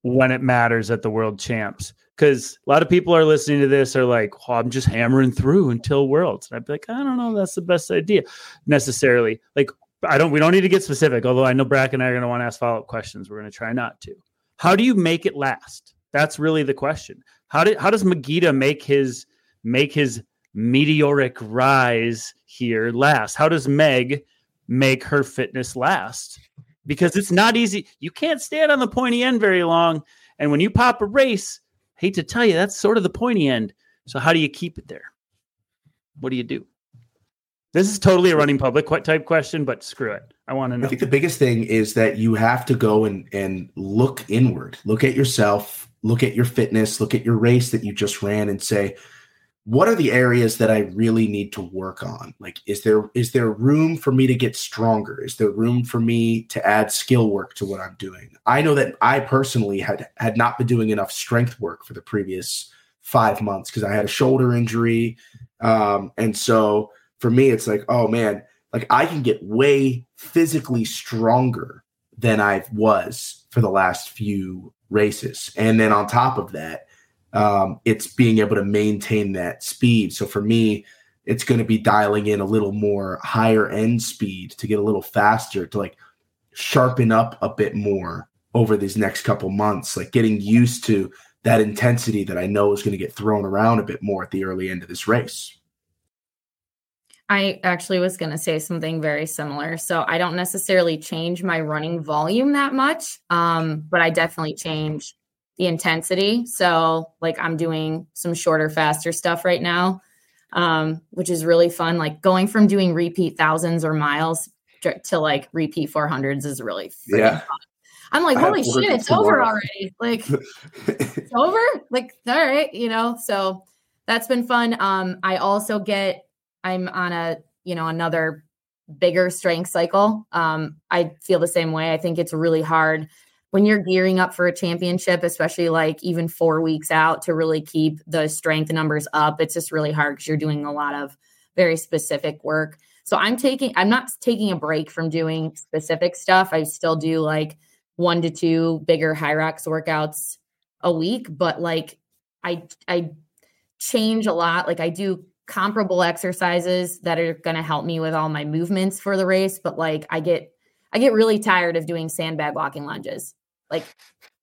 when it matters at the world champs? Because a lot of people are listening to this are like, oh, I'm just hammering through until worlds. And I'd be like, I don't know, that's the best idea necessarily. Like, I don't, we don't need to get specific, although I know Brack and I are going to want to ask follow up questions. We're going to try not to. How do you make it last? That's really the question. How did, how does Magida make his, make his meteoric rise here last? How does Meg make her fitness last? Because it's not easy. You can't stand on the pointy end very long. And when you pop a race, hate to tell you, that's sort of the pointy end. So how do you keep it there? What do you do? This is totally a running public type question, but screw it. I want to know. I think the biggest thing is that you have to go and and look inward, look at yourself, look at your fitness, look at your race that you just ran, and say, what are the areas that I really need to work on? Like, is there is there room for me to get stronger? Is there room for me to add skill work to what I'm doing? I know that I personally had had not been doing enough strength work for the previous five months because I had a shoulder injury, um, and so for me, it's like, oh man, like I can get way physically stronger than I was for the last few races. And then on top of that, um, it's being able to maintain that speed. So for me, it's going to be dialing in a little more higher end speed to get a little faster to like sharpen up a bit more over these next couple months, like getting used to that intensity that I know is going to get thrown around a bit more at the early end of this race. I actually was going to say something very similar. So I don't necessarily change my running volume that much, um, but I definitely change the intensity. So like I'm doing some shorter, faster stuff right now, um, which is really fun. Like going from doing repeat thousands or miles to, to like repeat 400s is really Yeah. fun. I'm like, holy shit, it's over already. Like it's over like all right you know so that's been fun um i also get i'm on a you know another bigger strength cycle um i feel the same way i think it's really hard when you're gearing up for a championship especially like even four weeks out to really keep the strength numbers up it's just really hard because you're doing a lot of very specific work so i'm taking i'm not taking a break from doing specific stuff i still do like one to two bigger Hyrox workouts a week, but like I I change a lot. Like I do comparable exercises that are going to help me with all my movements for the race, but like I get I get really tired of doing sandbag walking lunges. Like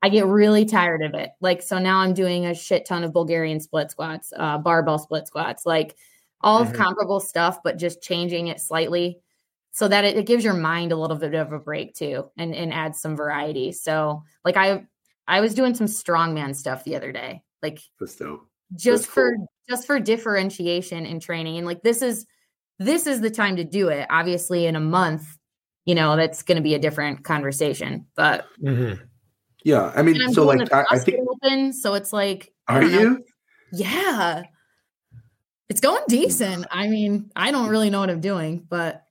I get really tired of it. Like so now I'm doing a shit ton of Bulgarian split squats, uh, barbell split squats, like all Mhm. of comparable stuff, but just changing it slightly so that it, it gives your mind a little bit of a break too and, and adds some variety. So like I I was doing some strongman stuff the other day. Like just That's for cool. just for differentiation and training and like this is this is the time to do it obviously in a month you know that's going to be a different conversation but Mhm. Yeah, I mean, so like I, I think open so it's like are don't know. you? yeah it's going decent i mean i don't really know what i'm doing but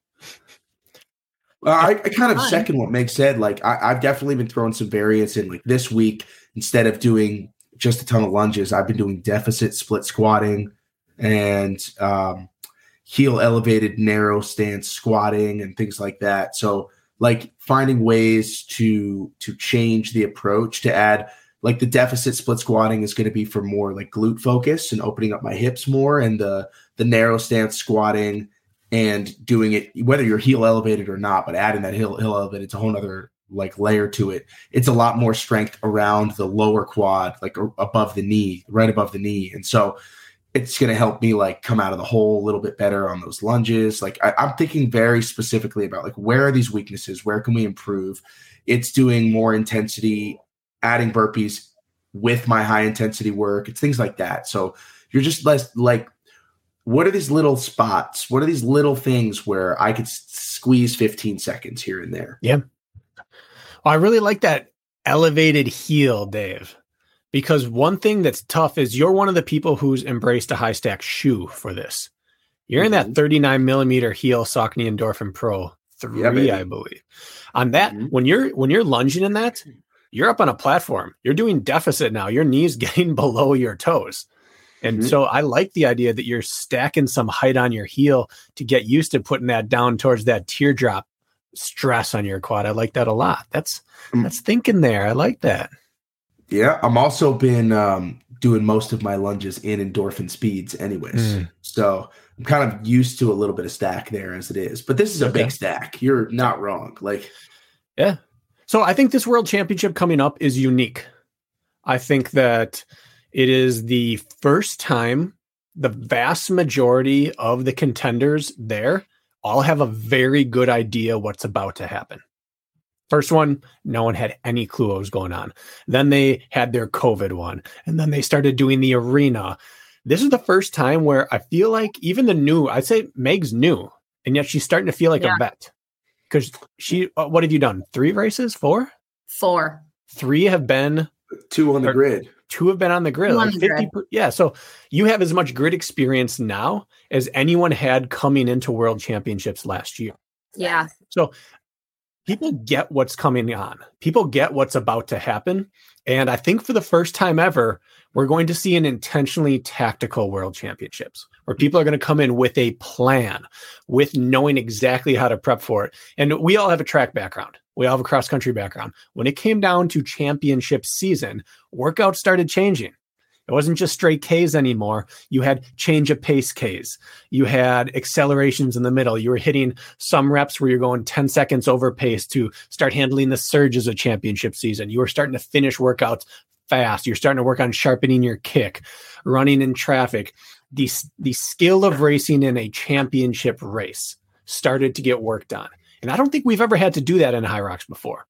Well, I, I kind of Fun. second what Meg said. Like, I, I've definitely been throwing some variance in. Like this week, instead of doing just a ton of lunges, I've been doing deficit split squatting and um, heel elevated narrow stance squatting and things like that. So, like finding ways to to change the approach to add like the deficit split squatting is going to be for more like glute focus and opening up my hips more, and the the narrow stance squatting and doing it whether you're heel elevated or not, but adding that heel heel elevated, it's a whole nother like layer to it. It's a lot more strength around the lower quad, like above the knee, right above the knee, and so it's going to help me like come out of the hole a little bit better on those lunges. Like I, I'm thinking very specifically about like where are these weaknesses? Where can we improve? It's doing more intensity, adding burpees with my high intensity work. It's things like that. So you're just less like what are these little spots? What are these little things where I could squeeze 15 seconds here and there? Well, I really like that elevated heel, Dave, because one thing that's tough is you're one of the people who's embraced a high stack shoe for this. You're in that Mhm. 39 millimeter heel Saucony Endorphin Pro three, baby. I believe. On that, Mhm. when you're when you're lunging in that, you're up on a platform. You're doing deficit now. Your knees getting below your toes. And Mhm. so I like the idea that you're stacking some height on your heel to get used to putting that down towards that teardrop stress on your quad. I like that a lot. That's Mm. that's thinking there. I like that. Yeah, I'm also been um, doing most of my lunges in endorphin speeds, anyways. Mm. So I'm kind of used to a little bit of stack there as it is. But this is a Okay. big stack. You're not wrong. Like, yeah. So I think this world championship coming up is unique. I think that it is the first time the vast majority of the contenders there all have a very good idea what's about to happen. First one, no one had any clue what was going on. Then they had their COVID one, and then they started doing the arena. This is the first time where I feel like even the new, I'd say Meg's new, and yet she's starting to feel like Yeah. a vet. Because she, uh, what have you done? Three races? Four? four Three have been two on the Or- grid. two have been on the grid. On Like the 50 per- yeah. So you have as much grid experience now as anyone had coming into world championships last year. yeah People get what's coming on. People get what's about to happen. And I think for the first time ever, we're going to see an intentionally tactical world championships where people are going to come in with a plan, with knowing exactly how to prep for it. And we all have a track background. We all have a cross country background. When it came down to championship season, workouts started changing. It wasn't just straight Ks anymore. You had change of pace Ks. You had accelerations in the middle. You were hitting some reps where you're going 10 seconds over pace to start handling the surges of championship season. You were starting to finish workouts fast. You're starting to work on sharpening your kick, running in traffic. The, the skill of racing in a championship race started to get worked on. And I don't think we've ever had to do that in Hyrox before.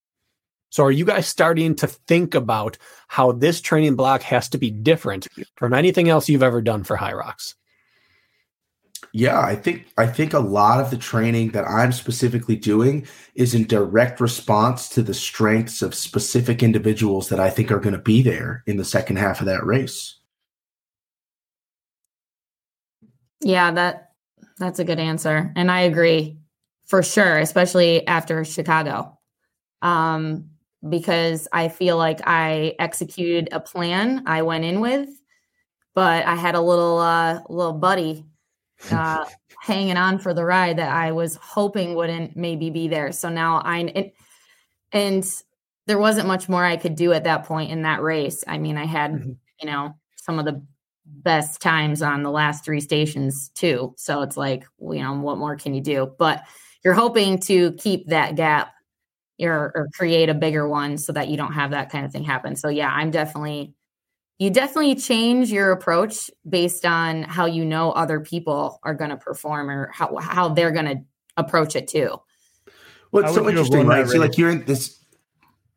So are you guys starting to think about how this training block has to be different from anything else you've ever done for Hyrox? Yeah, I think I think a lot of the training that I'm specifically doing is in direct response to the strengths of specific individuals that I think are going to be there in the second half of that race. Yeah, that that's a good answer. And I agree for sure, especially after Chicago. Um, because I feel like I executed a plan I went in with, but I had a little uh little buddy uh hanging on for the ride that I was hoping wouldn't maybe be there. So now I and, and there wasn't much more I could do at that point in that race. I mean, I had, Mhm. you know, some of the best times on the last three stations too. So it's like, you know, what more can you do? But you're hoping to keep that gap or, or create a bigger one so that you don't have that kind of thing happen. So yeah, I'm definitely you definitely change your approach based on how you know other people are going to perform or how how they're going to approach it too. Well, it's so interesting, right? So, like, you're in this.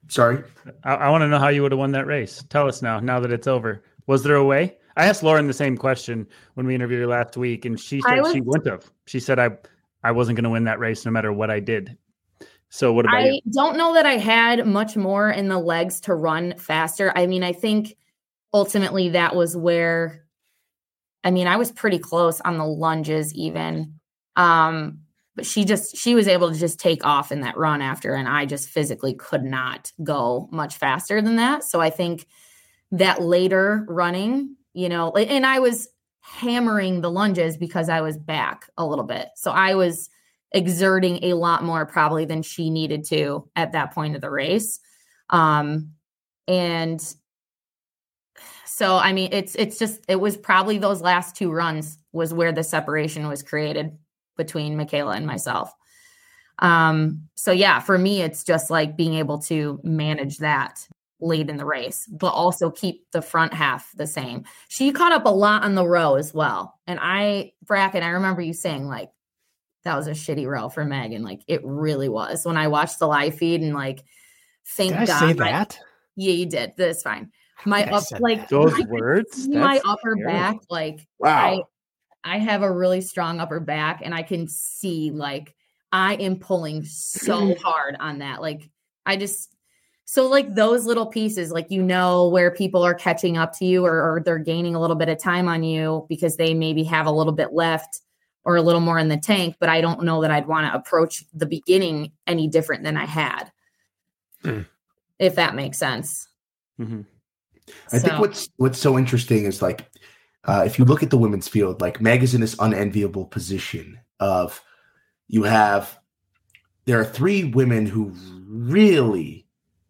Sorry, I, I want to know how you would have won that race. Tell us now. Now that it's over, was there a way? I asked Lauren the same question when we interviewed her last week, and she said was, she wouldn't have. She said I I wasn't going to win that race no matter what I did. So what about I you? don't know that I had much more in the legs to run faster. I mean, I think ultimately that was where I mean, I was pretty close on the lunges even. Um, but she just she was able to just take off in that run after and I just physically could not go much faster than that. So I think that later running, you know, and I was hammering the lunges because I was back a little bit. So I was exerting a lot more probably than she needed to at that point of the race. Um and so I mean it's it's just it was probably those last two runs was where the separation was created between Michaela and myself. Um so yeah, for me it's just like being able to manage that late in the race, but also keep the front half the same. She caught up a lot on the row as well. And I bracket, I remember you saying like that was a shitty row for Megan. Like it really was. When I watched the live feed and like thank did I God say my, that? Yeah, you did. That's fine my up like those my, words. my upper scary. back like wow I, I have a really strong upper back and i can see like i am pulling so hard on that like i just so like those little pieces like you know where people are catching up to you or, or they're gaining a little bit of time on you because they maybe have a little bit left or a little more in the tank but i don't know that i'd want to approach the beginning any different than i had mm. if that makes sense mm-hmm. I so. think what's what's so interesting is like uh, if you look at the women's field, like Meg is in this unenviable position of you have there are three women who really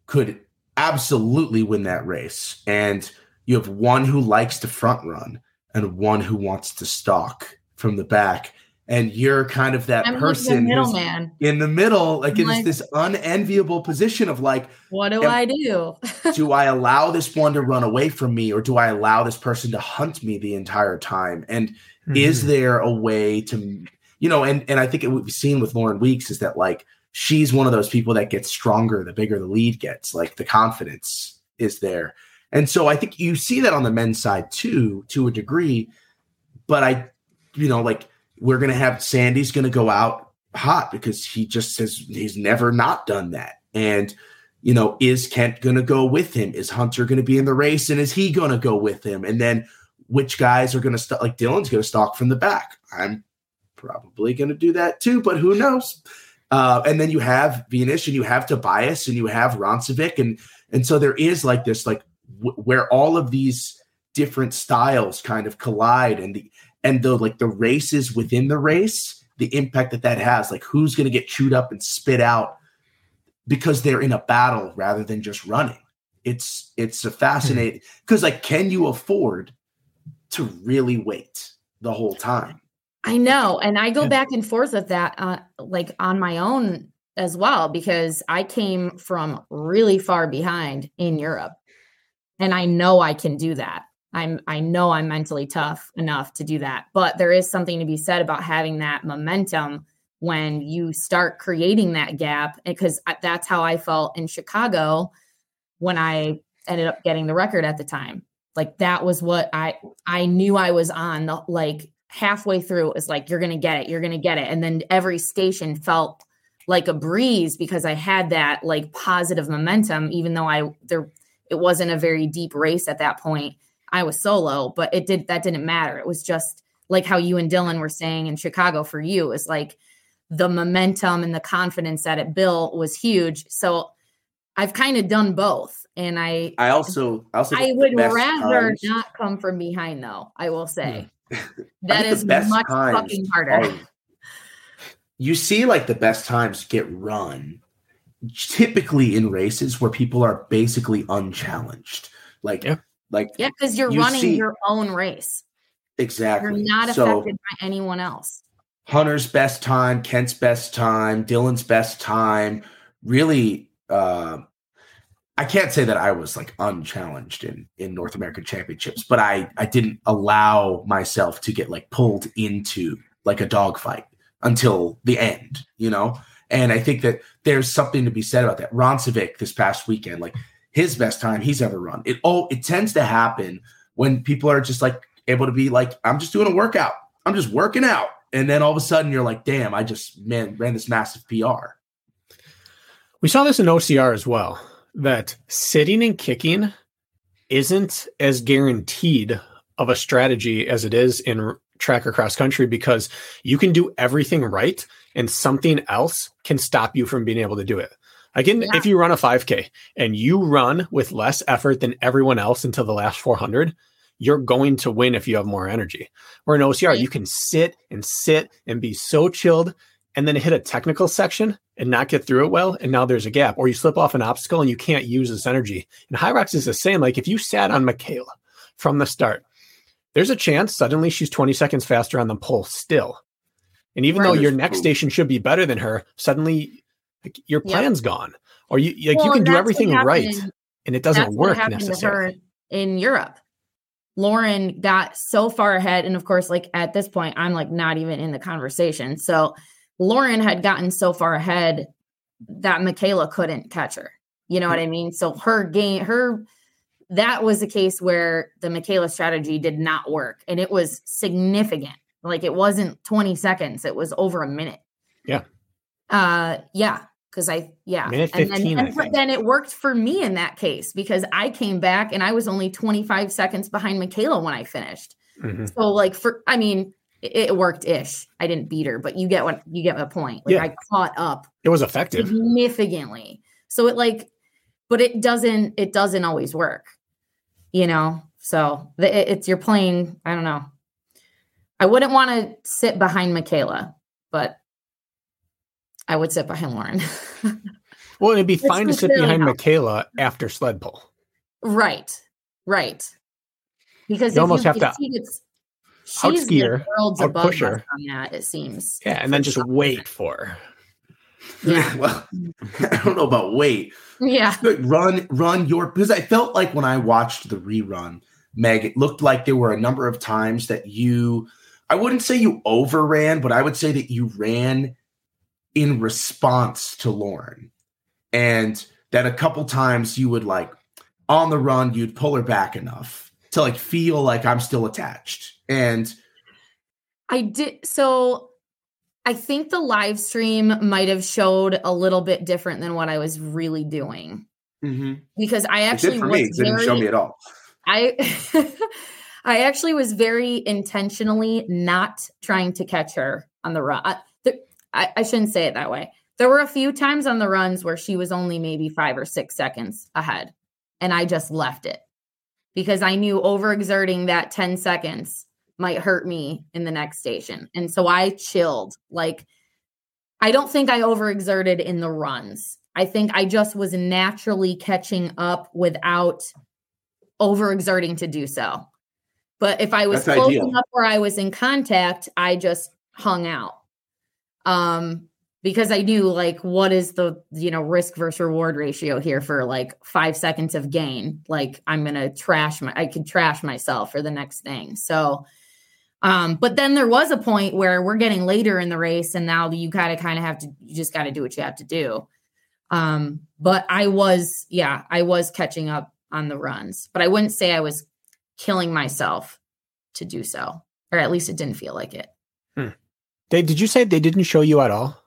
could absolutely win that race, and you have one who likes to front run and one who wants to stalk from the back and you're kind of that I'm person middleman. in the middle like it's like, this unenviable position of like what do am, i do? do i allow this one to run away from me or do i allow this person to hunt me the entire time? And mm-hmm. is there a way to you know and and i think it, we've seen with lauren weeks is that like she's one of those people that gets stronger the bigger the lead gets like the confidence is there. And so i think you see that on the men's side too to a degree but i you know like we're to have Sandy's to go out hot because he just says he's never not done that. And, you know, is Kent to go with him? Is Hunter to be in the race? And is he to go with him? And then which guys are to start? Like Dylan's to stalk from the back. I'm probably to do that too, but who knows? Uh, and then you have Venus and you have Tobias and you have Roncevic. And, and so there is like this, like w- where all of these different styles kind of collide and the, and the like the races within the race, the impact that that has, like who's going to get chewed up and spit out because they're in a battle rather than just running. It's it's a fascinating because like can you afford to really wait the whole time? I know, and I go yeah. back and forth with that, uh, like on my own as well, because I came from really far behind in Europe, and I know I can do that. I'm I know I'm mentally tough enough to do that. But there is something to be said about having that momentum when you start creating that gap because that's how I felt in Chicago when I ended up getting the record at the time. Like that was what I I knew I was on the like halfway through it was like you're going to get it, you're going to get it and then every station felt like a breeze because I had that like positive momentum even though I there it wasn't a very deep race at that point I was solo, but it did that didn't matter. It was just like how you and Dylan were saying in Chicago for you is like the momentum and the confidence that it built was huge. So I've kind of done both. And I I also I also I would rather times. not come from behind though, I will hmm. say. that is much fucking harder. Are, you see like the best times get run typically in races where people are basically unchallenged. Like yeah. Like yeah, because you're you running see, your own race. Exactly. You're not affected by anyone else. Hunter's best time, Kent's best time, Dylan's best time, really uh, I can't say that I was like unchallenged in in North American championships, but I I didn't allow myself to get like pulled into like a dogfight until the end, you know. And I think that there's something to be said about that. Roncevic this past weekend, like his best time he's ever run. It oh, it tends to happen when people are just like able to be like, I'm just doing a workout. I'm just working out. And then all of a sudden you're like, damn, I just man ran this massive PR. We saw this in OCR as well that sitting and kicking isn't as guaranteed of a strategy as it is in track or cross country because you can do everything right and something else can stop you from being able to do it. Again, yeah. if you run a 5K and you run with less effort than everyone else until the last 400, you're going to win if you have more energy. Or in OCR, you can sit and sit and be so chilled and then hit a technical section and not get through it well, and now there's a gap, or you slip off an obstacle and you can't use this energy. And Hyrox is the same. Like if you sat on Michaela from the start, there's a chance suddenly she's 20 seconds faster on the pole still. And even right. though your next station should be better than her, suddenly like, your plan's yep. gone. Or you like well, you can do everything right in, and it doesn't work necessarily. in Europe. Lauren got so far ahead. And of course, like at this point, I'm like not even in the conversation. So Lauren had gotten so far ahead that Michaela couldn't catch her. You know what I mean? So her game, her that was the case where the Michaela strategy did not work, and it was significant. Like it wasn't 20 seconds; it was over a minute. Yeah. Uh, yeah, because I yeah, minute 15, and then, and then it worked for me in that case because I came back and I was only 25 seconds behind Michaela when I finished. Mm-hmm. So like for I mean it, worked ish. I didn't beat her, but you get what you get the point. Like yeah. I caught up. It was effective significantly. So it like, but it doesn't. It doesn't always work. You know. So the, it, it's you're playing. I don't know. I wouldn't want to sit behind Michaela, but I would sit behind Lauren. well, it'd be it's fine to sit behind Michaela after sled pull. Right. Right. Because you almost you, have to. It's, She's outski her, worlds out push her. on that, it seems. Yeah, and then just wait for her. Yeah. well, mm. I don't know about wait. Yeah. But Run, run your because I felt like when I watched the rerun, Meg, it looked like there were a number of times that you I wouldn't say you overran, but I would say that you ran in response to Lauren. And that a couple times you would like on the run, you'd pull her back enough to like feel like I'm still attached. And I did so I think the live stream might have showed a little bit different than what I was really doing. Mm-hmm. Because I actually for me. Very, didn't show me at all. I I actually was very intentionally not trying to catch her on the run. I, I, shouldn't say it that way. There were a few times on the runs where she was only maybe five or six seconds ahead, and I just left it because I knew overexerting that 10 seconds might hurt me in the next station. And so I chilled. Like, I don't think I overexerted in the runs. I think I just was naturally catching up without overexerting to do so. But if I was That's close ideal. enough where I was in contact, I just hung out. Um, because I knew like what is the you know risk versus reward ratio here for like five seconds of gain. Like I'm gonna trash my I could trash myself for the next thing. So um, but then there was a point where we're getting later in the race, and now you gotta kind of have to you just gotta do what you have to do. Um, but I was, yeah, I was catching up on the runs, but I wouldn't say I was killing myself to do so, or at least it didn't feel like it. Hmm. Dave, did you say they didn't show you at all?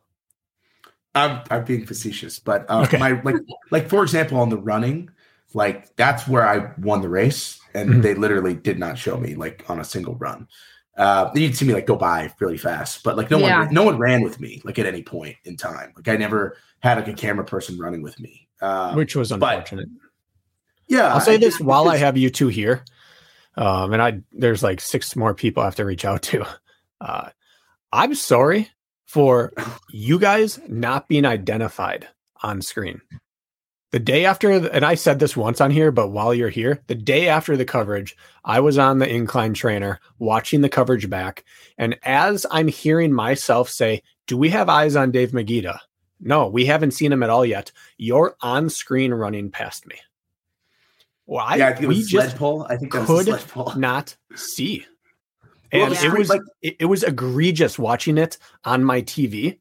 I'm, I'm being facetious, but uh, okay. my like like for example on the running, like that's where I won the race, and mm-hmm. they literally did not show me like on a single run. Uh, you'd see me like go by really fast, but like no yeah. one, no one ran with me like at any point in time. Like I never had like a camera person running with me, um, which was unfortunate. But, yeah, I'll say I, this while I have you two here, um, and I there's like six more people I have to reach out to. Uh, I'm sorry for you guys not being identified on screen. The day after, and I said this once on here, but while you're here, the day after the coverage, I was on the incline trainer watching the coverage back. And as I'm hearing myself say, Do we have eyes on Dave Magida? no, we haven't seen him at all yet. You're on screen running past me. Why? yeah, I think we just pull. I think could not see. And it was like- it, it was egregious watching it on my TV.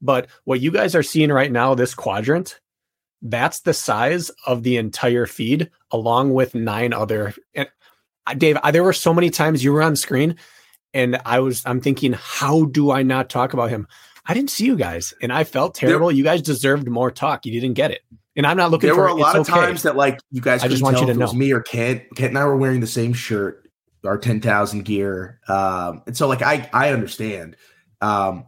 But what you guys are seeing right now, this quadrant, that's the size of the entire feed, along with nine other. And uh, Dave, I, there were so many times you were on screen, and I was I'm thinking, how do I not talk about him? I didn't see you guys, and I felt terrible. you guys deserved more talk. You didn't get it, and I'm not looking There for were a lot of okay. times that like you guys. I just want you to know. me or Kent. Kent and I were wearing the same shirt, our ten thousand gear, um, and so like I I understand, um,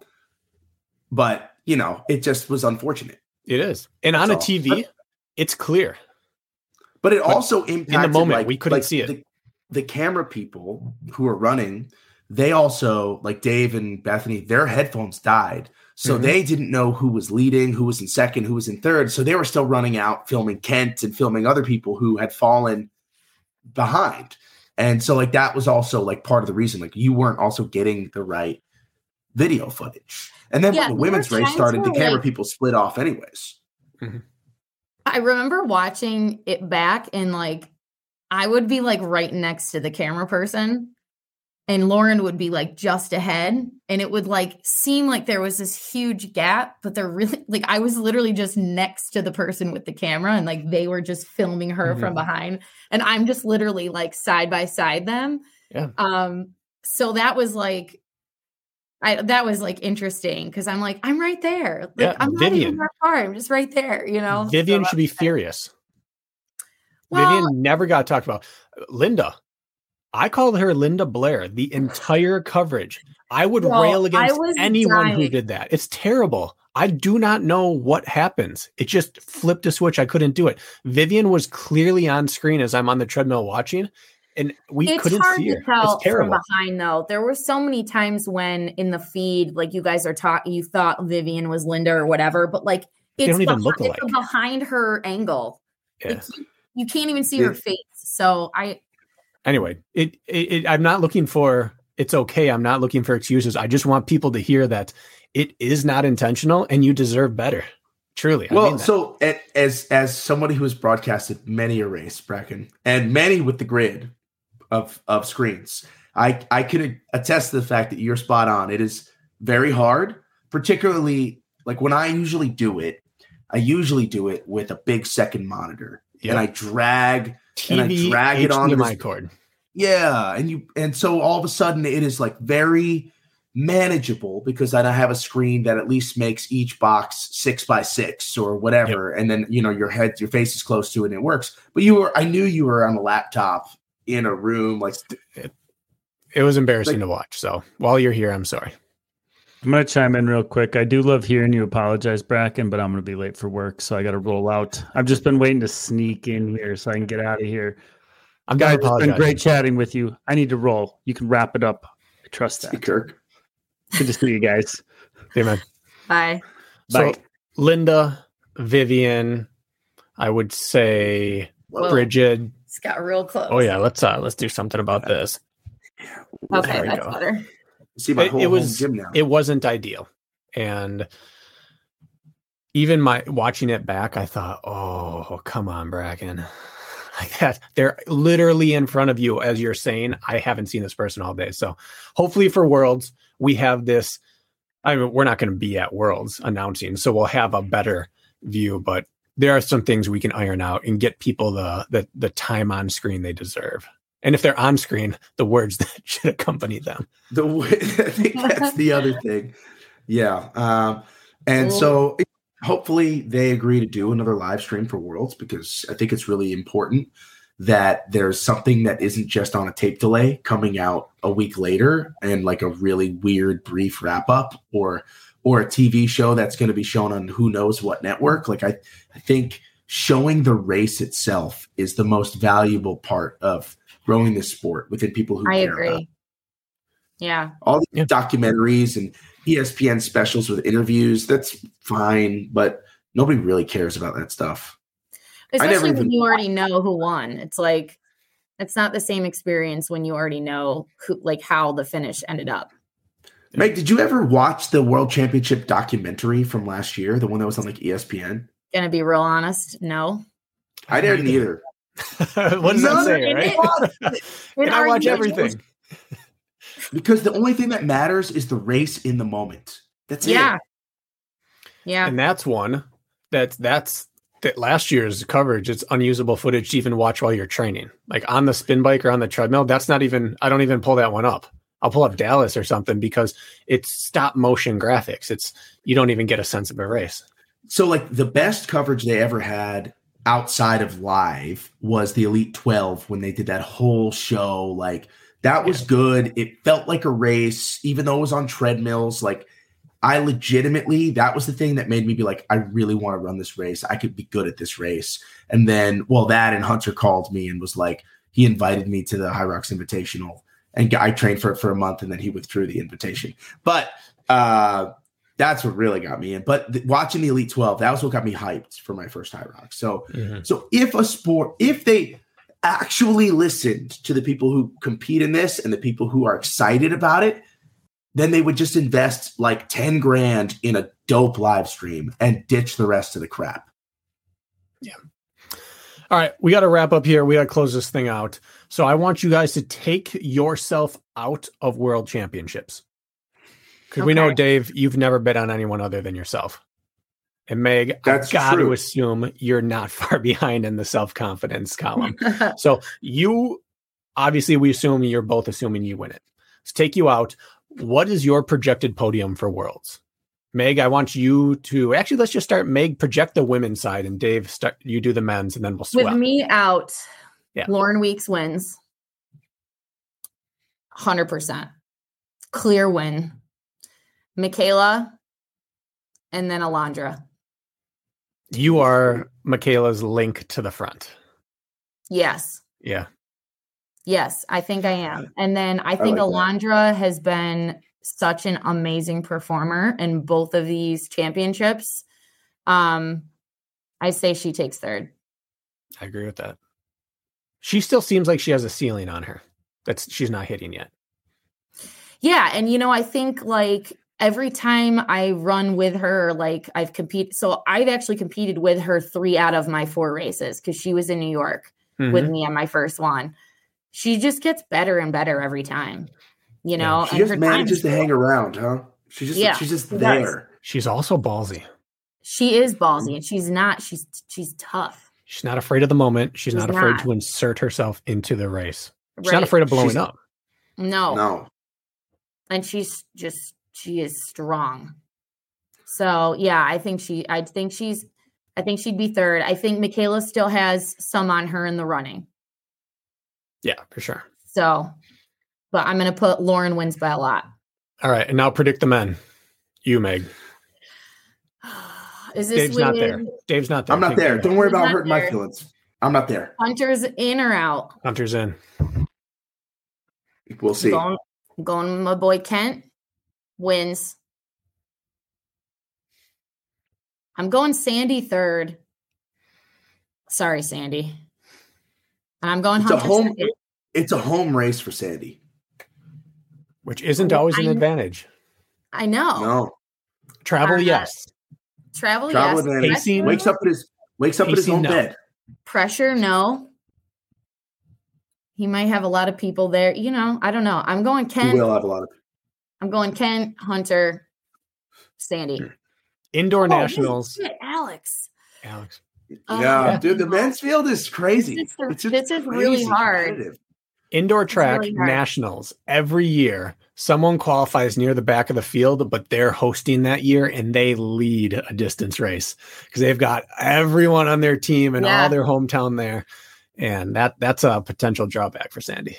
but you know it just was unfortunate. It is, and on a all. TV, it's clear. But it also impacted in the moment, like, we couldn't like, see it. The, the camera people who are running, they also like Dave and Bethany, their headphones died. So Mhm. they didn't know who was leading, who was in second, who was in third. So they were still running out, filming Kent and filming other people who had fallen behind. And so like that was also like part of the reason. Like you weren't also getting the right video footage. And then Yeah, when the women's race started, the camera like- people split off anyways. Mm-hmm. I remember watching it back and like I would be like right next to the camera person and Lauren would be like just ahead and it would like seem like there was this huge gap but they're really like I was literally just next to the person with the camera and like they were just filming her from behind and I'm just literally like side by side them. Yeah. Um so that was like I that was like interesting because I'm like I'm right there. Like Yeah, I'm not Vivian. even that far. I'm just right there, you know. Vivian So should be furious. Well, Vivian never got talked about. Linda, I called her Linda Blair the entire coverage. I would Well, rail against anyone who did that. It's terrible. I do not know what happens. It just flipped a switch. I couldn't do it. Vivian was clearly on screen as I'm on the treadmill watching, and we it's couldn't hard see to her. tell It's terrible. from behind though. There were so many times when in the feed, like you guys are talking, you thought Vivian was Linda or whatever, but like They it's, don't even behi- look alike. behind her angle. Yeah. Like, you, can't even see her face. So I anyway, it, it, it I'm not looking for it's okay. I'm not looking for excuses. I just want people to hear that it is not intentional and you deserve better. Truly. I well, so as as somebody who has broadcasted many a race, Brakken, and many with the grid of of screens, I I could attest to the fact that you're spot on. It is very hard, particularly like when I usually do it. I usually do it with a big second monitor, Yep. and I drag and I TV drag it onto HDMI this- cord. yeah, and you and so all of a sudden it is like very manageable because then I have a screen that at least makes each box six by six or whatever, and then you know your head, your face is close to it, and it works. But you were, I knew you were on a laptop in a room, like It was embarrassing Like- to watch. So while you're here, I'm sorry. I'm gonna chime in real quick. I do love hearing you apologize, Brakken, but I'm gonna be late for work, so I got to roll out. I've just been waiting to sneak in here so I can get out of here. I'm Guys, it's been great chatting with you. I need to roll. You can wrap it up. I trust that. Kirk. Good to see you guys. Hey, man. bye. So Bye. Linda, Vivian, I would say Whoa. Bridget. It's got real close. Oh yeah, let's uh let's do something about this. Okay, There that's go. better. See my It- whole it was- gym now. It wasn't ideal. And even my watching it back, I thought, oh, come on, Brakken. Like that. They're literally in front of you as you're saying, I haven't seen this person all day. So hopefully for Worlds, we have this. I mean, we're not going to be at Worlds announcing, so we'll have a better view, but there are some things we can iron out and get people the the the time on screen they deserve. And if they're on screen, the words that should accompany them. The way, I think that's the other thing. Yeah. Um, and so hopefully they agree to do another live stream for Worlds because I think it's really important that there's something that isn't just on a tape delay coming out a week later and like a really weird brief wrap up or or a TV show that's going to be shown on who knows what network. Like I I think showing the race itself is the most valuable part of growing this sport within people who I care about agree. Yeah. all these Yeah. documentaries and ESPN specials with interviews. That's fine, but nobody really cares about that stuff. never Especially even when you already know who won. It's like it's not the same experience when you already know who like how the finish ended up. Meg, did you ever watch the World Championship documentary from last year, the one that was on like ESPN? Gonna be real honest. No. I didn't either. what does that say, right? it. Can I watch everything? Because the only thing that matters is the race in the moment. That's Yeah. it. Yeah. And that's one that's that's that last year's coverage. It's unusable footage to even watch while you're training, like on the spin bike or on the treadmill. That's not even. I don't even pull that one up. I'll pull up Dallas or something because it's stop motion graphics. It's you don't even get a sense of a race. So, like, the best coverage they ever had outside of live was the Elite 12 when they did that whole show. Like, that was good. It felt like a race, even though it was on treadmills. Like, I legitimately, that was the thing that made me be like, I really want to run this race. I could be good at this race. And then, well, that and Hunter called me and was like, he invited me to the Hyrox Invitational. And I trained for it for a month and then he withdrew the invitation. But uh, that's what really got me in. But th- watching the Elite 12, that was what got me hyped for my first Hyrox. So, mm-hmm. so if a sport, if they actually listened to the people who compete in this and the people who are excited about it, then they would just invest like 10 grand in a dope live stream and ditch the rest of the crap. Yeah. All right, we got to wrap up here. We got to close this thing out. So I want you guys to take yourself out of world championships. Because we know, Dave, you've never bet on anyone other than yourself. And Meg, That's I've got to assume you're not far behind in the self confidence column. so you, obviously, we assume you're both assuming you win it. Let's take you out. What is your projected podium for worlds? Meg, I want you to actually let's just start. Meg, project the women's side, and Dave, start. You do the men's, and then we'll swap. With me out, Yeah. Lauren Weeks wins. 100%. Clear win. Michaela and then Alondra. You are Michaela's link to the front. Yes. Yeah. Yes, I think I am. And then I think like that. Alondra has been such an amazing performer in both of these championships. Um, I say she takes third. I agree with that. She still seems like she has a ceiling on her. That's she's not hitting yet. Yeah, and you know, I think like every time I run with her, like I've competed. So I've actually competed with her three out of my four races because she was in New York with Mhm. me on my first one. She just gets better and better every time. You Yeah, know, She and just her manages times- to hang around, huh? She's just Yeah, she's just she does. there. She's also ballsy. She is ballsy, and she's not. She's she's tough. She's not afraid of the moment. She's, She's not afraid not. to insert herself into the race. She's right? not afraid of blowing She's- up. No, No. and she's just she is strong. So yeah, I think she. I think she's. I think she'd be third. I think Michaela still has some on her in the running. Yeah, for sure. So, but I'm going to put Lauren wins by a lot. All right, and now predict the men. You, Meg. Is this Dave's not there. Dave's not there. I'm not there. Don't worry about not hurting my there. feelings. I'm not there. Hunter's in or out? Hunter's in. We'll see. Going, going with my boy Kent wins. I'm going Sandy third. Sorry, Sandy. And I'm going It's a home second. it's a home race for Sandy. Which isn't always an advantage. I know. No. Travel, Uh, yes. Travel, Travel yes. advantage. Pacing- Wakes up at his wakes up at his own no. bed. Pressure, no. He might have a lot of people there. You know, I don't know. I'm going He will have a lot of I'm going Kent, Hunter, Sandy. Indoor Oh, nationals. shit, Alex. Alex. Oh, Yeah, Yeah. dude, the men's field is crazy. This is- It's this is really hard. Indoor track really hard. nationals every year. Someone qualifies near the back of the field, but they're hosting that year and they lead a distance race because they've got everyone on their team and Yeah. all their hometown there. And that that's a potential drawback for Sandy.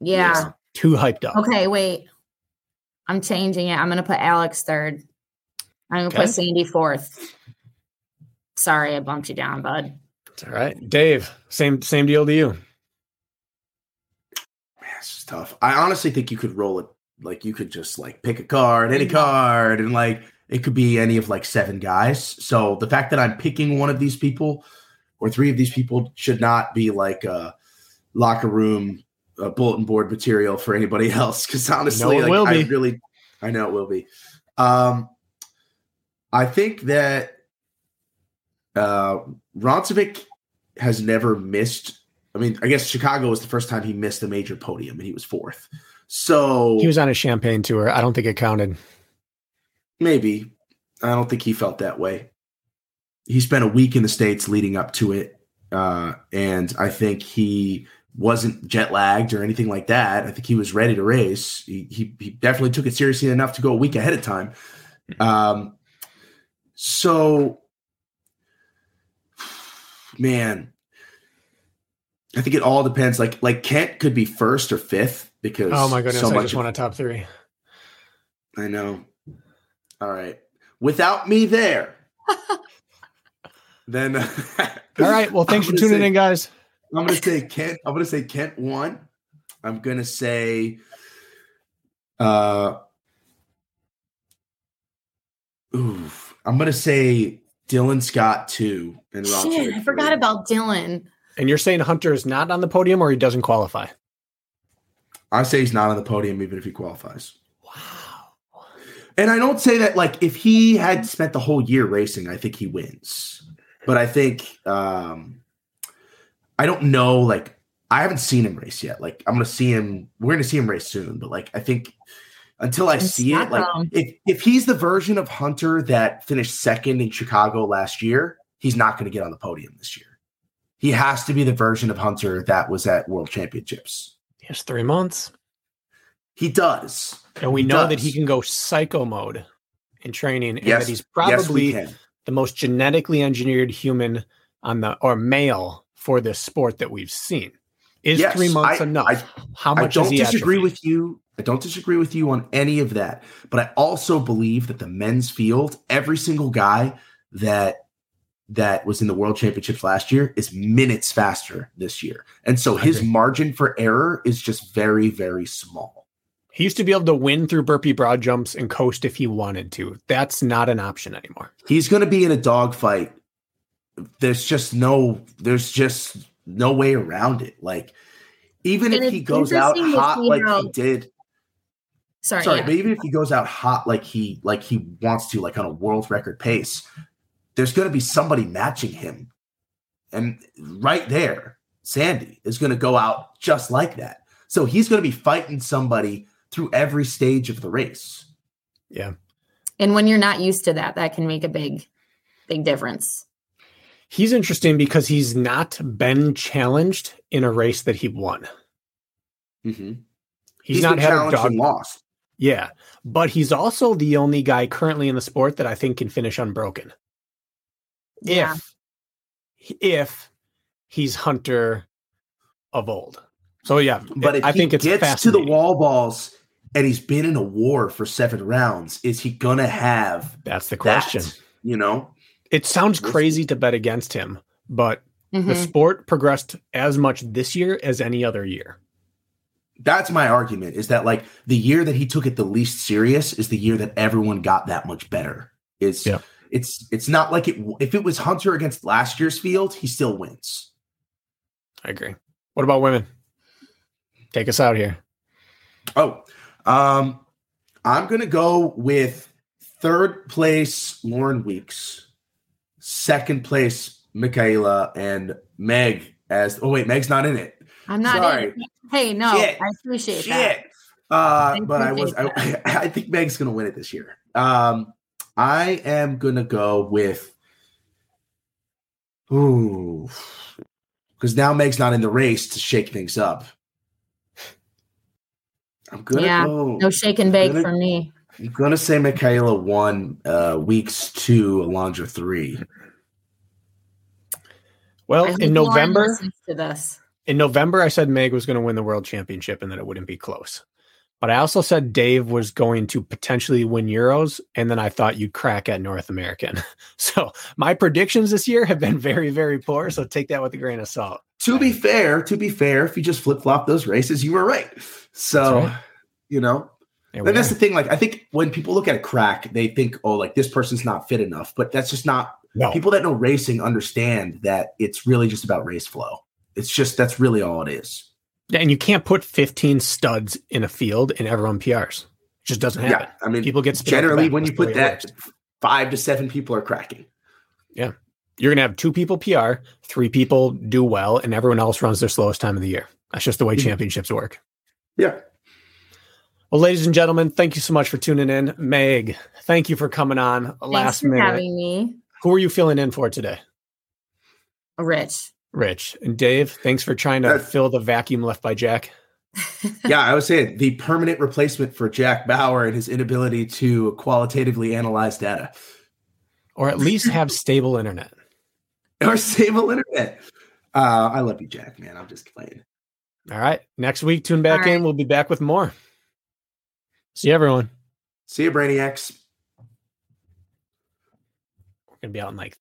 Yeah. Too hyped up. Okay, wait. I'm changing it. I'm going to put Alex third. I'm going to Okay. put Sandy fourth. Sorry, I bumped you down, bud. It's all right. Dave, same same deal to you. Man, it's just tough. I honestly think you could roll it like you could just like pick a card, any card, and like it could be any of like seven guys. So the fact that I'm picking one of these people or three of these people should not be like a locker room uh, bulletin board material for anybody else. Because honestly, it like, I really, I know it will be. Um, I think that uh, Roncevic has never missed. I mean, I guess Chicago was the first time he missed a major podium, and he was fourth. So He was on a champagne tour. I don't think it counted. maybe I don't think he felt that way. He spent a week in the states leading up to it, uh, and I think he wasn't jet lagged or anything like that. I think he was ready to race. He, he, he definitely took it seriously enough to go a week ahead of time. Um, so, man, I think it all depends. Like like Kent could be first or fifth because Oh my goodness! so I much just of- want a top three. I know. All right. Without me there, then All right. Well, thanks for tuning say- in, guys. I'm gonna say Kent. I'm gonna say Kent one. I'm gonna say uh oof. I'm gonna say Dylan Scott two and Ron Shit, Civic I forgot three. about Dylan. And you're saying Hunter is not on the podium or he doesn't qualify? I say he's not on the podium even if he qualifies. Wow. And I don't say that like if he had spent the whole year racing, I think he wins. But I think um I don't know like I haven't seen him race yet. Like I'm gonna see him we're gonna see him race soon, but like I think until I In see it, like Stockholm. if if he's the version of Hunter that finished second in Chicago last year, he's not gonna get on the podium this year. He has to be the version of Hunter that was at World Championships. He has three months. He does. And we He know that he can go psycho mode in training and Yes, that he's probably can. the most genetically engineered human on the or male for this sport that we've seen. Is Yes, three months I- enough? I- How much? I don't disagree with you. I don't disagree with you on any of that. But I also believe that the men's field, every single guy that that was in the world championships last year is minutes faster this year. And so his margin for error is just very, very small. He used to be able to win through burpee broad jumps and coast if he wanted to. That's not an option anymore. He's gonna be in a dogfight. There's just no there's just no way around it. Like even And if he goes out hot see like how- he did Sorry, sorry, yeah. but even if he goes out hot like he like he wants to, like on a world record pace, there's going to be somebody matching him, and right there, Sandy is going to go out just like that. So he's going to be fighting somebody through every stage of the race. Yeah. And when you're not used to that, that can make a big, big difference. He's interesting because he's not been challenged in a race that he won. Mm-hmm. He's, not been had a dog. lost. Yeah. But he's also the only guy currently in the sport that I think can finish unbroken. Yeah. If if he's Hunter of old. So yeah, But if I he think it's gets to the wall balls and he's been in a war for seven rounds, is he going to have That's the that? question. You know, It sounds crazy to bet against him, but the Mhm. sport progressed as much this year as any other year. that's my argument is that like the year that he took it the least serious is the year that everyone got that much better is Yeah. it's it's not like it if it was hunter against last year's field he still wins I agree. What about women? Take us out here. oh um i'm gonna go with third place lauren weeks second place michaela and meg as oh wait meg's not in it I'm not Sorry. in. Hey, no, Shit. I appreciate that. Uh, I but I was, I, I think Meg's to win it this year. Um, I am to go with, ooh, because now Meg's not in the race to shake things up. I'm gonna Yeah, go. No shake and bake Really? for me. I'm gonna say Michaela won uh, weeks two, Alondra three. Well, in November, to this. in November, I said Meg was going to win the world championship and that it wouldn't be close. But I also said Dave was going to potentially win Euros, and then I thought you'd crack at North American. So my predictions this year have been very, very poor. So take that with a grain of salt. To be fair, to be fair, if you just flip flop those races, you were right. So, right. you know, There And that's are. the thing. Like, I think when people look at a crack, they think, oh, like this person's not fit enough. But that's just not. no, People that know racing understand that it's really just about race flow. It's just that's really all it is. and you can't put 15 studs in a field and everyone PRs. It just doesn't happen. Yeah, I mean, People get spit out the generally when you put that, works. five to seven people are cracking. Yeah, you're going to have two people PR, three people do well, and everyone else runs their slowest time of the year. That's just the way Mhm. championships work. Yeah. Well, ladies and gentlemen, thank you so much for tuning in. Meg, thank you for coming on Thanks last for minute. having me, Who are you filling in for today? Rich. Rich and Dave, thanks for trying to Uh, fill the vacuum left by Jack. yeah, I was saying the permanent replacement for Jack Bauer and his inability to qualitatively analyze data Or at least have stable internet. or stable internet. Uh, I love you, Jack, man. I'm just playing. All right. Next week, tune back All right. in. We'll be back with more. See you, everyone. See you, Brainiacs. We're going to be out in like